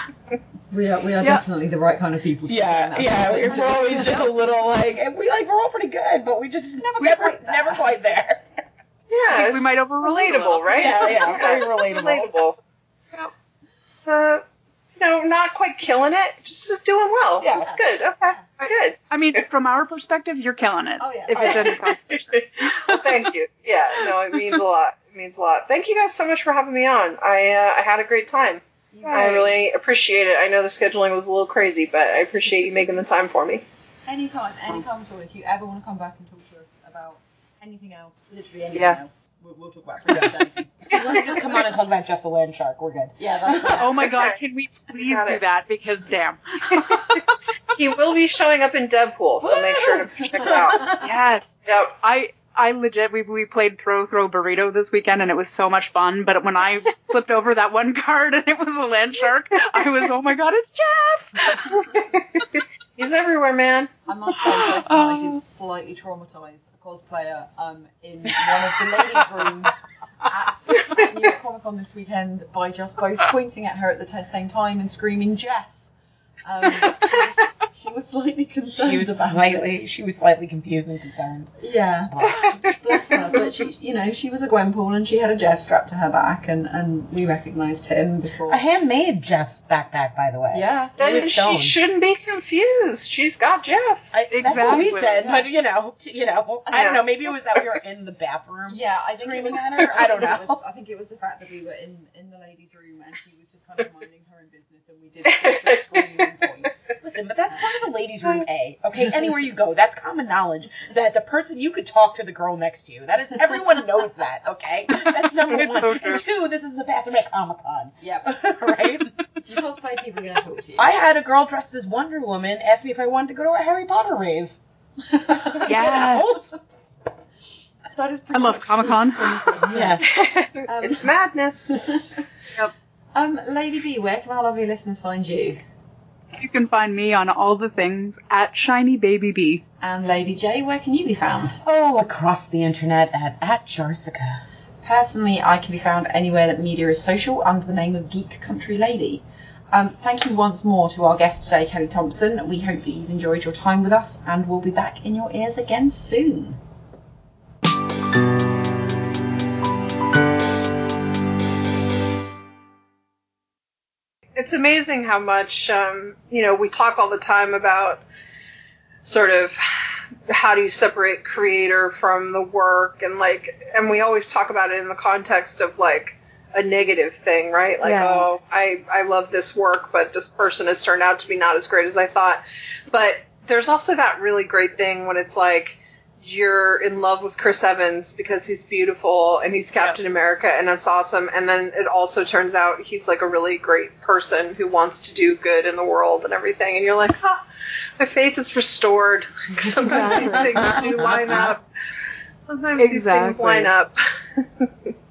We are, we are Yeah. definitely the right kind of people. To Yeah, be saying yeah, we're, we're always just a little like and we like we're all pretty good, but we just never We never quite there. never quite there. yeah, we might overrule it a relatable, right? Yeah, yeah, very relatable. relatable. So, you know, not quite killing it, just doing well. Yeah. It's good. Okay, good. I mean, from our perspective, you're killing it. Oh, yeah. If it's any consolation. well, thank you. Yeah, no, it means a lot. It means a lot. Thank you guys so much for having me on. I uh, I had a great time. I really appreciate it. I know the scheduling was a little crazy, but I appreciate you making the time for me. Anytime, anytime at all. If you ever want to come back and talk to us about anything else, literally anything Yeah. else, we'll, we'll talk about pretty much anything. If you just come on and talk about Jeff the Land Shark, we're good. Yeah, that's fine. Oh my god, can we please Got do it. that? Because damn. He will be showing up in Deadpool, so make sure to check it out. yes. Yep. I I legit we we played throw throw burrito this weekend and it was so much fun. But when I flipped over that one card and it was a land shark, I was oh my god, it's Jeff. He's everywhere, man. I must say, Jess and I did slightly traumatise a cosplayer um, in one of the ladies' rooms at, New York Comic Con this weekend by just both pointing at her at the t- same time and screaming Jeff. Um, she, was, she was slightly concerned She was about slightly, it. she was slightly confused and concerned. Yeah, bless her. But she, you know, she was a Gwenpool and she had a Jeff strapped to her back, and, and we recognised him before. A handmade Jeff backpack, by the way. Yeah, Then she shouldn't be confused. She's got Jeff. I, That's what we said, but you know, t- you know, I don't know. Maybe it was that we were in the bathroom. Yeah, I think Screaming at her? I don't know. Was, I think it was the fact that we were in, in the ladies' room and she was just kind of minding her own business and we did just scream and point. Listen, but that's part of the ladies' room A. Okay, anywhere you go, that's common knowledge that the person you could talk to the girl next to you. That is, everyone knows that. Okay, that's number one. so and two, this is the bathroom at Comic Con, Yep. right? You cosplay, people are going to talk to you. I had a girl dressed as Wonder Woman ask me if I wanted to go to a Harry Potter rave. Yes. that is I pretty love much Comic Con. Yeah. Um, it's madness. yep. Um, Lady B, where can our lovely listeners find you? You can find me on all the things at Shiny Baby Bee. And Lady J, where can you be found? Oh, across the internet at at Jarsica. Personally, I can be found anywhere that media is social under the name of Geek Country Lady. Um, thank you once more to our guest today, Kelly Thompson. We hope that you've enjoyed your time with us, and we'll be back in your ears again soon. It's amazing how much um, you know we talk all the time about sort of how do you separate creator from the work and like and we always talk about it in the context of like a negative thing right like Yeah. oh i i love this work but this person has turned out to be not as great as i thought but there's also that really great thing when it's like you're in love with Chris Evans because he's beautiful and he's Captain America and that's awesome. And then it also turns out he's like a really great person who wants to do good in the world and everything. And you're like, ah, my faith is restored. Sometimes these things do line up. Sometimes these things Exactly. line up.